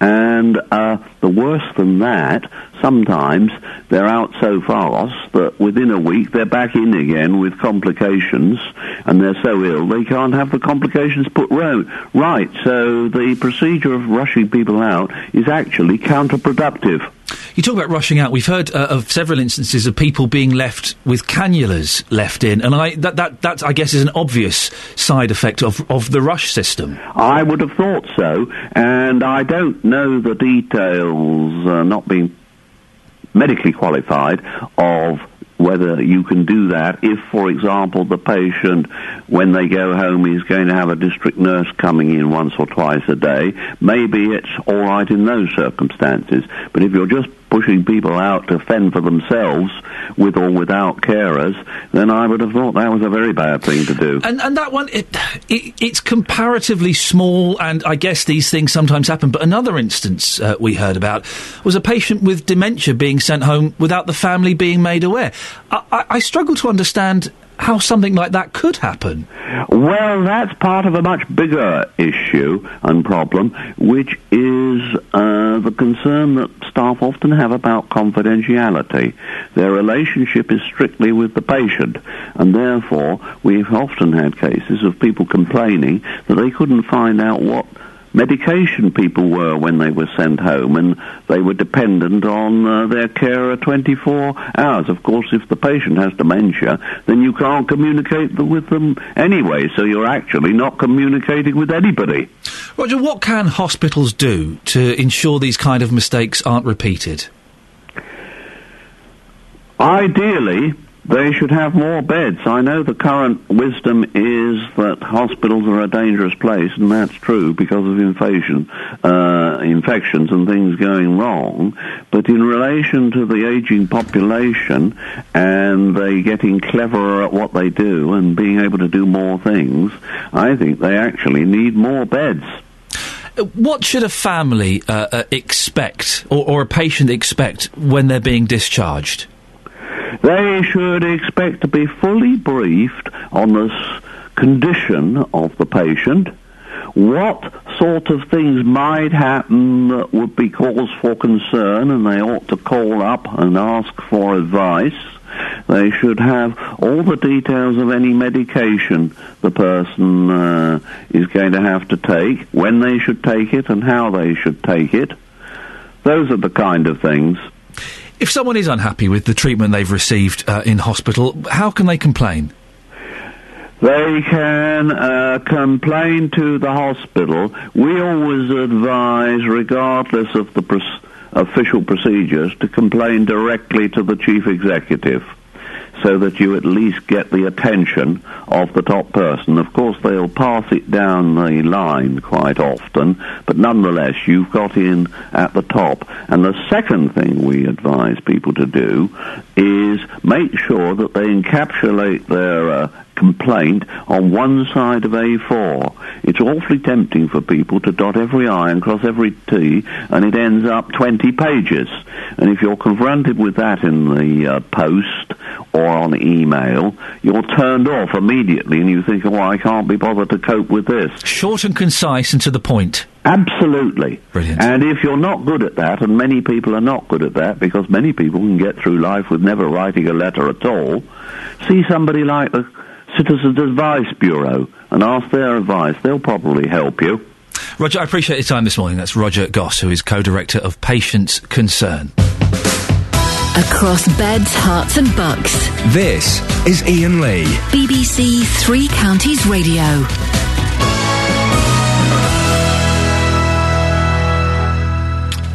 and uh, the worse than that, sometimes they're out so fast that within a week they're back in again with complications, and they're so ill they can't have the complications put ro- right. So the procedure of rushing people out is actually counterproductive. You talk about rushing out. We've heard uh, of several instances of people being left with cannulas left in, and I that that that I guess is an obvious side effect of of the rush system. I would have thought so, and I don't know the details, uh, not being medically qualified, of whether you can do that if, for example, the patient, when they go home, is going to have a district nurse coming in once or twice a day. Maybe it's all right in those circumstances, but if you're just pushing people out to fend for themselves with or without carers, then I would have thought that was a very bad thing to do. And and that one, it, it it's comparatively small, and I guess these things sometimes happen. But another instance uh, we heard about was a patient with dementia being sent home without the family being made aware. I, I, I struggle to understand how something like that could happen. Well, that's part of a much bigger issue and problem, which is uh, the concern that staff often have about confidentiality. Their relationship is strictly with the patient, and therefore we've often had cases of people complaining that they couldn't find out what medication people were when they were sent home, and they were dependent on uh, their carer 24 hours. Of course, if the patient has dementia, then you can't communicate th- with them anyway, so you're actually not communicating with anybody. Roger, what can hospitals do to ensure these kind of mistakes aren't repeated? Ideally, they should have more beds. I know the current wisdom is that hospitals are a dangerous place, and that's true because of infection, uh, infections and things going wrong. But in relation to the aging population and they getting cleverer at what they do and being able to do more things, I think they actually need more beds. What should a family uh, uh, expect, or, or a patient expect, when they're being discharged? They should expect to be fully briefed on the condition of the patient, what sort of things might happen that would be cause for concern, and they ought to call up and ask for advice. They should have all the details of any medication the person uh, is going to have to take, when they should take it, and how they should take it. Those are the kind of things. If someone is unhappy with the treatment they've received uh, in hospital, how can they complain? They can uh, complain to the hospital. We always advise, regardless of the pros- official procedures, to complain directly to the chief executive so that you at least get the attention of the top person. Of course, they'll pass it down the line quite often, but nonetheless, you've got in at the top. And the second thing we advise people to do is make sure that they encapsulate their uh, complaint on one side of A4. It's awfully tempting for people to dot every I and cross every T, and it ends up 20 pages. And if you're confronted with that in the uh, post or on email, you're turned off immediately, and you think, oh, I can't be bothered to cope with this. Short and concise and to the point. Absolutely. Brilliant. And if you're not good at that, and many people are not good at that, because many people can get through life with never writing a letter at all, see somebody like the Citizens Advice Bureau and ask their advice. They'll probably help you. Roger, I appreciate your time this morning. That's Roger Goss, who is co-director of Patients Concern. Across beds, Herts, and bucks. This is Iain Lee. BBC Three Counties Radio.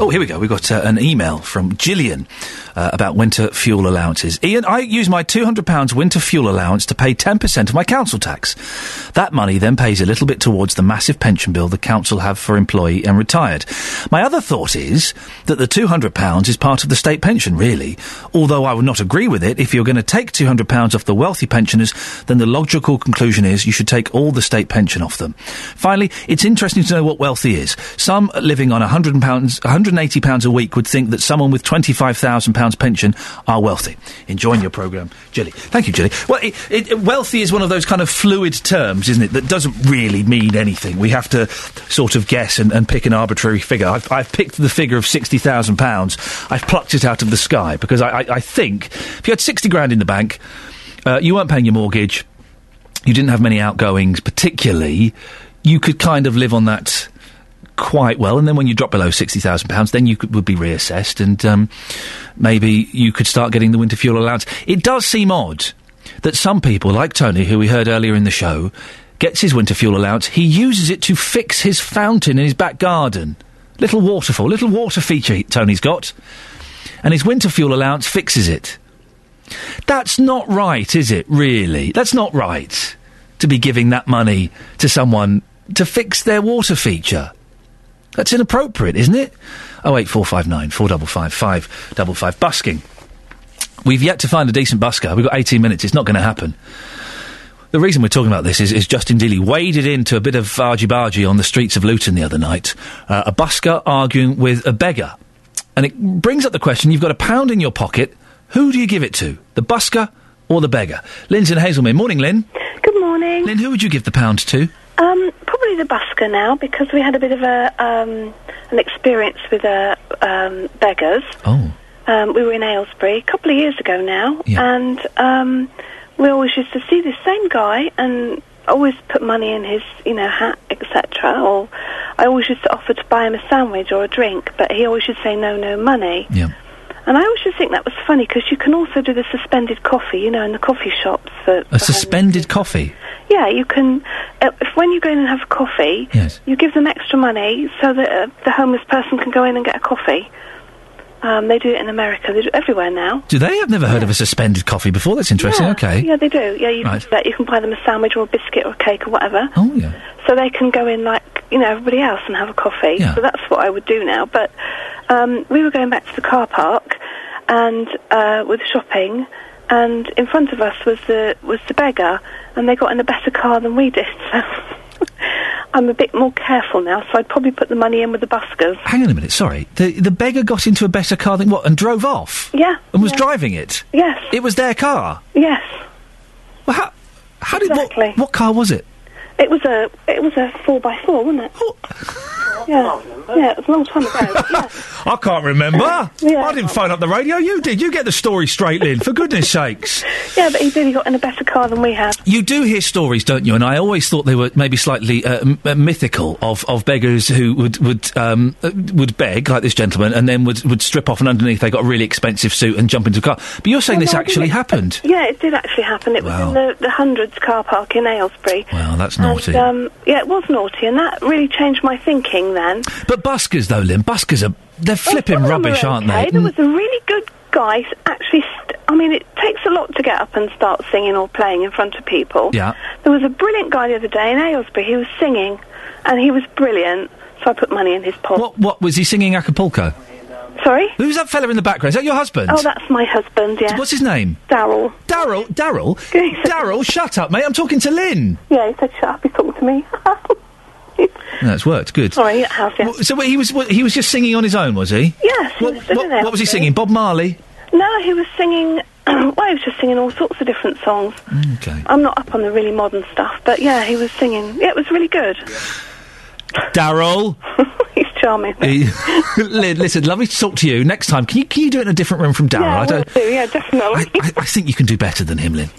Oh, here we go. We've got uh, an email from Gillian uh, about winter fuel allowances. Iain, I use my £200 winter fuel allowance to pay 10% of my council tax. That money then pays a little bit towards the massive pension bill the council have for employee and retired. My other thought is that the £200 is part of the state pension, really. Although I would not agree with it, if you're going to take £200 off the wealthy pensioners, then the logical conclusion is you should take all the state pension off them. Finally, it's interesting to know what wealthy is. Some living on £100, £180 a week would think that someone with £25,000 pension are wealthy. Enjoying your programme, Jilly. Thank you, Jilly. Well, it, it, wealthy is one of those kind of fluid terms, isn't it, that doesn't really mean anything. We have to sort of guess and, and pick an arbitrary figure. I've, I've picked the figure of £60,000. I've plucked it out of the sky because I, I, I think if you had 60 grand in the bank, uh, you weren't paying your mortgage, you didn't have many outgoings particularly, you could kind of live on that quite well. And then when you drop below sixty thousand pounds, then you could, would be reassessed, and um, maybe you could start getting the winter fuel allowance. It does seem odd that some people, like Tony, who we heard earlier in the show, gets his winter fuel allowance. He uses it to fix his fountain in his back garden. Little waterfall, little water feature Tony's got, and his winter fuel allowance fixes it. That's not right, is it? Really, that's not right to be giving that money to someone to fix their water feature. That's inappropriate, isn't it? Oh eight four five nine four double five five double five. Busking. We've yet to find a decent busker. We've got eighteen minutes. It's not going to happen. The reason we're talking about this is, is Justin Dealey waded into a bit of argy bargy on the streets of Luton the other night. Uh, a busker arguing with a beggar. And it brings up the question you've got a pound in your pocket. Who do you give it to? The busker or the beggar? Lynn's in Hazlemere. Morning, Lynn. Good morning. Lynn, who would you give the pound to? Um, probably the busker now because we had a bit of a um, an experience with uh, um, beggars. Oh. Um, we were in Aylesbury a couple of years ago now, and um, we always used to see this same guy and always put money in his, you know, hat, etc. Or I always used to offer to buy him a sandwich or a drink, but he always used to say no, no money. Yeah. And I always just think that was funny because you can also do the suspended coffee, you know, in the coffee shops. For, A suspended coffee. yeah, you can. Uh, if when you go in and have a coffee, Yes. you give them extra money so that uh, the homeless person can go in and get a coffee. Um, they do it in America. They do it everywhere now. Do they? I've never heard of a suspended coffee before. That's interesting. Yeah, Okay. Yeah, they do. Yeah, you Right. can. You can buy them a sandwich or a biscuit or a cake or whatever. Oh yeah. So they can go in like you know everybody else and have a coffee. Yeah. So that's what I would do now. But um, we were going back to the car park and uh, with shopping, and in front of us was the was the beggar, and they got in a better car than we did. So I'm a bit more careful now. So I'd probably put the money in with the buskers. Hang on a minute. Sorry. The the beggar got into a better car than what and drove off. Yeah. And was yeah. driving it. Yes. It was their car. Yes. Well, how how did what what car was it? It was a it was a four by four, wasn't it? Oh. Yeah, yeah, it was a long time ago. yeah. I can't remember. Yeah. I didn't phone up the radio. You did. You get the story straight, Lynn. For goodness sakes. yeah, but he. He got in a better car than we had. You do hear stories, don't you? And I always thought they were maybe slightly uh, m- uh, mythical of, of beggars who would would um, uh, would beg like this gentleman, and then would would strip off and underneath they got a really expensive suit and jump into a car. But you're saying Well, this no, actually happened. Yeah, it did actually happen. It was in the, the hundreds car park in Aylesbury. Well, that's naughty. And, um, yeah, it was naughty, and that really changed my thinking then. But buskers, though, Lynn, buskers are they're flipping Some of them rubbish, were aren't okay. they? There was a really good guy. Actually, st- I mean, it takes a lot to get up and start singing or playing in front of people. Yeah. There was a brilliant guy the other day in Aylesbury. He was singing, and he was brilliant. So I put money in his pot. What what was he singing Acapulco? Sorry. Who's that fella in the background? Is that your husband? Oh, that's my husband. Yeah. What's his name? Daryl. Daryl. Daryl. Daryl, shut up, mate. I'm talking to Lynn. Yeah, he said, "Shut up." He's talking to me. No, it's worked. Good. Sorry, at house. Yeah. W- So he was what, he was just singing on his own, was he? Yes. he What, was what, in what was he singing? Bob Marley. No, he was singing. well, he was just singing all sorts of different songs. Mm, okay. I'm not up on the really modern stuff, but yeah, he was singing. Yeah, it was really good. Daryl. He's charming. He- Lynn, listen, lovely to talk to you. Next time, can you can you do it in a different room from Daryl? yeah, I don't. will do. Yeah, definitely. I, I think you can do better than him, Lynn.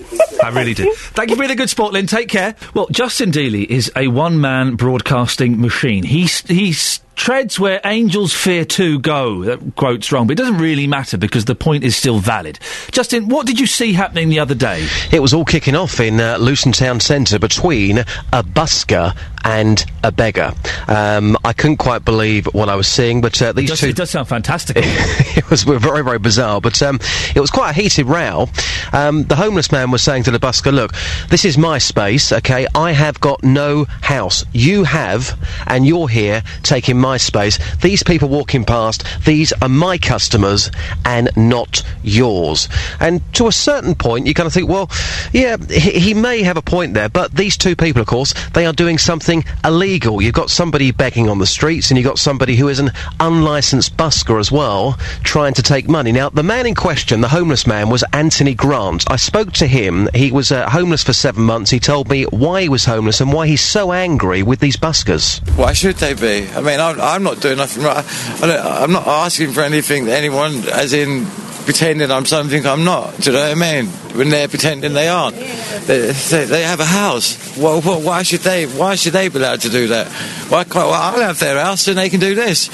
I really do. Thank you for being a good sport, Lynn. Take care. Well, Justin Dealey is a one-man broadcasting machine. He s- he treads where angels fear to go. That quote's wrong, but it doesn't really matter because the point is still valid. Justin, what did you see happening the other day? It was all kicking off in uh, Luton Town Centre between a busker and a beggar. Um, I couldn't quite believe what I was seeing, but uh, It these does, two. it does sound fantastic. it was very, very bizarre, but um, it was quite a heated row. Um, the homeless man was saying to the busker, "Look, this is my space. Okay, I have got no house. You have, and you're here taking my space. These people walking past, these are my customers, and not yours." And to a certain point, you kind of think, well, yeah, he, he may have a point there, but these two people, of course, they are doing something illegal. You've got somebody begging on the streets, and you've got somebody who is an unlicensed busker as well, trying to take money. Now, the man in question, the homeless man, was Anthony Grant. I spoke to him. He was uh, homeless for seven months. He told me why he was homeless and why he's so angry with these buskers. Why should they be? I mean, I'm, I'm not doing nothing right. I I'm not asking for anything that anyone, as in pretending I'm something I'm not. Do you know what I mean? When they're pretending they aren't. They, they, they have a house. Well, why should they? Why should they be allowed to do that? Why can't? Well, I'll have their house and they can do this.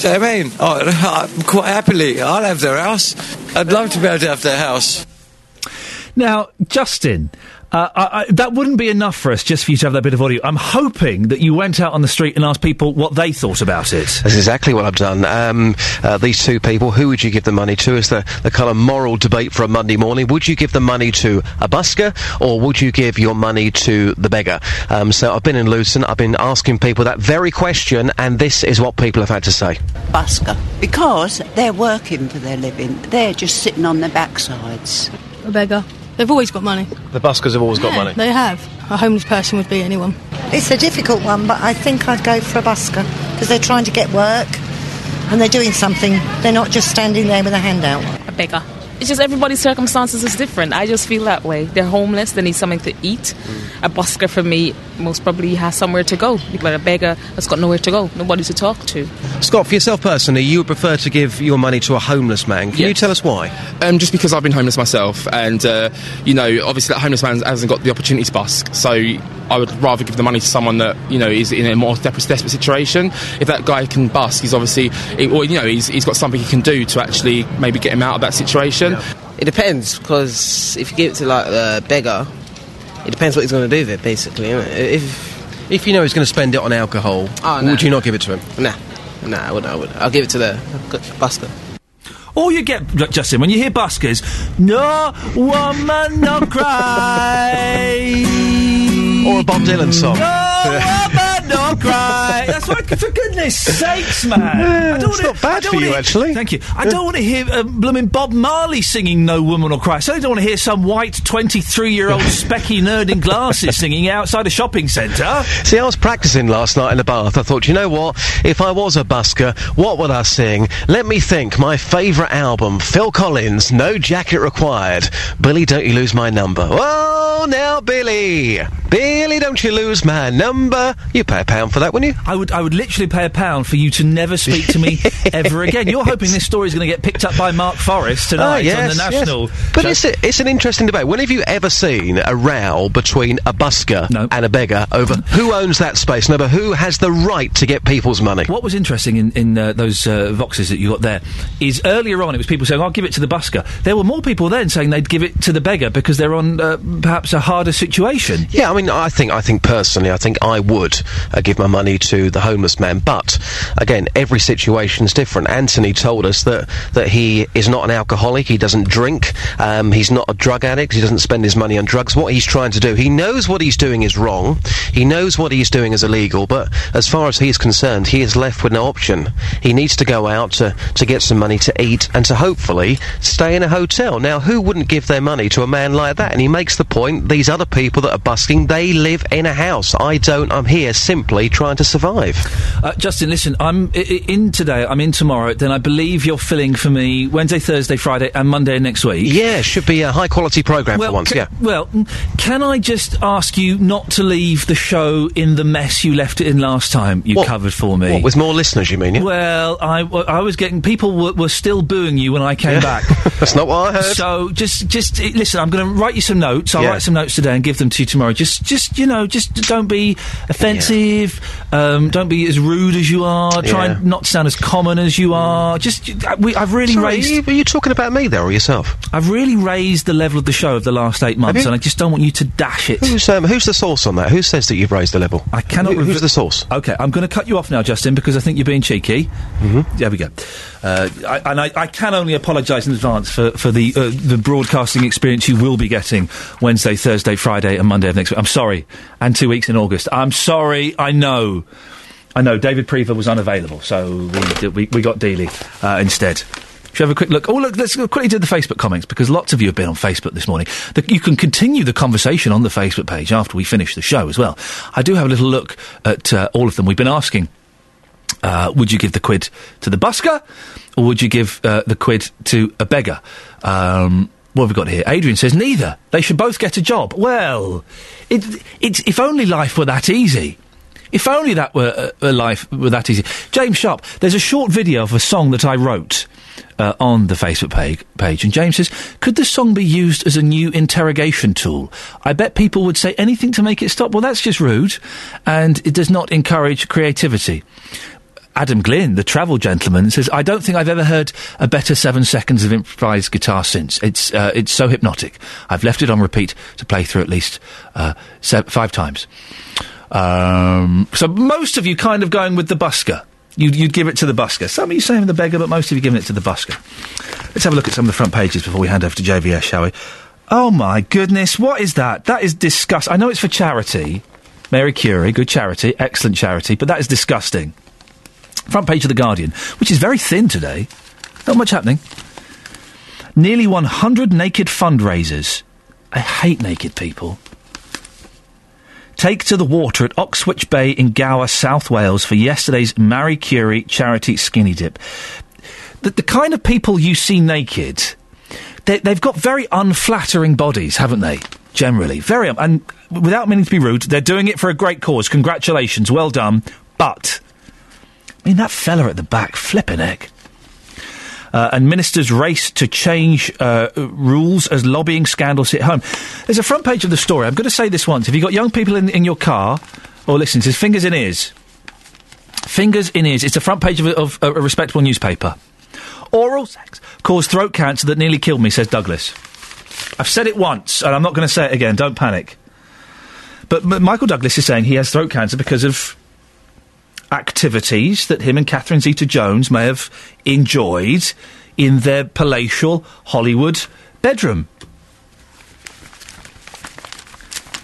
Do you know I mean? Oh, quite happily. I'll have their house. I'd love to be able to have their house. Now, Justin, uh, I, I, that wouldn't be enough for us just for you to have that bit of audio. I'm hoping that you went out on the street and asked people what they thought about it. That's exactly what I've done. Um, uh, these two people, who would you give the money to? Is the, the kind of moral debate for a Monday morning. Would you give the money to a busker or would you give your money to the beggar? Um, so I've been in Luton, I've been asking people that very question, and this is what people have had to say. busker because they're working for their living. They're just sitting on their backsides. A beggar. They've always got money. The buskers have always got money. They have. A homeless person would be anyone. It's a difficult one, but I think I'd go for a busker because they're trying to get work and they're doing something. They're not just standing there with a handout. a beggar. It's just everybody's circumstances is different. I just feel that way. They're homeless. They need something to eat. A busker for me most probably has somewhere to go. But a beggar that's got nowhere to go, nobody to talk to. Scott, for yourself personally, you would prefer to give your money to a homeless man. Can you tell us why? Um, just because I've been homeless myself, and uh, you know, obviously that homeless man hasn't got the opportunity to busk, so I would rather give the money to someone that you know is in a more desperate, desperate situation. If that guy can busk, he's obviously, or you know, he's, he's got something he can do to actually maybe get him out of that situation. It depends because if you give it to like a beggar, it depends what he's going to do with it. Basically, innit? if If you know he's going to spend it on alcohol, Oh, no. would you not give it to him? nah, nah, I wouldn't. I would. I'll give it to the busker. All you get, look, Justin, when you hear buskers, no woman, no cry. Or a Bob Dylan song. No woman, no cry. That's right, for goodness sakes, man. Yeah, I don't it's wanna- not bad for you, hear- actually. Thank you. I don't want to hear um, blooming Bob Marley singing No Woman Will Cry. I certainly don't want to hear some white 23 year old specky nerd in glasses singing outside a shopping centre. See, I was practicing last night in the bath. I thought, you know what? If I was a busker, what would I sing? Let me think. My favourite album, Phil Collins, No Jacket Required. Billy, don't you lose my number. Oh, now, Billy. Billy, don't you lose my number. You pay a pound for that, wouldn't you? I would, I would literally pay a pound for you to never speak to me ever again. You're hoping this story is going to get picked up by Mark Forrest tonight Ah, on yes, the yes. national. But it's, a, it's an interesting debate. When have you ever seen a row between a busker and a beggar over who owns that space, no, but who has the right to get people's money? What was interesting in, in uh, those uh, voxes that you got there is earlier on it was people saying, I'll give it to the busker. There were more people then saying they'd give it to the beggar because they're on uh, perhaps a harder situation. Yeah, I mean, I think, I think personally, I think I would uh, give my money to the homeless man. But again, every situation is different. Anthony told us that that he is not an alcoholic. He doesn't drink. Um, he's not a drug addict. He doesn't spend his money on drugs. What he's trying to do, he knows what he's doing is wrong. He knows what he's doing is illegal. But as far as he's concerned, he is left with no option. He needs to go out to to get some money to eat and to hopefully stay in a hotel. Now, who wouldn't give their money to a man like that? And he makes the point: these other people that are busking, they live in a house. I don't. I'm here simply trying to survive. Uh, Justin, listen, I'm in today, I'm in tomorrow, then I believe you're filling for me Wednesday, Thursday, Friday, and Monday next week. Yeah, should be a high quality program for once. ca- yeah. Well, can I just ask you not to leave the show in the mess you left it in last time you What- covered for me? What, with more listeners, you mean? Yeah? Well, I, I was getting people were, were still booing you when I came Yeah. back. That's not what I heard. So just just listen. I'm going to write you some notes. I'll Yeah. write some notes today and give them to you tomorrow. Just just you know just don't be offensive. Um, don't be as rude as you are. Try Yeah. not sound as common as you are. Just we, I've really Sorry, raised. are you, are you talking about me there or yourself? I've really raised the level of the show of the last eight months, and I just don't want you to dash it. Who's um, who's the source on that? Who says that you've raised the level? I cannot. Who- who's revi- the source? Okay, I'm going to cut you off now, Justin, because I think you're being cheeky. Mm-hmm. There we go. Uh, I, and I, I can only apologise in advance for, for the uh, the broadcasting experience you will be getting Wednesday, Thursday, Friday, and Monday of next week. I'm sorry, and two weeks in August. I'm sorry. I know. I know. David Prever was unavailable, so we we, we got Dealey uh, instead. Should we have a quick look? Oh, look, let's quickly do the Facebook comments because lots of you have been on Facebook this morning. The, you can continue the conversation on the Facebook page after we finish the show as well. I do have a little look at uh, all of them. We've been asking uh, would you give the quid to the busker or would you give uh, the quid to a beggar? Um, what have we got here? Adrian says neither. They should both get a job. Well, it, it's, if only life were that easy. If only that were uh, a life were that easy. James Sharp, there's a short video of a song that I wrote uh, on the Facebook page, page, and James says, "Could this song be used as a new interrogation tool? I bet people would say anything to make it stop. Well, that's just rude, and it does not encourage creativity." Adam Glynn, the travel gentleman, says, "I don't think I've ever heard a better seven seconds of improvised guitar since. It's uh, it's so hypnotic. I've left it on repeat to play through at least uh, se- five times." Um, so most of you kind of going with the busker. You'd, you'd give it to the busker. Some of you saying the beggar, but most of you giving it to the busker. Let's have a look at some of the front pages before we hand over to JVS, shall we? Oh my goodness, what is that? That is disgust. I know it's for charity. Marie Curie, good charity, excellent charity, but that is disgusting. Front page of The Guardian, which is very thin today. Not much happening. Nearly 100 naked fundraisers. I hate naked people. Take to the water at Oxwich Bay in Gower, South Wales for yesterday's Marie Curie charity skinny dip. The, the kind of people you see naked, they, they've got very unflattering bodies, haven't they? generally. Very, um, and without meaning to be rude, they're doing it for a great cause. Congratulations, well done. But, I mean, that fella at the back, flipping heck. Uh, and ministers race to change uh, rules as lobbying scandals hit home. There's a front page of the story. I'm going to say this once. If you've got young people in, in your car, or listen, it says fingers in ears. Fingers in ears. It's the front page of, a- of a respectable newspaper. Oral sex caused throat cancer that nearly killed me, says Douglas. I've said it once, and I'm not going to say it again. Don't panic. But M- Michael Douglas is saying he has throat cancer because of activities that him and Catherine Zeta-Jones may have enjoyed in their palatial Hollywood bedroom.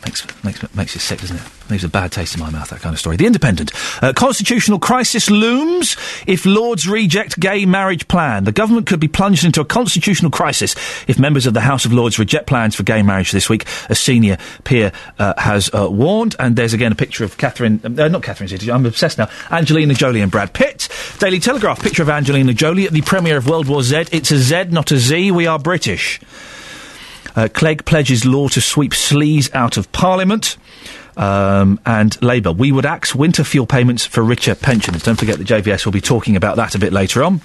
Makes, makes, makes you sick, doesn't it? Leaves a bad taste in my mouth, that kind of story. The Independent. Uh, constitutional crisis looms if Lords reject gay marriage plan. The government could be plunged into a constitutional crisis if members of the House of Lords reject plans for gay marriage this week, a senior peer uh, has uh, warned. And there's again a picture of Catherine, uh, not Catherine Zeta, I'm obsessed now, Angelina Jolie and Brad Pitt. Daily Telegraph, picture of Angelina Jolie at the premiere of World War Z. It's a Z, not a Z. We are British. Uh, Clegg pledges law to sweep sleaze out of Parliament. Um, and Labour. We would axe winter fuel payments for richer pensioners. Don't forget that JVS will be talking about that a bit later on.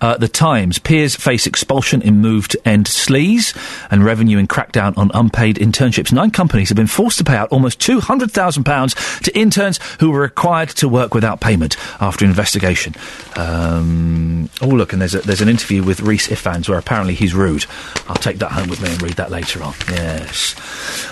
Uh, the Times. Peers face expulsion in move to end sleaze and revenue in crackdown on unpaid internships. Nine companies have been forced to pay out almost £200,000 to interns who were required to work without payment after investigation. Um, oh, look, and there's, a, there's an interview with Rhys Ifans where apparently he's rude. I'll take that home with me and read that later on. Yes.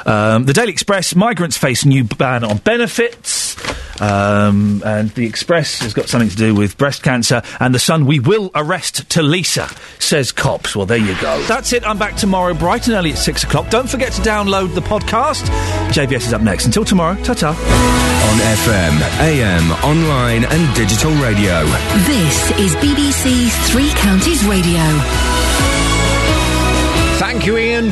Um, the Daily Express. Migrants face new ban on benefits. Um, and the Express has got something to do with breast cancer. And the Sun, we will arrest Tulisa, says cops. Well, there you go. That's it. I'm back tomorrow, bright and early at six o'clock. Don't forget to download the podcast. JVS is up next. Until tomorrow, ta ta. On FM, AM, online, and digital radio. This is BBC Three Counties Radio. Thank you, Iain.